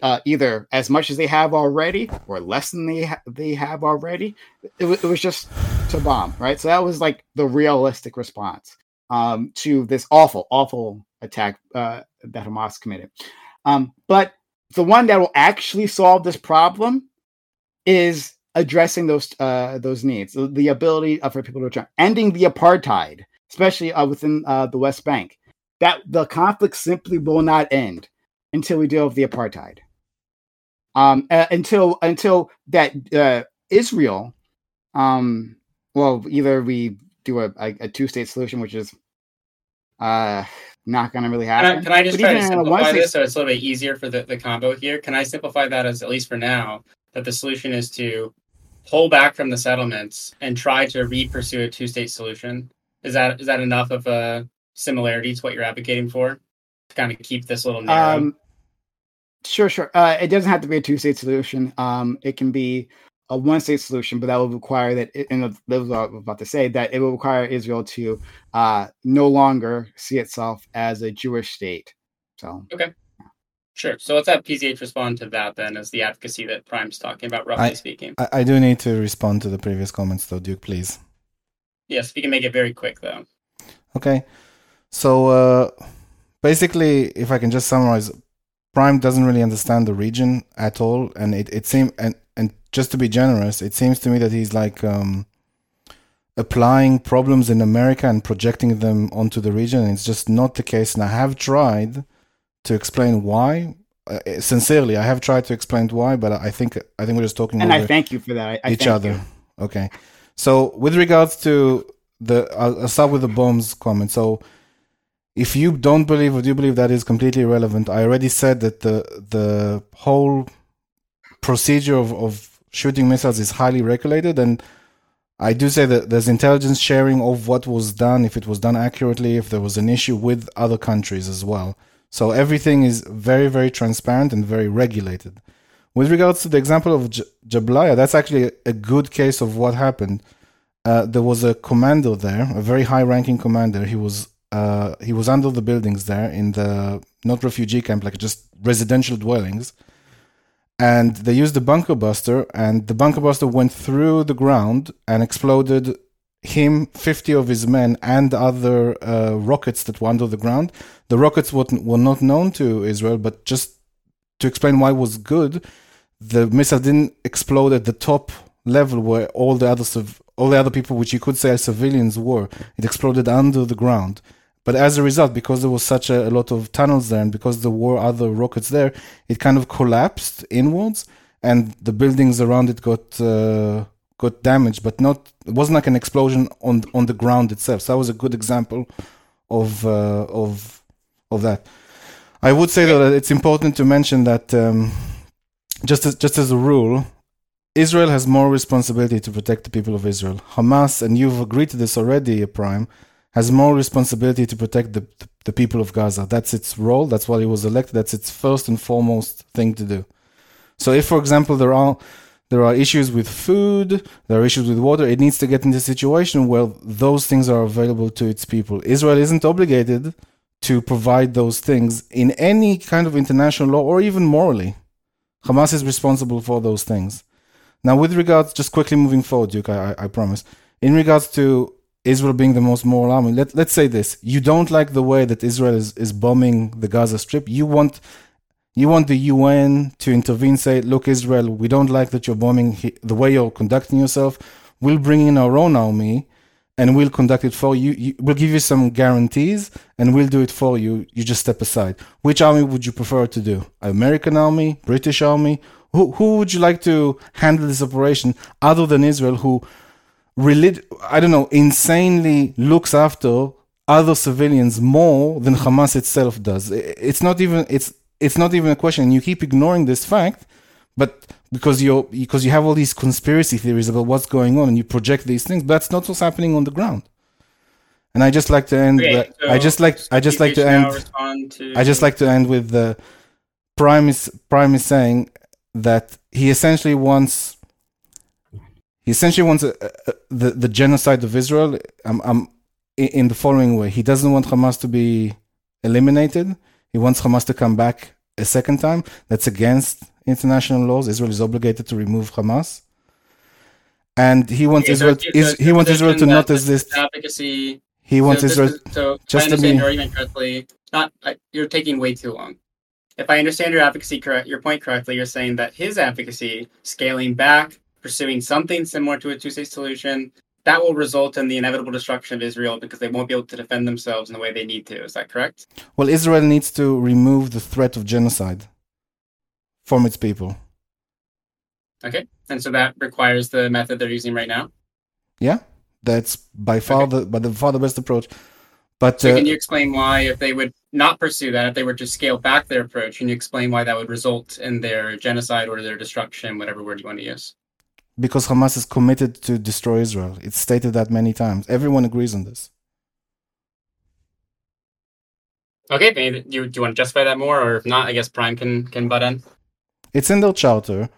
uh, either as much as they have already or less than they ha- they have already. It, w- it was just to bomb, right? So that was like the realistic response um, to this awful, awful attack uh, that Hamas committed. Um, but the one that will actually solve this problem is addressing those uh, those needs, the ability for people to return, ending the apartheid, especially uh, within uh, the West Bank. That the conflict simply will not end until we deal with the apartheid um, uh, until until that uh, Israel, um, well, either we do a, a, two state solution, which is uh, not going to really happen. Can I, can I just but try to simplify this so it's a little bit easier for the, the combo here? Can I simplify that as at least for now that the solution is to pull back from the settlements and try to re-pursue a two state solution? Is that is that enough of a similarity to what you're advocating for to kind of keep this little narrow? Um, Sure, sure. Uh, it doesn't have to be a two state solution. Um, it can be a one state solution, but that would require that, it, and that was what I was about to say, that it will require Israel to uh, no longer see itself as a Jewish state. So, okay. Sure. So let's have PZH respond to that then as the advocacy that Prime's talking about, roughly I, speaking. I, I do need to respond to the previous comments, though, Duke, please. Yes, if you can make it very quick, though. Okay. So uh, basically, if I can just summarize, Prime doesn't really understand the region at all, and it, it seems and and just to be generous, it seems to me that he's like um, applying problems in America and projecting them onto the region. It's just not the case. And I have tried to explain why. Uh, sincerely, I have tried to explain why, but I think I think we're just talking. And I thank you for that. I, I each other. You. Okay. So with regards to the, I'll, I'll start with the bombs comment. So if you don't believe or do you believe that is completely irrelevant, I already said that the the whole procedure of, of shooting missiles is highly regulated and I do say that there's intelligence sharing of what was done, if it was done accurately, if there was an issue with other countries as well. So everything is very, very transparent and very regulated. With regards to the example of J- Jabalia, that's actually a good case of what happened. Uh, there was a commander there, a very high-ranking commander. He was uh, he was under the buildings there in the not refugee camp, like just residential dwellings. And they used the bunker buster, and the bunker buster went through the ground and exploded him, 50 of his men, and other uh, rockets that were under the ground. The rockets were, were not known to Israel, but just to explain why it was good, the missile didn't explode at the top level where all the other all the other people, which you could say are civilians, were. It exploded under the ground. But as a result, because there was such a, a, lot of tunnels there, and because there were other rockets there, it kind of collapsed inwards, and the buildings around it got uh, got damaged. But not it wasn't like an explosion on on the ground itself. So that was a good example of uh, of of that. I would say that it's important to mention that um, just as, just as a rule, Israel has more responsibility to protect the people of Israel. Hamas, and you've agreed to this already, Prime has more responsibility to protect the, the, people of Gaza. That's its role. That's why it was elected. That's its first and foremost thing to do. So if, for example, there are there are issues with food, there are issues with water, it needs to get into a situation where those things are available to its people. Israel isn't obligated to provide those things in any kind of international law or even morally. Hamas is responsible for those things. Now, with regards, just quickly moving forward, Duke, I, I promise. In regards to Israel being the most moral army. Let, let's say this. You don't like the way that Israel is, is bombing the Gaza Strip. You want you want the UN to intervene, say, look, Israel, we don't like that you're bombing the way you're conducting yourself. We'll bring in our own army and we'll conduct it for you. you. We'll give you some guarantees and we'll do it for you. You just step aside. Which army would you prefer to do? American army? British army? Who, who would you like to handle this operation other than Israel, who relig- I don't know, insanely looks after other civilians more than Hamas itself does. It's not even it's it's not even a question. You keep ignoring this fact, but because you're because you have all these conspiracy theories about what's going on and you project these things, but that's not what's happening on the ground. And I just like to end. Okay, so I just like I just like to end. To... I just like to end with the Prime is Prime is saying that he essentially wants he essentially wants a, a, the the genocide of Israel. Um, um, in the following way, he doesn't want Hamas to be eliminated. He wants Hamas to come back a second time. That's against international laws. Israel is obligated to remove Hamas, and he wants okay, Israel. He wants Israel to not exist. Advocacy. He wants so Israel. Is, so just if I understand be, your argument correctly, not you're taking way too long. If I understand your advocacy correct, your point correctly, you're saying that his advocacy, scaling back pursuing something similar to a two state solution, that will result in the inevitable destruction of Israel because they won't be able to defend themselves in the way they need to. Is that correct? Well, Israel needs to remove the threat of genocide from its people. Okay. And so that requires the method they're using right now? Yeah. That's by far okay. the by the far the best approach. But so uh, can you explain why if they would not pursue that, if they were to scale back their approach, can you explain why that would result in their genocide or their destruction, whatever word you want to use? Because Hamas is committed to destroy Israel. It's stated that many times. Everyone agrees on this. Okay, maybe you do you want to justify that more, or if not, I guess Prime can can butt in. It's in their charter.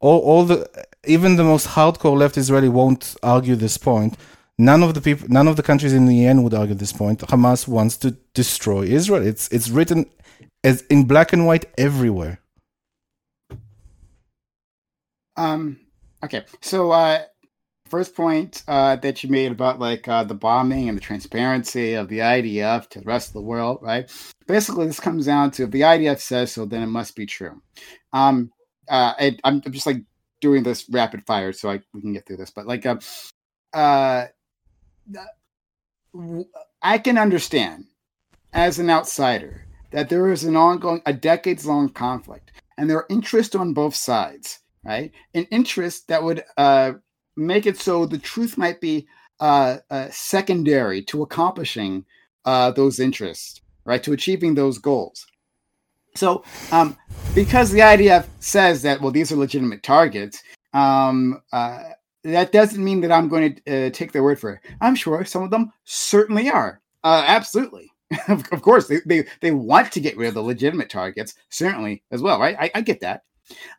All all the even the most hardcore left Israeli won't argue this point. None of the people, none of the countries in the end would argue this point. Hamas wants to destroy Israel. It's it's written as in black and white everywhere. Um. Okay. So, uh, first point uh, that you made about like uh, the bombing and the transparency of the IDF to the rest of the world, right? Basically, this comes down to if the IDF says so, then it must be true. Um. Uh. I, I'm just like doing this rapid fire so I we can get through this, but like, uh, uh, I can understand as an outsider that there is an ongoing, a decades long conflict, and there are interests on both sides, right? An interest that would uh, make it so the truth might be uh, uh, secondary to accomplishing uh, those interests, right? To achieving those goals. So, um, because the IDF says that, well, these are legitimate targets, um, uh, that doesn't mean that I'm going to uh, take their word for it. I'm sure some of them certainly are. Absolutely. of course, they, they, they want to get rid of the legitimate targets, certainly as well, right? I, I get that.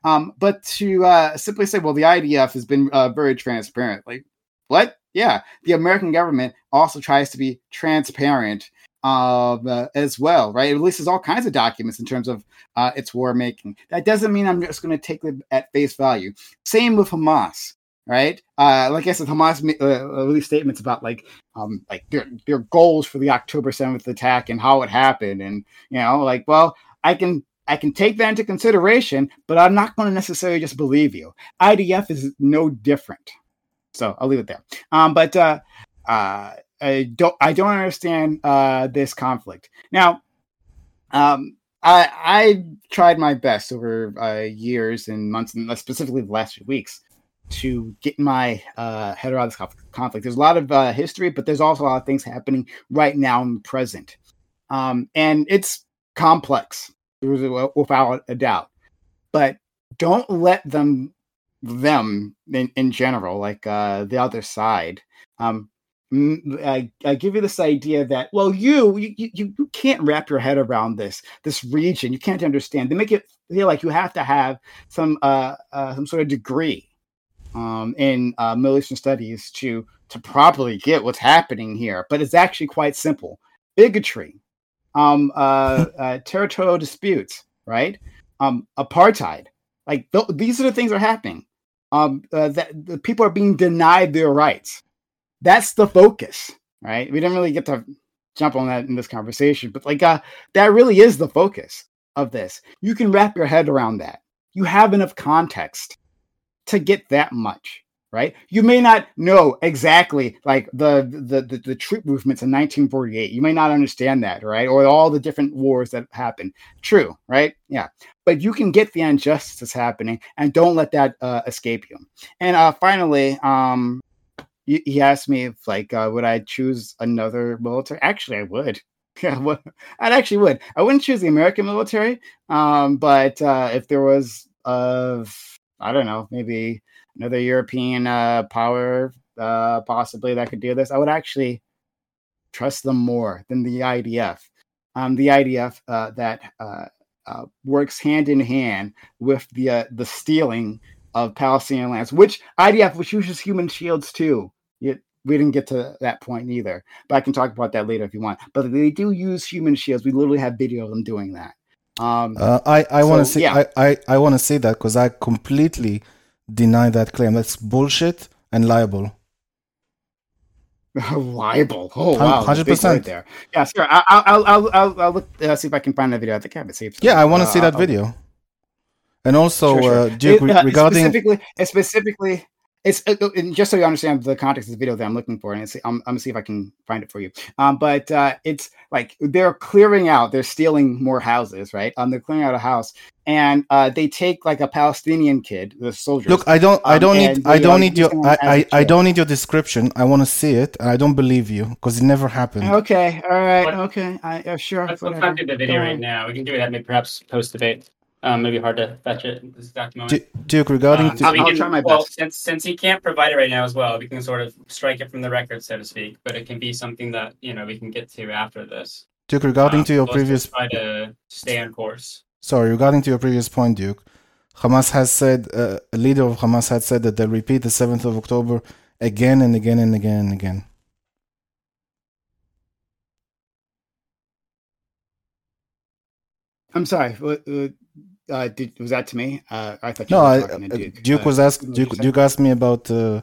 Um, but to uh, simply say, well, the IDF has been uh, very transparent. Like, what? Yeah, the American government also tries to be transparent uh, as well, right? It releases all kinds of documents in terms of uh, its war making. That doesn't mean I'm just going to take them at face value. Same with Hamas right? Uh, like I said, Hamas uh, released statements about like um, like their their goals for the October seventh attack and how it happened, and you know, like, well, I can I can take that into consideration, but I'm not going to necessarily just believe you. IDF is no different, so I'll leave it there. Um, but uh, uh, I don't I don't understand uh, this conflict now. Um, I I tried my best over uh, years and months, and specifically the last few weeks, to get my uh, head around this conflict. There's a lot of uh, history, but there's also a lot of things happening right now in the present, um, and it's complex without a doubt. But don't let them them in, in general, like uh, the other side, um, I, I, give you this idea that well you, you you can't wrap your head around this this region you can't understand they make it feel like you have to have some uh, uh some sort of degree um, in uh, Middle Eastern studies to to properly get what's happening here. But it's actually quite simple: bigotry, um, uh, uh, territorial disputes, right? Um, apartheid. Like th- these are the things that are happening. Um, uh, that the people are being denied their rights. That's the focus, right? We didn't really get to jump on that in this conversation, but like uh, that really is the focus of this. You can wrap your head around that. You have enough context to get that much right? You may not know exactly like the, the the the, troop movements in 1948 you may not understand that right? Or all the different wars that happened. True right? Yeah. But you can get the injustice that's happening and don't let that uh, escape you. And uh finally um he asked me if like uh, would i choose another military? Actually i would. Yeah well, i actually would. I wouldn't choose the american military um but uh if there was of I don't know, maybe another European uh, power uh, possibly that could do this, I would actually trust them more than the IDF. Um, the IDF uh, that uh, uh, works hand in hand with the uh, the stealing of Palestinian lands, which IDF which uses human shields too. It, we didn't get to that point either, but I can talk about that later if you want. But they do use human shields. We literally have video of them doing that. Um, I I so, want to say yeah. I I, I want to say that because I completely deny that claim. That's bullshit and liable. liable. Oh wow, hundred percent there. Yeah, sure. I'll I'll I'll I'll, I'll look, uh, see if I can find that video. I think I have it saved. Yeah, I want to uh, see that I'll, video. And also, sure, sure. Uh, Duke, it, uh, regarding specifically, specifically it's uh, uh just so you understand the context of the video that I'm looking for, and it's, I'm, I'm gonna see if I can find it for you. Um, but uh, it's like they're clearing out, they're stealing more houses, right? Um, they're clearing out a house, and uh, they take like a Palestinian kid, the soldier. Look, I don't, I don't um, need, I don't need your, I, I, I, don't need your description. I want to see it, and I don't believe you because it never happened. Okay, all right, what? okay, I, uh, sure. Let's, let's not do the video right now. We can do it that maybe perhaps post debate. Um, maybe hard to fetch it this exact moment. Duke, regarding um, so I'll, can, try my well, best. Since since he can't provide it right now as well, we can sort of strike it from the record, so to speak. But it can be something that you know we can get to after this. Duke, regarding um, to your previous try to stay on course. Sorry, regarding to your previous point, Duke. Hamas has said, uh, a leader of Hamas had said that they'll repeat the 7th of October again and again and again and again. I'm sorry. Uh, did, was that to me? Uh, I thought no. I, uh, Duke. Duke was asked. Duke, Duke asked me about uh,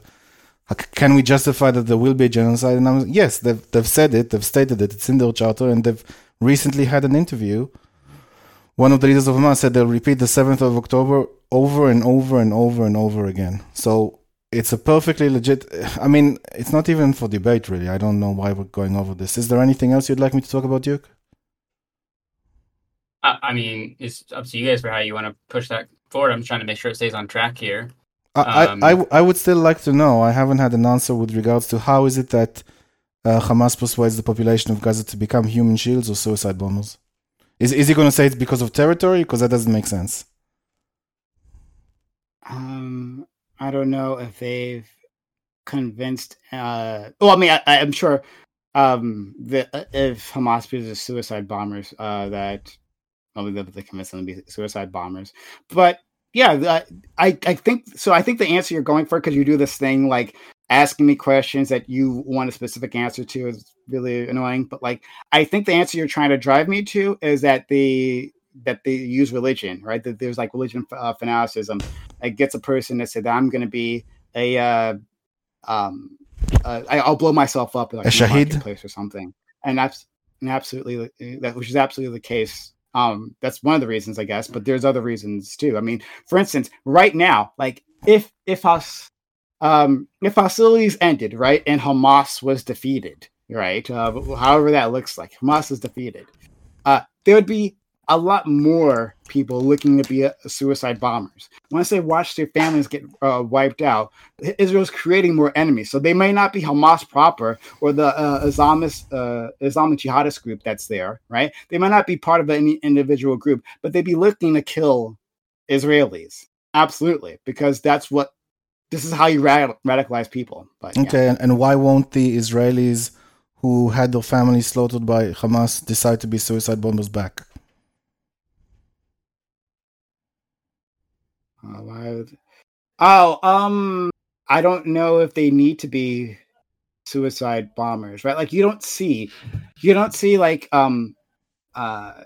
can we justify that there will be a genocide? And I'm yes, they've they've said it. They've stated it. It's in their charter, and they've recently had an interview. One of the leaders of Hamas said they'll repeat the 7th of October over and over and over and over again. So it's a perfectly legit. I mean, it's not even for debate, really. I don't know why we're going over this. Is there anything else you'd like me to talk about, Duke? I mean, it's up to you guys for how you want to push that forward. I'm trying to make sure it stays on track here. I, um, I, I, would still like to know. I haven't had an answer with regards to how is it that uh, Hamas persuades the population of Gaza to become human shields or suicide bombers. Is is he going to say it's because of territory? Because that doesn't make sense. Um, I don't know if they've convinced. Uh, well, I mean, I, am sure um, that uh, if Hamas uses suicide bombers, uh, that I'll be able to convince them to be suicide bombers. But yeah, I I think so. I think the answer you're going for because you do this thing like asking me questions that you want a specific answer to is really annoying. But like, I think the answer you're trying to drive me to is that the that they use religion, right? That there's like religion uh, fanaticism that gets a person to say that I'm going to be a uh, um uh, I'll blow myself up like a place or something, and that's and absolutely that which is absolutely the case um, that's one of the reasons, I guess, but there's other reasons too. I mean, for instance, right now, like if if us um, if hostilities ended, right, and Hamas was defeated, right, uh, however that looks like, Hamas is defeated, uh, there would be a lot more people looking to be a, a suicide bombers. Once they watch their families get uh, wiped out, Israel's creating more enemies. So they may not be Hamas proper or the uh, Islamist uh, Islamic jihadist group that's there, right? They might not be part of any individual group, but they'd be looking to kill Israelis. Absolutely, because that's what this is how you rad- radicalize people. But, okay, and why won't the Israelis who had their families slaughtered by Hamas decide to be suicide bombers back? Uh, why would... Oh, um, I don't know if they need to be suicide bombers, right? Like you don't see, you don't see like um, uh,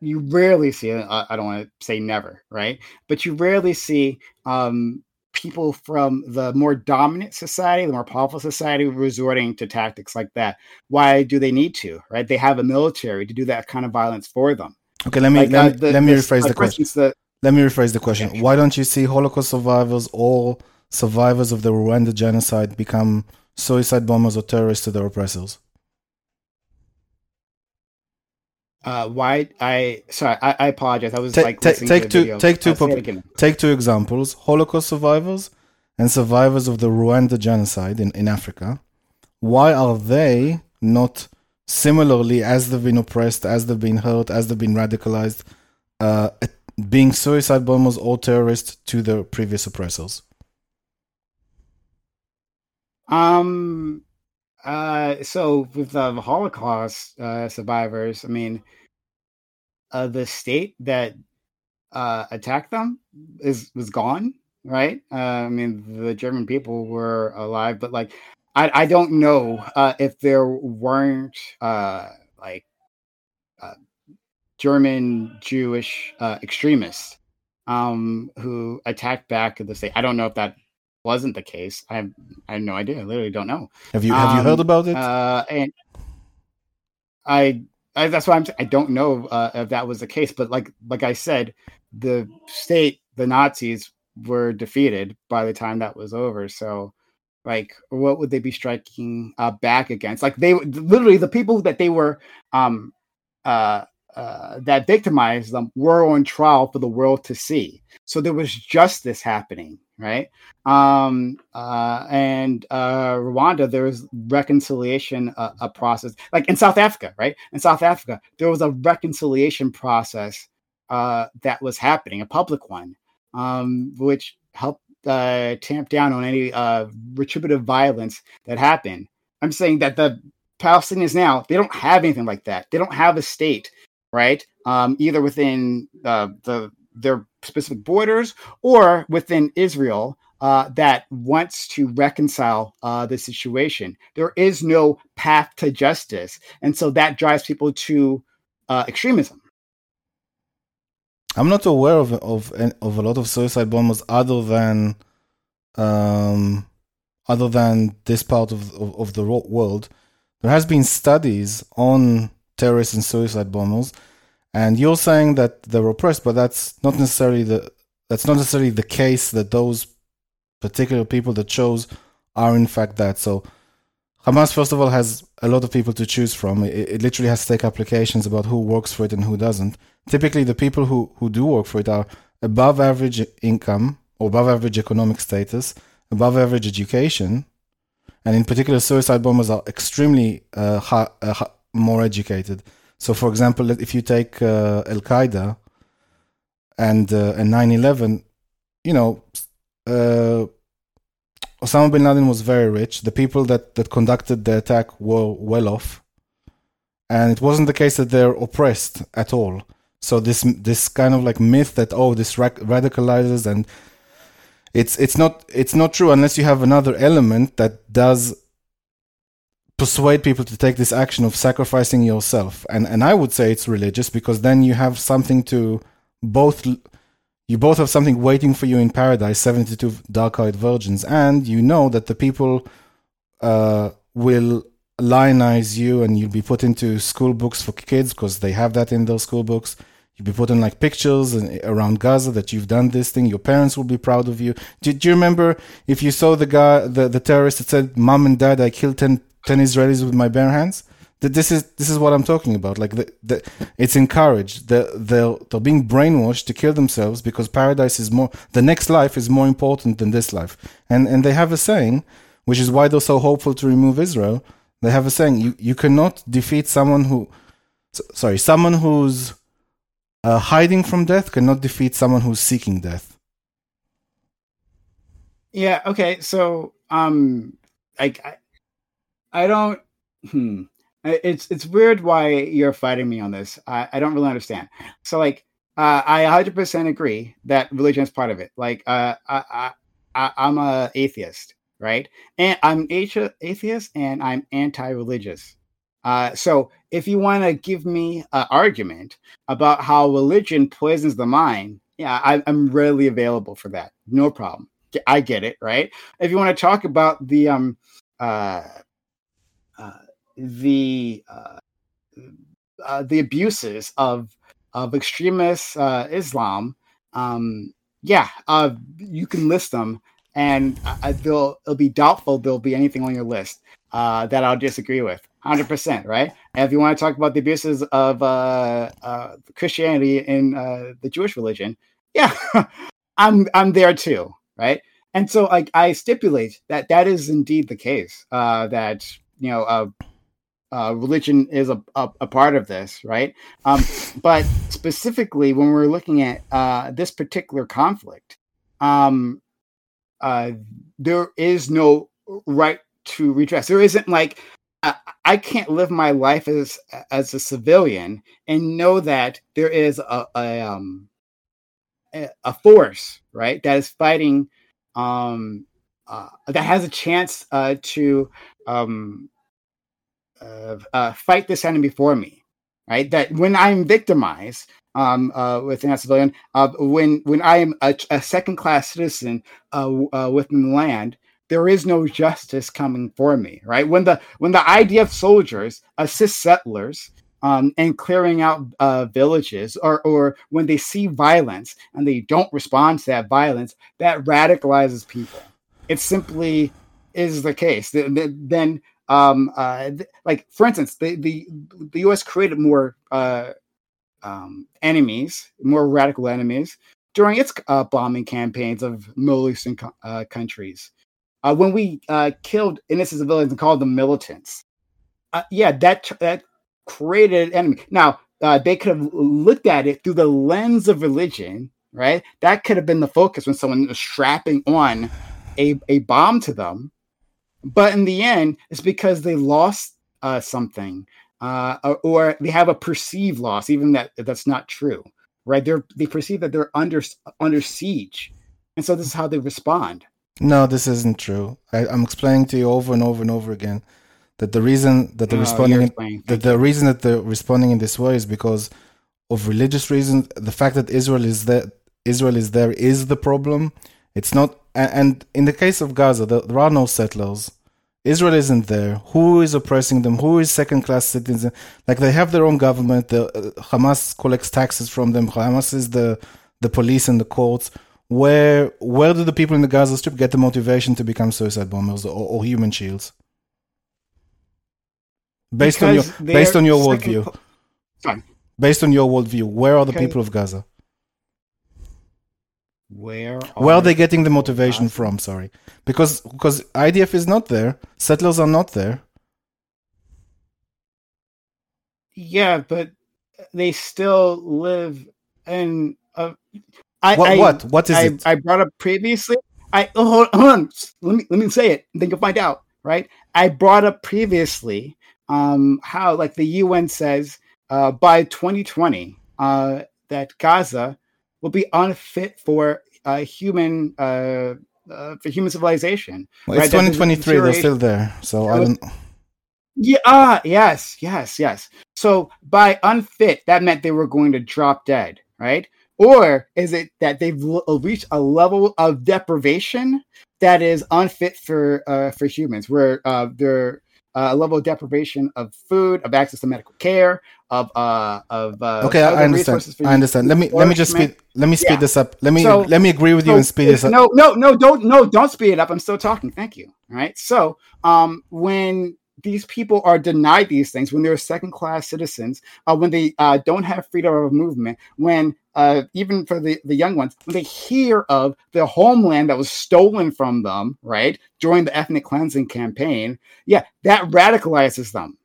you rarely see. Uh, I don't want to say never, right? But you rarely see um people from the more dominant society, the more powerful society, resorting to tactics like that. Why do they need to? Right? They have a military to do that kind of violence for them. Okay, let me like, let, uh, the, let me rephrase the question. The, let me rephrase the question. Why don't you see Holocaust survivors or survivors of the Rwanda genocide become suicide bombers or terrorists to their oppressors? Uh, why I sorry I, I apologize. I was Ta- like ta- take two take two pop- take two examples: Holocaust survivors and survivors of the Rwanda genocide in, in Africa. Why are they not similarly as they've been oppressed, as they've been hurt, as they've been radicalized, uh, being suicide bombers or terrorists to the previous oppressors? Um. Uh. So with the Holocaust uh, survivors, I mean, uh, the state that uh, attacked them is was gone, right? Uh, I mean, the German people were alive, but like, I I don't know uh, if there weren't uh, like German Jewish uh, extremists um, who attacked back the state. I don't know if that wasn't the case. I have I have no idea. I literally don't know. Have you have um, you heard about it? Uh, and I, I that's why I'm. I don't know uh, if that was the case. But like like I said, the state, the Nazis were defeated by the time that was over. So like what would they be striking uh, back against like they literally the people that they were um uh uh, that victimized them were on trial for the world to see. So there was justice happening, right? Um, uh, and uh, Rwanda, there was reconciliation uh, a process, like in South Africa, right? In South Africa, there was a reconciliation process uh, that was happening, a public one, um, which helped tamp down on any retributive violence that happened. I'm saying that the Palestinians now they don't have anything like that. They don't have a state right? Um, either within uh, the their specific borders or within Israel uh, that wants to reconcile uh, the situation. There is no path to justice, and so that drives people to uh, extremism. I'm not aware of of of a lot of suicide bombers other than um, other than this part of, of, of the world. There has been studies on terrorists and suicide bombers, and you're saying that they're oppressed, but that's not necessarily the that's not necessarily the case that those particular people that chose are in fact that. So Hamas, first of all, has a lot of people to choose from. It, it, literally has to take applications about who works for it and who doesn't. Typically, the people who, who do work for it are above average income or above average economic status, above average education, and in particular, suicide bombers are extremely uh, high, uh, more educated. So, for example, if you take uh, Al Qaeda and uh, and 9/11, you know, uh, Osama bin Laden was very rich. The people that that conducted the attack were well off, and it wasn't the case that they're oppressed at all. So this this kind of like myth that oh this radicalizes and it's it's not it's not true unless you have another element that does persuade people to take this action of sacrificing yourself and and i would say it's religious because then you have something to both you both have something waiting for you in paradise 72 dark-eyed virgins and you know that the people uh, will lionize you and you'll be put into school books for kids because they have that in their school books You'll be putting like pictures around Gaza that you've done this thing. Your parents will be proud of you. Do, do you remember if you saw the guy, the, the terrorist that said, "Mom and Dad, I killed 10, 10 Israelis with my bare hands"? That this is this is what I'm talking about. Like the, the it's encouraged. They're, they're they're being brainwashed to kill themselves because paradise is more. The next life is more important than this life. And and they have a saying, which is why they're so hopeful to remove Israel. They have a saying: you you cannot defeat someone who, sorry, someone who's uh, hiding from death cannot defeat someone who's seeking death. Yeah. Okay. So, um, like, I, I don't. Hmm. It's it's weird why you're fighting me on this. I, I don't really understand. So, like, uh, I 100% agree that religion is part of it. Like, uh, I, I, I'm a atheist, right? And I'm atheist, and I'm anti-religious. Uh, so if you want to give me an argument about how religion poisons the mind, yeah, I, am readily available for that. No problem. I get it, right? If you want to talk about the um uh, uh the uh, uh the abuses of of extremist uh, Islam, um, yeah, you can list them, and they'll it'll be doubtful there'll be anything on your list that I'll disagree with. Hundred percent, right? And if you want to talk about the abuses of Christianity in uh, the Jewish religion, yeah, I'm I'm there too, right? And so, like, I stipulate that that is indeed the case. Uh, that you know, uh, uh, religion is a, a, a, part of this, right? Um, but specifically, when we're looking at uh, this particular conflict, um, uh, there is no right to redress. There isn't like I, I can't live my life as as a civilian and know that there is a, a um a force right that is fighting um uh, that has a chance uh, to um uh, uh, fight this enemy for me right that when i'm victimized um, uh, within a civilian, uh, when when I am a, a second class citizen uh, uh, within the land, there is no justice coming for me, right? When the when the IDF soldiers assist settlers um, and clearing out uh, villages, or or when they see violence and they don't respond to that violence, that radicalizes people. It's simply is the case. Then, um, uh, like for instance, the the the U.S. created more uh, um, enemies, more radical enemies during its uh, bombing campaigns of Middle Eastern co- uh, countries uh, when we uh, killed innocent civilians and called them militants. Yeah, that that created an enemy. Now they could have looked at it through the lens of religion, right? That could have been the focus when someone was strapping on a, a bomb to them. But in the end, it's because they lost uh, something, uh, or, they have a perceived loss, even that that's not true, right? They're they perceive that they're under under siege, and so this is how they respond. No, this isn't true. I, I'm explaining to you over and over and over again that the reason that they're Oh, responding you're in, explaining. that the reason that they're responding in this way is because of religious reasons. The fact that Israel is there, Israel is there, is the problem. It's not. And in the case of Gaza, there, there are no settlers. Israel isn't there. Who is oppressing them? Who is second-class citizens? Like they have their own government. The uh, Hamas collects taxes from them. Hamas is the the police and the courts. Where where do the people in the Gaza Strip get the motivation to become suicide bombers or, or human shields? Based on your based on your worldview, cl- Fine. based on your worldview, where are the people of Gaza? Where Where are they getting the motivation from? Sorry, because because IDF is not there, settlers are not there. Yeah, but they still live in a. I, What I, what what is I, it? I brought up previously. I oh, hold, hold on. Let me let me say it. Then you'll find out. Right. I brought up previously um, how like the UN says uh, by 2020 uh, that Gaza will be unfit for uh, human uh, uh, for human civilization. Well, it's right, that 2023. They're still there, so I don't. Yeah, ah, yes, yes, yes. So by unfit, that meant they were going to drop dead, right? Or is it that they've l- reached a level of deprivation that is unfit for uh, for humans, where uh, they're uh, a level of deprivation of food, of access to medical care, of uh, of uh, Okay, I understand. I understand. Let me let me just speed. Let me speed Yeah. this up. Let me So- let me agree with you and speed this up. No, no, no, don't no, don't speed it up. I'm still talking. Thank you. All right. So um when these people are denied these things, when they're second class citizens, uh, when they uh, don't have freedom of movement, when uh, even for the, the young ones, when they hear of the homeland that was stolen from them, right, during the ethnic cleansing campaign, yeah, that radicalizes them.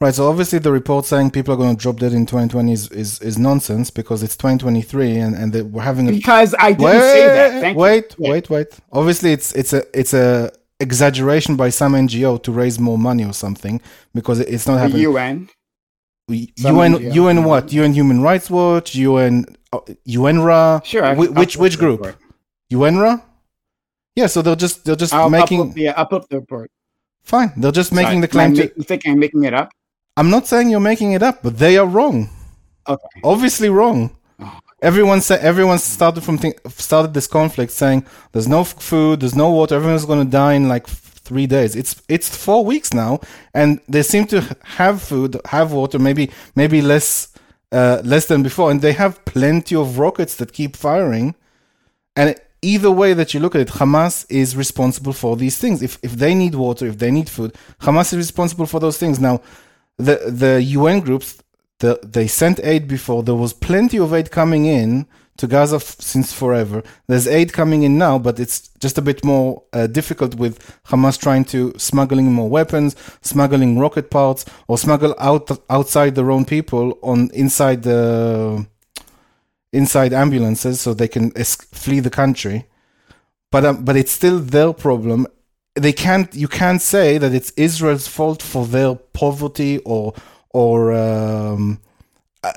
Right. So obviously, the report saying people are going to drop dead in 2020 is, is, is nonsense because it's 2023 and and they, we're having a Because I didn't wait, say that. Thank wait, you. Wait, wait. Obviously, it's it's a it's a exaggeration by some NGO to raise more money or something because it's not The happening. UN. Some UN, NGO. UN what? UN Human Rights Watch, UN, uh, UNRWA. Sure. I- Whi- I'll which which group? report. UNRWA. Yeah, so they're just they're just I'll, making I'll put, yeah, put the report. fine. They're just making Sorry, the claim am I to. You think I'm making it up? I'm not saying you're making it up, but they are wrong. Okay. Obviously wrong. Everyone said everyone started from think, started this conflict saying there's no food, there's no water, everyone's going to die in like three days. It's it's four weeks now, and they seem to have food, have water, maybe maybe less uh, less than before, and they have plenty of rockets that keep firing. And either way that you look at it, Hamas is responsible for these things. If if they need water, if they need food, Hamas is responsible for those things. Now, the the UN groups, the, they sent aid before. There was plenty of aid coming in to Gaza f- since forever. There's aid coming in now, but it's just a bit more uh, difficult with Hamas trying to smuggling more weapons, smuggling rocket parts, or smuggle out outside their own people on inside the inside ambulances so they can es- flee the country. But um, but it's still their problem. They can't. You can't say that it's Israel's fault for their poverty or or um, uh,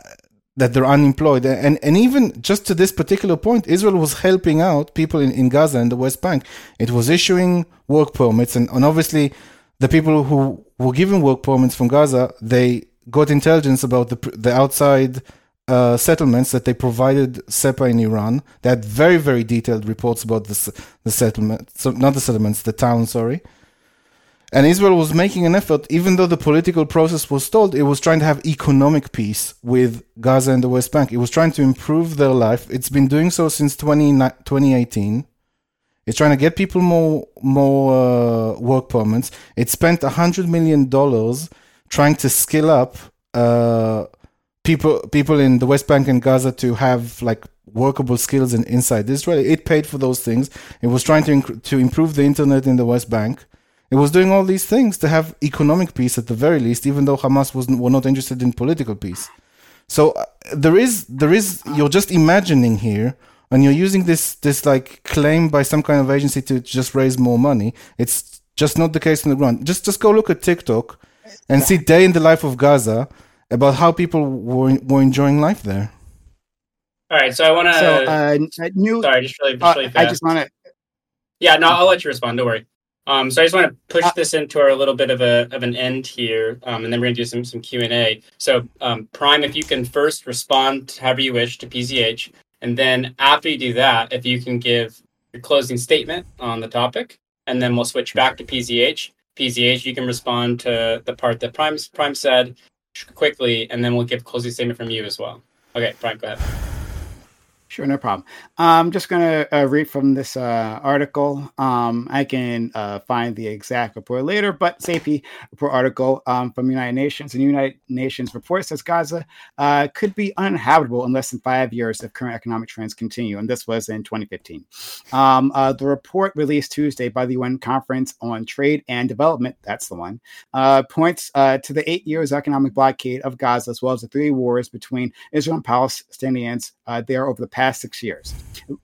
that they're unemployed. And and even just to this particular point, Israel was helping out people in, in Gaza and the West Bank. It was issuing work permits, and, and obviously the people who were given work permits from Gaza, they got intelligence about the the outside uh, settlements that they provided Sepah in Iran. They had very, very detailed reports about the, the settlement, so not the settlements, the town, sorry. And Israel was making an effort, even though the political process was stalled, it was trying to have economic peace with Gaza and the West Bank. It was trying to improve their life. It's been doing so since 20, 2018. It's trying to get people more more uh, work permits. It spent hundred million dollars trying to skill up uh, people people in the West Bank and Gaza to have like workable skills in, inside Israel. It paid for those things. It was trying to inc- to improve the internet in the West Bank. It was doing all these things to have economic peace at the very least, even though Hamas wasn't were not interested in political peace. So uh, there is there is you're just imagining here, and you're using this this like claim by some kind of agency to just raise more money. It's just not the case on the ground. Just just go look at TikTok and see day in the life of Gaza, about how people were were enjoying life there. All right, so I want to. So, uh, new. sorry, just really, just uh, really I just want to. Yeah, no, I'll let you respond. Don't worry. Um, so I just want to push Uh, this into our little bit of a of an end here, um, and then we're gonna do some some Q and A. So um, Prime, if you can first respond however you wish to PZH, and then after you do that, if you can give your closing statement on the topic, and then we'll switch back to PZH. PZH, you can respond to the part that Prime Prime said quickly, and then we'll give closing statement from you as well. Okay, Prime, go ahead. Sure, no problem. I'm just going to uh, read from this uh, article. Um, I can uh, find the exact report later, but safety report article um, from United Nations. And the United Nations report says Gaza uh, could be uninhabitable in less than five years if current economic trends continue, and this was in 2015. Um, uh, the report released Tuesday by the UN Conference on Trade and Development, that's the one, uh, points to the eight years economic blockade of Gaza, as well as the three wars between Israel and Palestinians there over the past six years.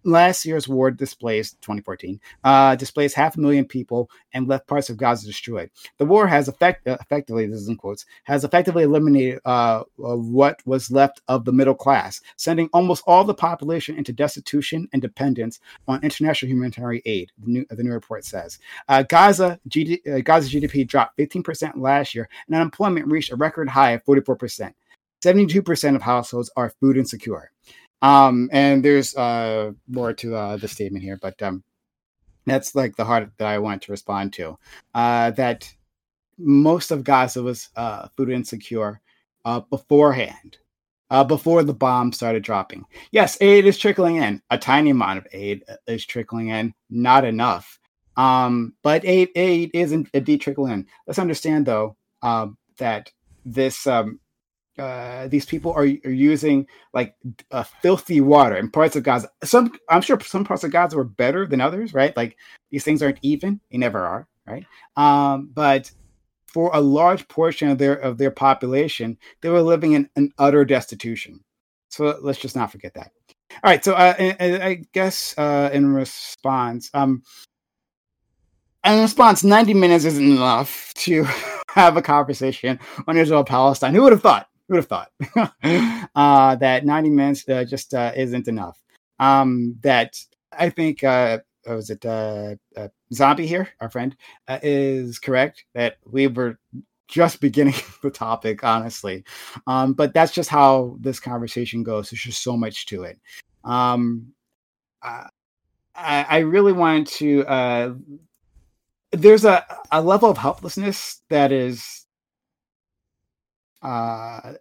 Last year's war displaced 2014 uh, displaced half a million people and left parts of Gaza destroyed. The war has effect- uh, effectively, this is in quotes, has effectively eliminated uh, uh, what was left of the middle class, sending almost all the population into destitution and dependence on international humanitarian aid. The new, the new report says uh, Gaza uh, Gaza's GDP dropped 15% last year, and unemployment reached a record high of 44%. 72% of households are food insecure. Um, and there's uh, more to uh, the statement here, but um, that's like the heart that I want to respond to. Uh, that most of Gaza was uh, food insecure uh, beforehand, uh, before the bomb started dropping. Yes, aid is trickling in. A tiny amount of aid is trickling in, not enough. Um, but aid, aid isn't indeed trickling in. Let's understand, though, um, that this um, uh, these people are, are using like uh, filthy water in parts of Gaza. Some I'm sure some parts of Gaza were better than others, right? Like these things aren't even; they never are, right? Um, but for a large portion of their of their population, they were living in an utter destitution. So let's just not forget that. All right. So uh, I, I guess uh, in response, um, in response, 90 minutes isn't enough to have a conversation on Israel Palestine. Who would have thought? Who would have thought uh, that 90 minutes uh, just uh, isn't enough? Um, that I think, uh, was it uh, uh, Zombie here, our friend, uh, is correct that we were just beginning the topic, honestly. Um, but that's just how this conversation goes. There's just so much to it. Um, I, I really wanted to. There's a, a level of helplessness that is uh,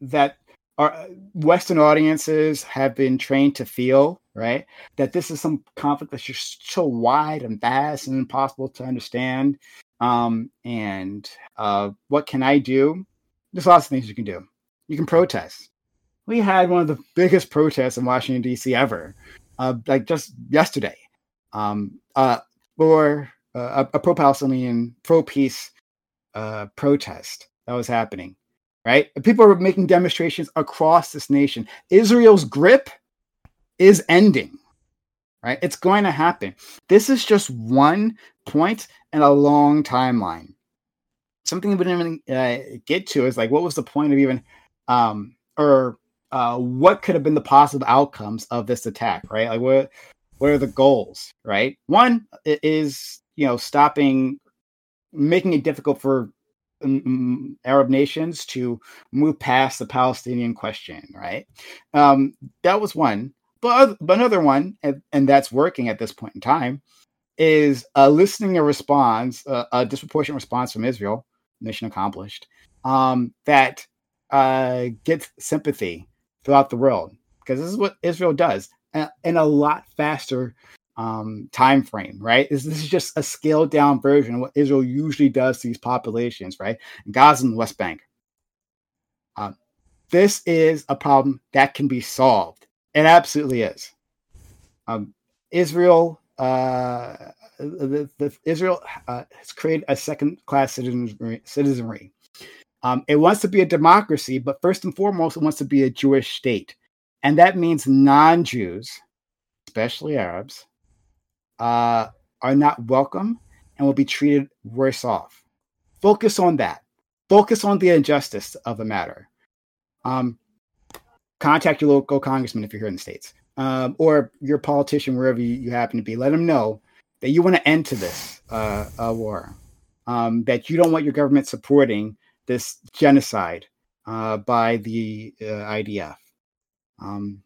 that our Western audiences have been trained to feel, right? That this is some conflict that's just so wide and vast and impossible to understand. Um, and uh, what can I do? There's lots of things you can do. You can protest. We had one of the biggest protests in Washington D.C. ever, uh, like just yesterday, um, uh, for uh, a, a pro-Palestinian, pro-peace uh, protest that was happening. Right, people are making demonstrations across this nation. Israel's grip is ending. Right, it's going to happen. This is just one point in a long timeline. Something we didn't even uh, get to is like, what was the point of even, um, or uh, what could have been the possible outcomes of this attack? Right, like what what are the goals? Right, one is you know stopping, making it difficult for Arab nations to move past the Palestinian question, right? Um, that was one. But, but another one, and, and, that's working at this point in time, is eliciting a response, uh, a disproportionate response from Israel, mission accomplished, um, that uh, gets sympathy throughout the world. Because this is what Israel does uh, in a lot faster um, time frame, right? This, this, is just a scaled down version of what Israel usually does to these populations, right? Gaza and the West Bank. Um, this is a problem that can be solved. It absolutely is. Um, Israel, uh, the, the, Israel uh, has created a second class citizenry. citizenry. Um, it wants to be a democracy, but first and foremost, it wants to be a Jewish state. And that means non Jews, especially Arabs, uh, are not welcome and will be treated worse off. Focus on that. focus on the injustice of the matter. Um, contact your local congressman if you're here in the states, um, or your politician wherever you, you, happen to be. Let them know that you want to end to this uh, uh, war, um, that you don't want your government supporting this genocide uh, by the uh, IDF. Um,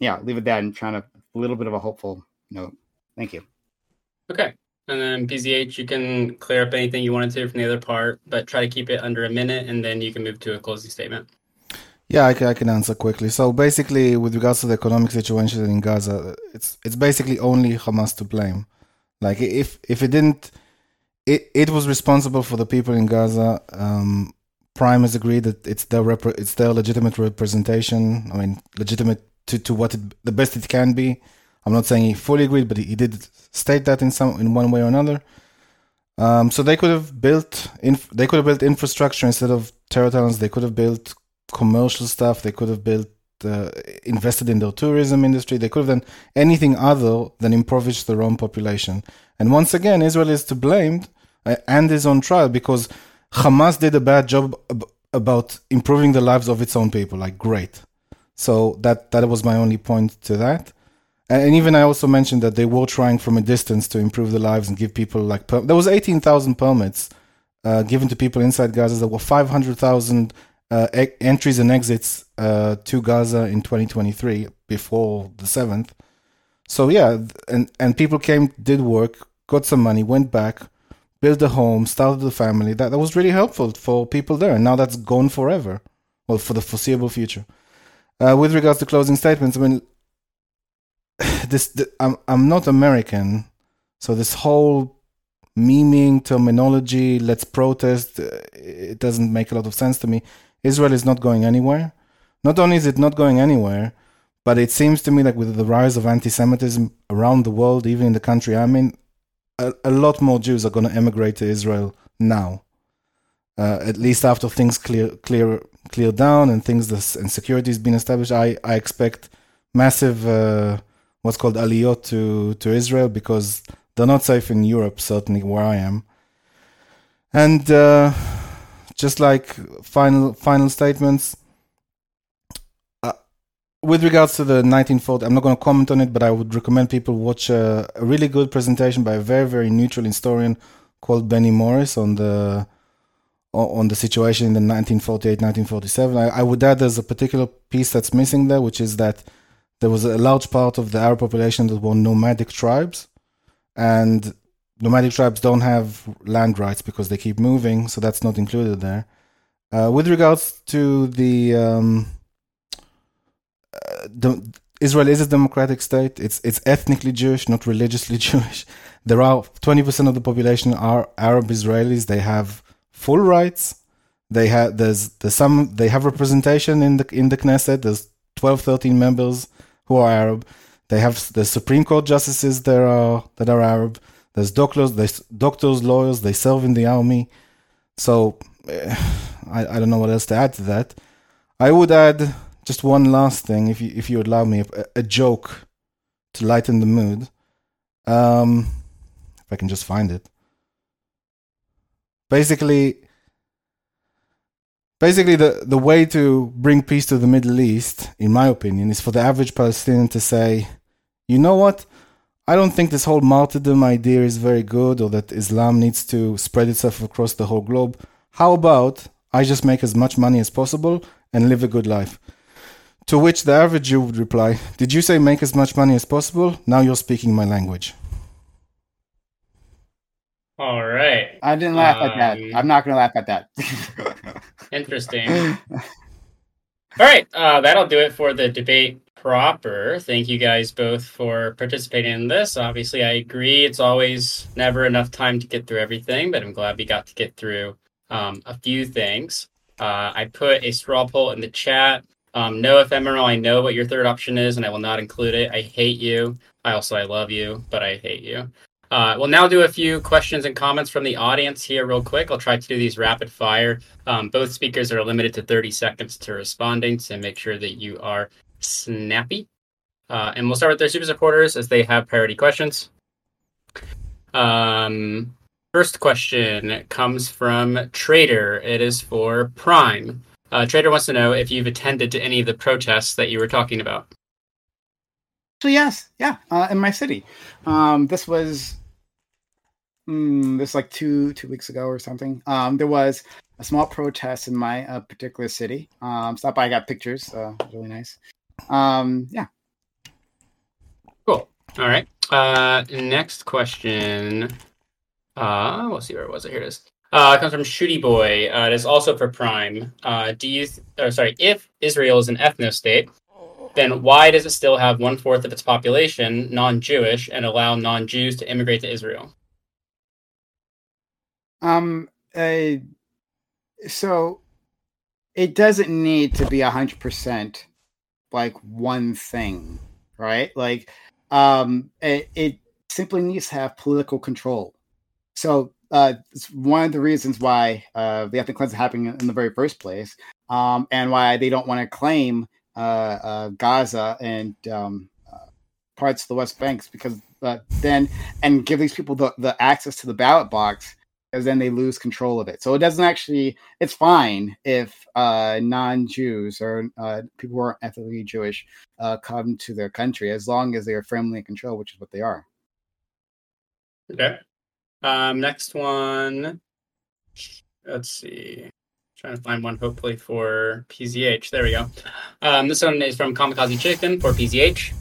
yeah, leave it that and trying to a little bit of a hopeful note. Thank you. Okay. And then PZH, you can clear up anything you wanted to from the other part, but try to keep it under a minute, and then you can move to a closing statement. Yeah, I can, I can answer quickly. So basically, with regards to the economic situation in Gaza, it's it's basically only Hamas to blame. Like if if it didn't, it it was responsible for the people in Gaza. Um, Prime has agreed that it's their rep- it's their legitimate representation. I mean, legitimate to to what it, the best it can be. I'm not saying he fully agreed, but he, he did state that in some in one way or another. Um, so they could have built inf- they could have built infrastructure instead of terror tunnels. They could have built commercial stuff. They could have built uh, invested in the tourism industry. They could have done anything other than impoverish their own population. And once again, Israel is to blame uh, and is on trial because Hamas did a bad job ab- about improving the lives of its own people. Like great. So that that was my only point to that. And even I also mentioned that they were trying from a distance to improve the lives and give people like per- there was eighteen thousand permits uh, given to people inside Gaza. There were five hundred thousand uh, e- entries and exits uh, to Gaza in 2023 before the 7th. So yeah, and and people came, did work, got some money, went back, built a home, started a family. That that was really helpful for people there. And now that's gone forever, well, for the foreseeable future. Uh, with regards to closing statements, I mean, this the, I'm I'm not American, so this whole memeing terminology, let's protest, uh, it doesn't make a lot of sense to me. Israel is not going anywhere. Not only is it not going anywhere, but it seems to me like with the rise of anti-Semitism around the world, even in the country I'm in, a, a lot more Jews are going to emigrate to Israel now. Uh, at least after things clear clear clear down and things this, and security has been established, I I expect massive uh, what's called aliyot to to Israel because they're not safe in Europe, certainly where I am. And uh, just like final final statements. Uh, with regards to the 1940, I'm not going to comment on it, but I would recommend people watch a, a, really good presentation by a very very neutral historian called Benny Morris on the on the situation in the 1948 1947. I, I would add there's a particular piece that's missing there, which is that there was a large part of the Arab population that were nomadic tribes, and nomadic tribes don't have land rights because they keep moving, so that's not included there. Uh, with regards to the, um, uh, the, Israel is a democratic state. It's it's ethnically Jewish, not religiously Jewish. There are twenty percent of the population are Arab Israelis. They have full rights. They have there's there's some they have representation in the in the Knesset. There's 12, 13 members who are Arab. They have the Supreme Court justices that are that are Arab. There's doctors, there's doctors, lawyers. They serve in the army. So uh, I, I don't know what else to add to that. I would add just one last thing, if you if you allow me, a, a joke to lighten the mood. Um, if I can just find it. Basically, basically the, the way to bring peace to the Middle East, in my opinion, is for the average Palestinian to say, you know what? I don't think this whole martyrdom idea is very good or that Islam needs to spread itself across the whole globe. How about I just make as much money as possible and live a good life? To which the average Jew would reply, Did you say make as much money as possible? Now you're speaking my language. All right. I didn't laugh um, at that. Um, I'm not going to laugh at that. interesting. All right. Uh, that'll do it for the debate proper. Thank you guys both for participating in this. Obviously, I agree. It's always never enough time to get through everything, but I'm glad we got to get through um, a few things. Uh, I put a straw poll in the chat. Um, no ephemeral. I know what your third option is, and I will not include it. I hate you. I also I love you, but I hate you. Uh, we'll now do a few questions and comments from the audience here, real quick. I'll try to do these rapid fire. Um, both speakers are limited to 30 seconds to responding so make sure that you are snappy. Uh, and we'll start with their super supporters as they have priority questions. Um, first question comes from Trader. It is for Prime. Uh, Trader wants to know if you've attended to any of the protests that you were talking about. So yes, yeah, uh, in my city. Um, this was mm, this like two two weeks ago or something. Um, there was a small protest in my uh, particular city. Um, stop by, I got pictures. Uh, really nice. Um, yeah. Cool. All right. Uh, next question. Uh, we'll see where it was. Here it is. Uh, it comes from Shooty Boy. Uh, it is also for Prime. Uh, do you? Th- or sorry, if Israel is an ethno state, then why does it still have one fourth of its population non-Jewish and allow non-Jews to immigrate to Israel? Um. Uh, so it doesn't need to be a hundred percent like one thing, right? Like, um, it, it simply needs to have political control. So uh, it's one of the reasons why uh, the ethnic cleansing happening in the very first place, um, and why they don't want to claim uh, uh, Gaza and um, uh, parts of the West Banks because uh, then and give these people the, the access to the ballot box because then they lose control of it. So it doesn't actually. It's fine if uh, non-Jews or uh, people who aren't ethnically Jewish uh, come to their country as long as they are firmly in control, which is what they are. Okay. Um, next one. Let's see. Trying to find one hopefully for PZH. There we go. Um, this one is from Kamikaze Chicken for PZH.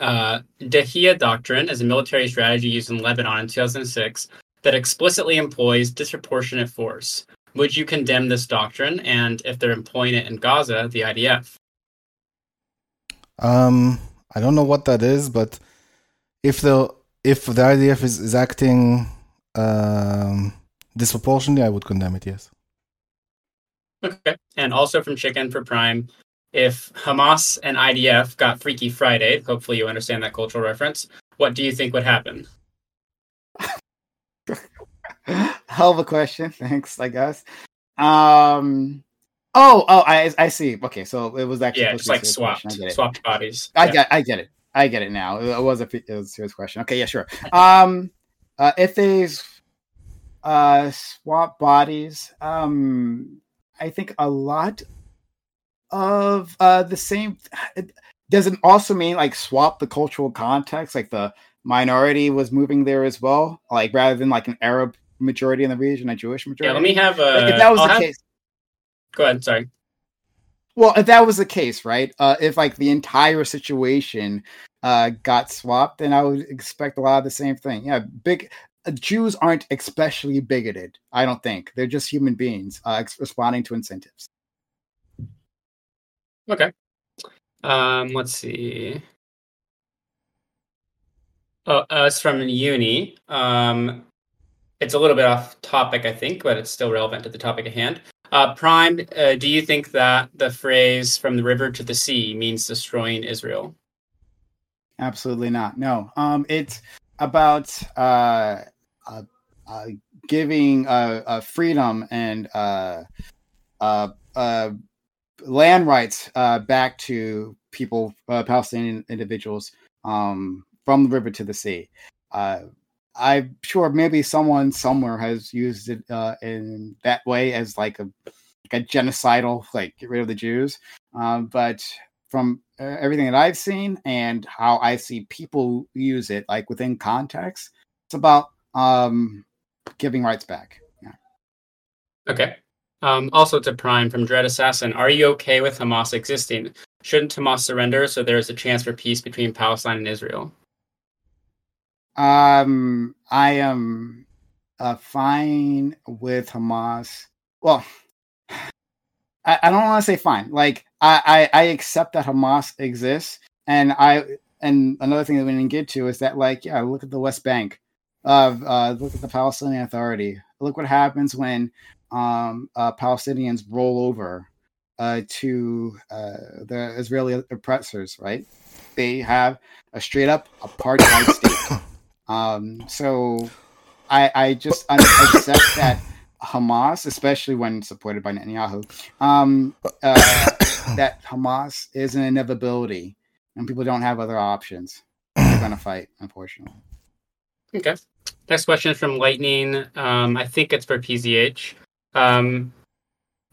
Uh, Dahia Doctrine is a military strategy used in Lebanon in 2006 that explicitly employs disproportionate force. Would you condemn this doctrine? And if they're employing it in Gaza, the IDF? Um, I don't know what that is, but if the if the IDF is, is acting um, disproportionately, I would condemn it. Yes. Okay. And also from Chicken for Prime, if Hamas and IDF got Freaky Friday, hopefully you understand that cultural reference, what do you think would happen? Hell of a question. Thanks, I guess. Um. Oh, oh, I I see. Okay, so it was actually yeah, just like swapped, swapped bodies. I yeah. get, I get it. I get it now. It was a, it was a serious question. Okay, yeah, sure. Um, uh, if they uh swap bodies, um, I think a lot of uh the same. It doesn't also mean like swap the cultural context, like the minority was moving there as well, like rather than like an Arab majority in the region, a Jewish majority. Yeah, let me have a. Like, if that was I'll the have- case, Go ahead. Sorry. well, if that was the case, right? Uh, if like the entire situation uh got swapped, then I would expect a lot of the same thing. Yeah, big uh, Jews aren't especially bigoted. I don't think they're just human beings uh, ex- responding to incentives. Okay. Um, let's see. Oh, uh, it's from uni. Um, it's a little bit off topic, I think, but it's still relevant to the topic at hand. Uh, Prime, uh, do you think that the phrase "from the river to the sea" means destroying Israel? Absolutely not. No. Um, it's about uh, uh, uh giving uh, uh freedom and uh, uh, uh, land rights uh, back to people, uh, Palestinian individuals, um, from the river to the sea. Uh, I'm sure maybe someone somewhere has used it uh, in that way as like a like a genocidal, like get rid of the Jews. Um, but from uh, everything that I've seen and how I see people use it, like within context, it's about um, giving rights back. Yeah. Okay. Um, also to Prime from Dread Assassin, are you okay with Hamas existing? Shouldn't Hamas surrender so there is a chance for peace between Palestine and Israel? Um, I am uh, fine with Hamas. Well, I, I don't want to say fine. Like I, I, I accept that Hamas exists, and I and another thing that we didn't get to is that like yeah, look at the West Bank, uh, uh look at the Palestinian Authority. Look what happens when um uh, Palestinians roll over uh to uh the Israeli oppressors, right? They have a straight up apartheid state. Um, so I, I just un- accept that Hamas, especially when supported by Netanyahu, um, uh, that Hamas is an inevitability, and people don't have other options. They're gonna fight, unfortunately. Okay. Next question is from Lightning. Um, I think it's for PZH. Um,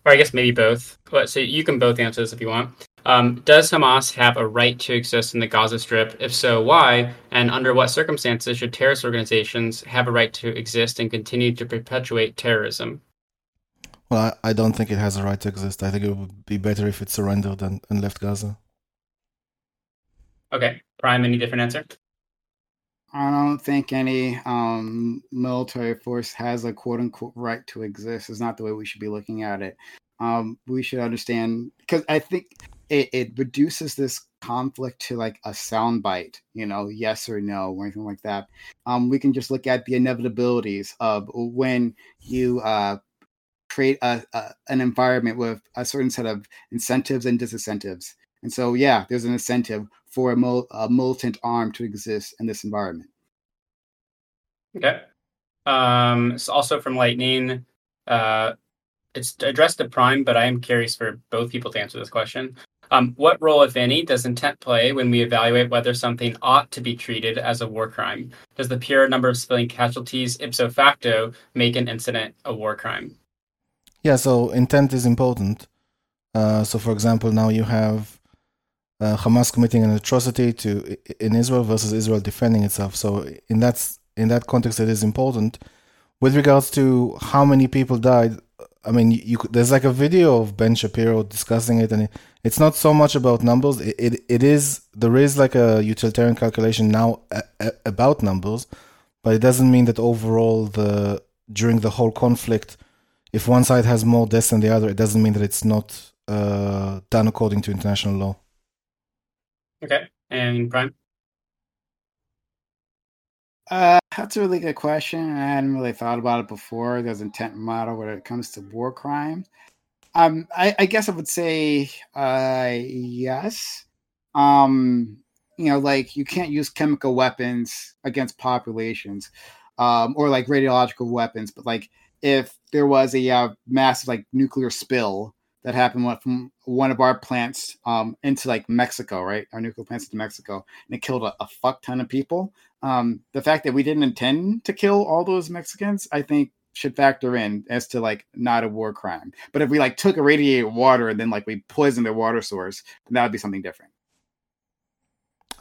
or I guess maybe both. But, so you can both answer this if you want. Um, does Hamas have a right to exist in the Gaza Strip? If so, why? And under what circumstances should terrorist organizations have a right to exist and continue to perpetuate terrorism? Well, I, I don't think it has a right to exist. I think it would be better if it surrendered and, and left Gaza. Okay. Prime, any different answer? I don't think any um, military force has a quote unquote right to exist. Is not the way we should be looking at it. Um, we should understand because I think it, it reduces this conflict to like a soundbite, you know, yes or no, or anything like that. Um, we can just look at the inevitabilities of when you uh, create a, a, an environment with a certain set of incentives and disincentives. And so, yeah, there's an incentive for a, mil- a militant arm to exist in this environment. Okay. Um, it's also from Lightning. Uh, it's addressed to Prime, but I am curious for both people to answer this question. Um, what role, if any, does intent play when we evaluate whether something ought to be treated as a war crime? Does the pure number of civilian casualties ipso facto make an incident a war crime? Yeah, so intent is important. Uh, so, for example, now you have uh, Hamas committing an atrocity to in Israel versus Israel defending itself. So, in that in that context, it is important. With regards to how many people died, I mean, you, you there's like a video of Ben Shapiro discussing it, and it, it's not so much about numbers. It, it, it is there is like a utilitarian calculation now a, a, about numbers, but it doesn't mean that overall the during the whole conflict, if one side has more deaths than the other, it doesn't mean that it's not uh, done according to international law. Okay, and Prime. Uh, that's a really good question. I hadn't really thought about it before. There's intent model when it comes to war crimes. Um, I, I guess I would say uh, yes. Um, you know, like you can't use chemical weapons against populations, um, or like radiological weapons. But like if there was a uh, massive like nuclear spill that happened from one of our plants um, into like Mexico, right? Our nuclear plants into Mexico, and it killed a, a fuck ton of people. Um, the fact that we didn't intend to kill all those Mexicans, I think, should factor in as to like not a war crime. But if we like took irradiated water and then like we poisoned their water source, then that would be something different.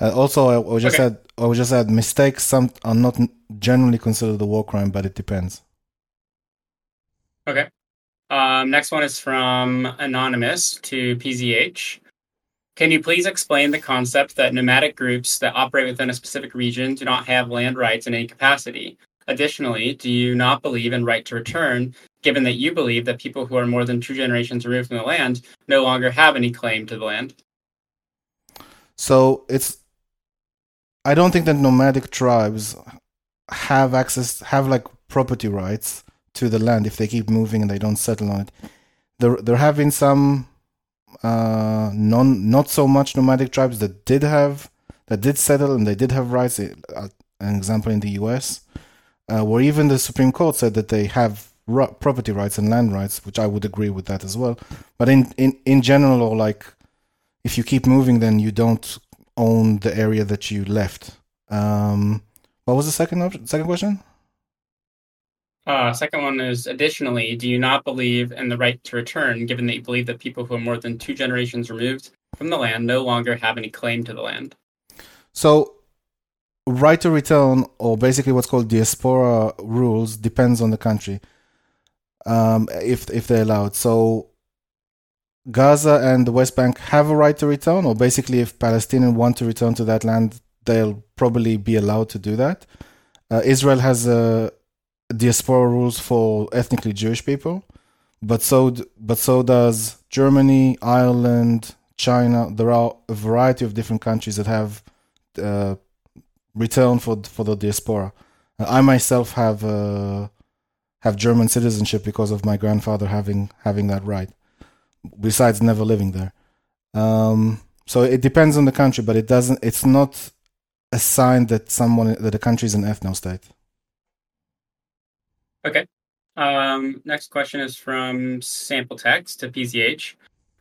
Uh, also, I would just okay. add, I would just add, mistakes some are not generally considered a war crime, but it depends. Okay. Um, next one is from Anonymous to PZH. Can you please explain the concept that nomadic groups that operate within a specific region do not have land rights in any capacity? Additionally, do you not believe in right to return, given that you believe that people who are more than two generations removed from the land no longer have any claim to the land? So it's. I don't think that nomadic tribes have access, have like property rights to the land if they keep moving and they don't settle on it. There, there have been some uh, non, not so much nomadic tribes that did have, that did settle and they did have rights. Uh, an example in the U.S., uh, where even the Supreme Court said that they have property rights and land rights, which I would agree with that as well. But in in in general, or like if you keep moving, then you don't own the area that you left. Um, what was the second option, second question? Uh, second one is additionally, do you not believe in the right to return, given that you believe that people who are more than two generations removed from the land no longer have any claim to the land? So, right to return, or basically what's called diaspora rules, depends on the country. Um, if if they're allowed. So, Gaza and the West Bank have a right to return, or basically, if Palestinians want to return to that land, they'll probably be allowed to do that. Uh, Israel has a diaspora rules for ethnically Jewish people, but so but so does Germany, Ireland, China. There are a variety of different countries that have uh, return for for the diaspora. I myself have uh, have German citizenship because of my grandfather having having that right. Besides never living there, um, so it depends on the country, but it doesn't. It's not a sign that someone that a country is an ethno state. Okay. Um, next question is from Sample Text to PZH.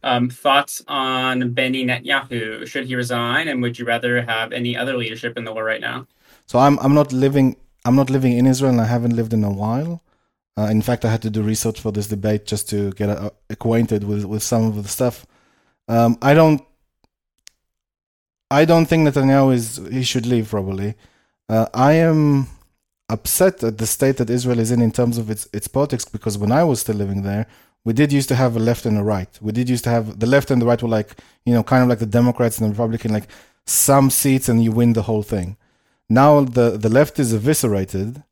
Um, thoughts on Benny Netanyahu? Should he resign, and would you rather have any other leadership in the war right now? So I'm I'm not living I'm not living in Israel and I haven't lived in a while. Uh, in fact, I had to do research for this debate just to get uh, acquainted with, with some of the stuff. Um, I don't. I don't think Netanyahu is he should leave. Probably, uh, I am upset at the state that Israel is in in terms of its its politics because when I was still living there, we did used to have a left and a right. We did used to have the left and the right were like you know kind of like the Democrats and the Republican, like some seats and you win the whole thing. Now the the left is eviscerated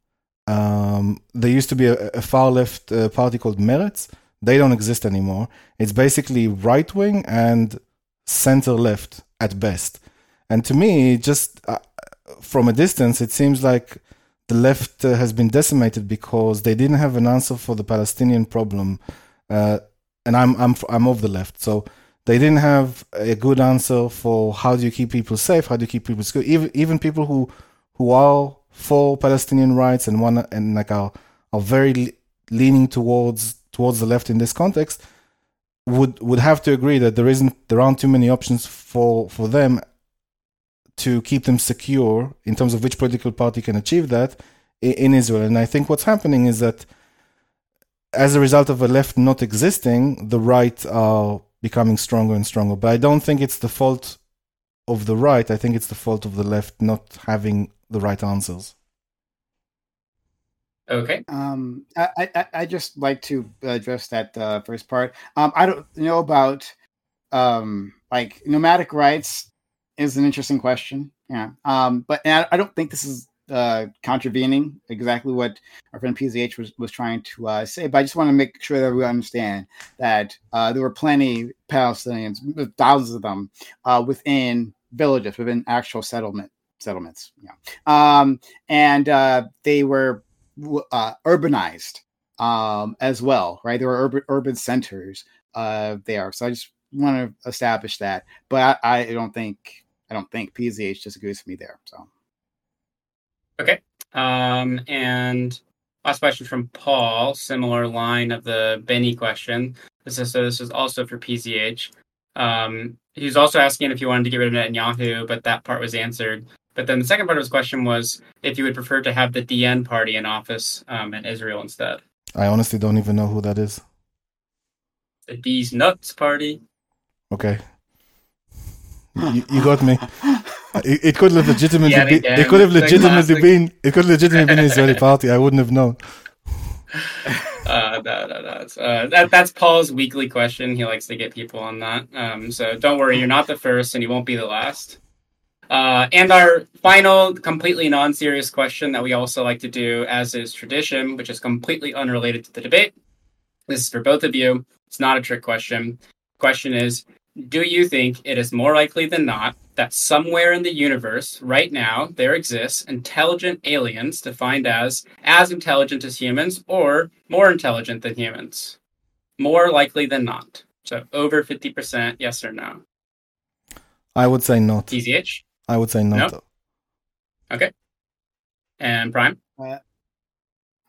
um, there used to be a, a far left uh, party called Meretz. They don't exist anymore. It's basically right wing and center left at best. And to me, just uh, from a distance, it seems like the left uh, has been decimated because they didn't have an answer for the Palestinian problem. Uh, and I'm I'm I'm of the left, so they didn't have a good answer for how do you keep people safe, how do you keep people secure. Even even people who who are for Palestinian rights and one and like are are very le- leaning towards towards the left in this context would would have to agree that there isn't there aren't too many options for for them to keep them secure in terms of which political party can achieve that in Israel. And I think what's happening is that as a result of a left not existing, the right are becoming stronger and stronger. But I don't think it's the fault of the right. I think it's the fault of the left not having the right answers. Okay. Um, I, I I just like to address that uh, first part. Um, I don't know about um like nomadic rights is an interesting question. Yeah. Um, but I, I don't think this is uh contravening exactly what our friend PZH was was trying to uh, say. But I just want to make sure that we understand that uh, there were plenty Palestinians, thousands of them, uh, within villages, within actual settlement settlements. Yeah. Um, and uh, they were uh, urbanized um, as well, right? There were urban urban centers there. So I just want to establish that. But I, I don't think I don't think PZH disagrees with me there. So okay. Um, and last question from Paul, similar line of the Benny question. This is so this is also for PZH. Um, he was also asking if you wanted to get rid of Netanyahu, but that part was answered. But then the second part of his question was if you would prefer to have the DN party in office um, in Israel instead. I honestly don't even know who that is. The Deez Nuts party. Okay. You, you got me. It, it could have legitimately Yeah, be, again, it could have legitimately classic. been it could have legitimately been Israeli party. I wouldn't have known. Uh, no, no, no. Uh, that, that's Paul's weekly question. He likes to get people on that. Um, so don't worry, you're not the first and you won't be the last. Uh, and our final, completely non serious question that we also like to do, as is tradition, which is completely unrelated to the debate. This is for both of you. It's not a trick question. Question is Do you think it is more likely than not that somewhere in the universe right now there exists intelligent aliens defined as as intelligent as humans or more intelligent than humans? More likely than not. So over 50%, yes or no. I would say not. PZH I would say not. No. Okay. And Prime.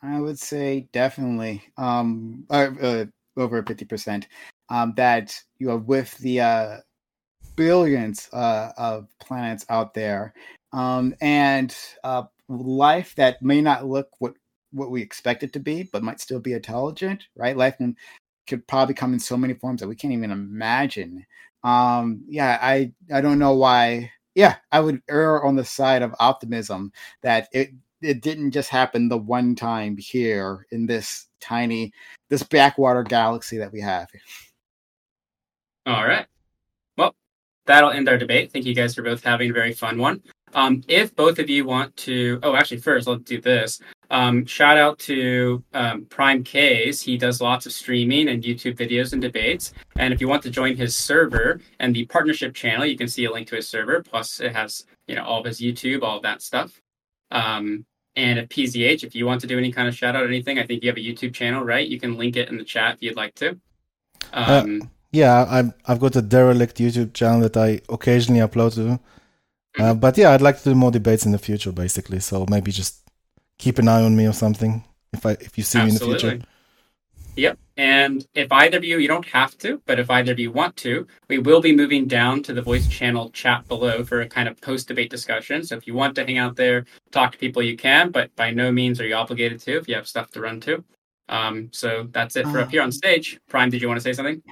I would say definitely um uh, uh, over fifty percent um that you know with the uh billions uh of planets out there. Um and uh life that may not look what what we expect it to be but might still be intelligent right? Life can could probably come in so many forms that we can't even imagine. Um yeah i i don't know why yeah i would err on the side of optimism that it it didn't just happen the one time here in this tiny this backwater galaxy that we have All right. Well, that'll end our debate. Thank you guys for both having a very fun one. Um, if both of you want to, oh, actually, first let's do this. Um, shout out to um, PrimeCayes. He does lots of streaming and YouTube videos and debates. And if you want to join his server and the partnership channel, you can see a link to his server. Plus, it has you know all of his YouTube, all of that stuff. Um, and at PZH, if you want to do any kind of shout out or anything, I think you have a YouTube channel, right? You can link it in the chat if you'd like to. Uh, Um, Yeah, I've I've got a derelict YouTube channel that I occasionally upload to. Uh, but yeah, I'd like to do more debates in the future, basically. So maybe just keep an eye on me or something if I if you see me in the future. Yep. And if either of you, you don't have to, but if either of you want to, we will be moving down to the voice channel chat below for a kind of post debate discussion. So if you want to hang out there, talk to people, you can, but by no means are you obligated to if you have stuff to run to. Um, so that's it for Uh. up here on stage. Prime, did you want to say something?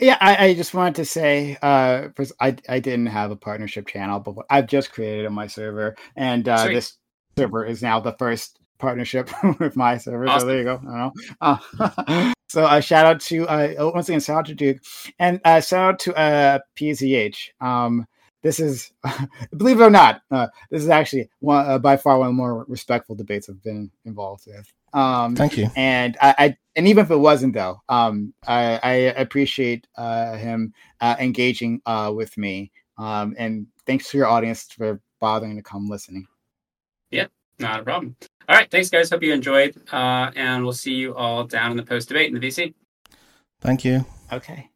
Yeah, I, I just wanted to say, uh, first, I I didn't have a partnership channel, but I've just created on my server, and uh, this server is now the first partnership with my server. Awesome. So there you go. I don't know. Uh, so a shout out to uh, once again, shout out to Duke, and uh, shout out to uh, PZH. Um, this is, believe it or not, uh, this is actually one uh, by far one of the more respectful debates I've been involved with. Um, Thank you. and I, I and even if it wasn't though um i i appreciate uh him uh engaging uh with me um and thanks to your audience for bothering to come listening Yep, Not a problem. All right. Thanks, guys. Hope you enjoyed. Uh, and we'll see you all down in the post debate in the VC. Thank you. okay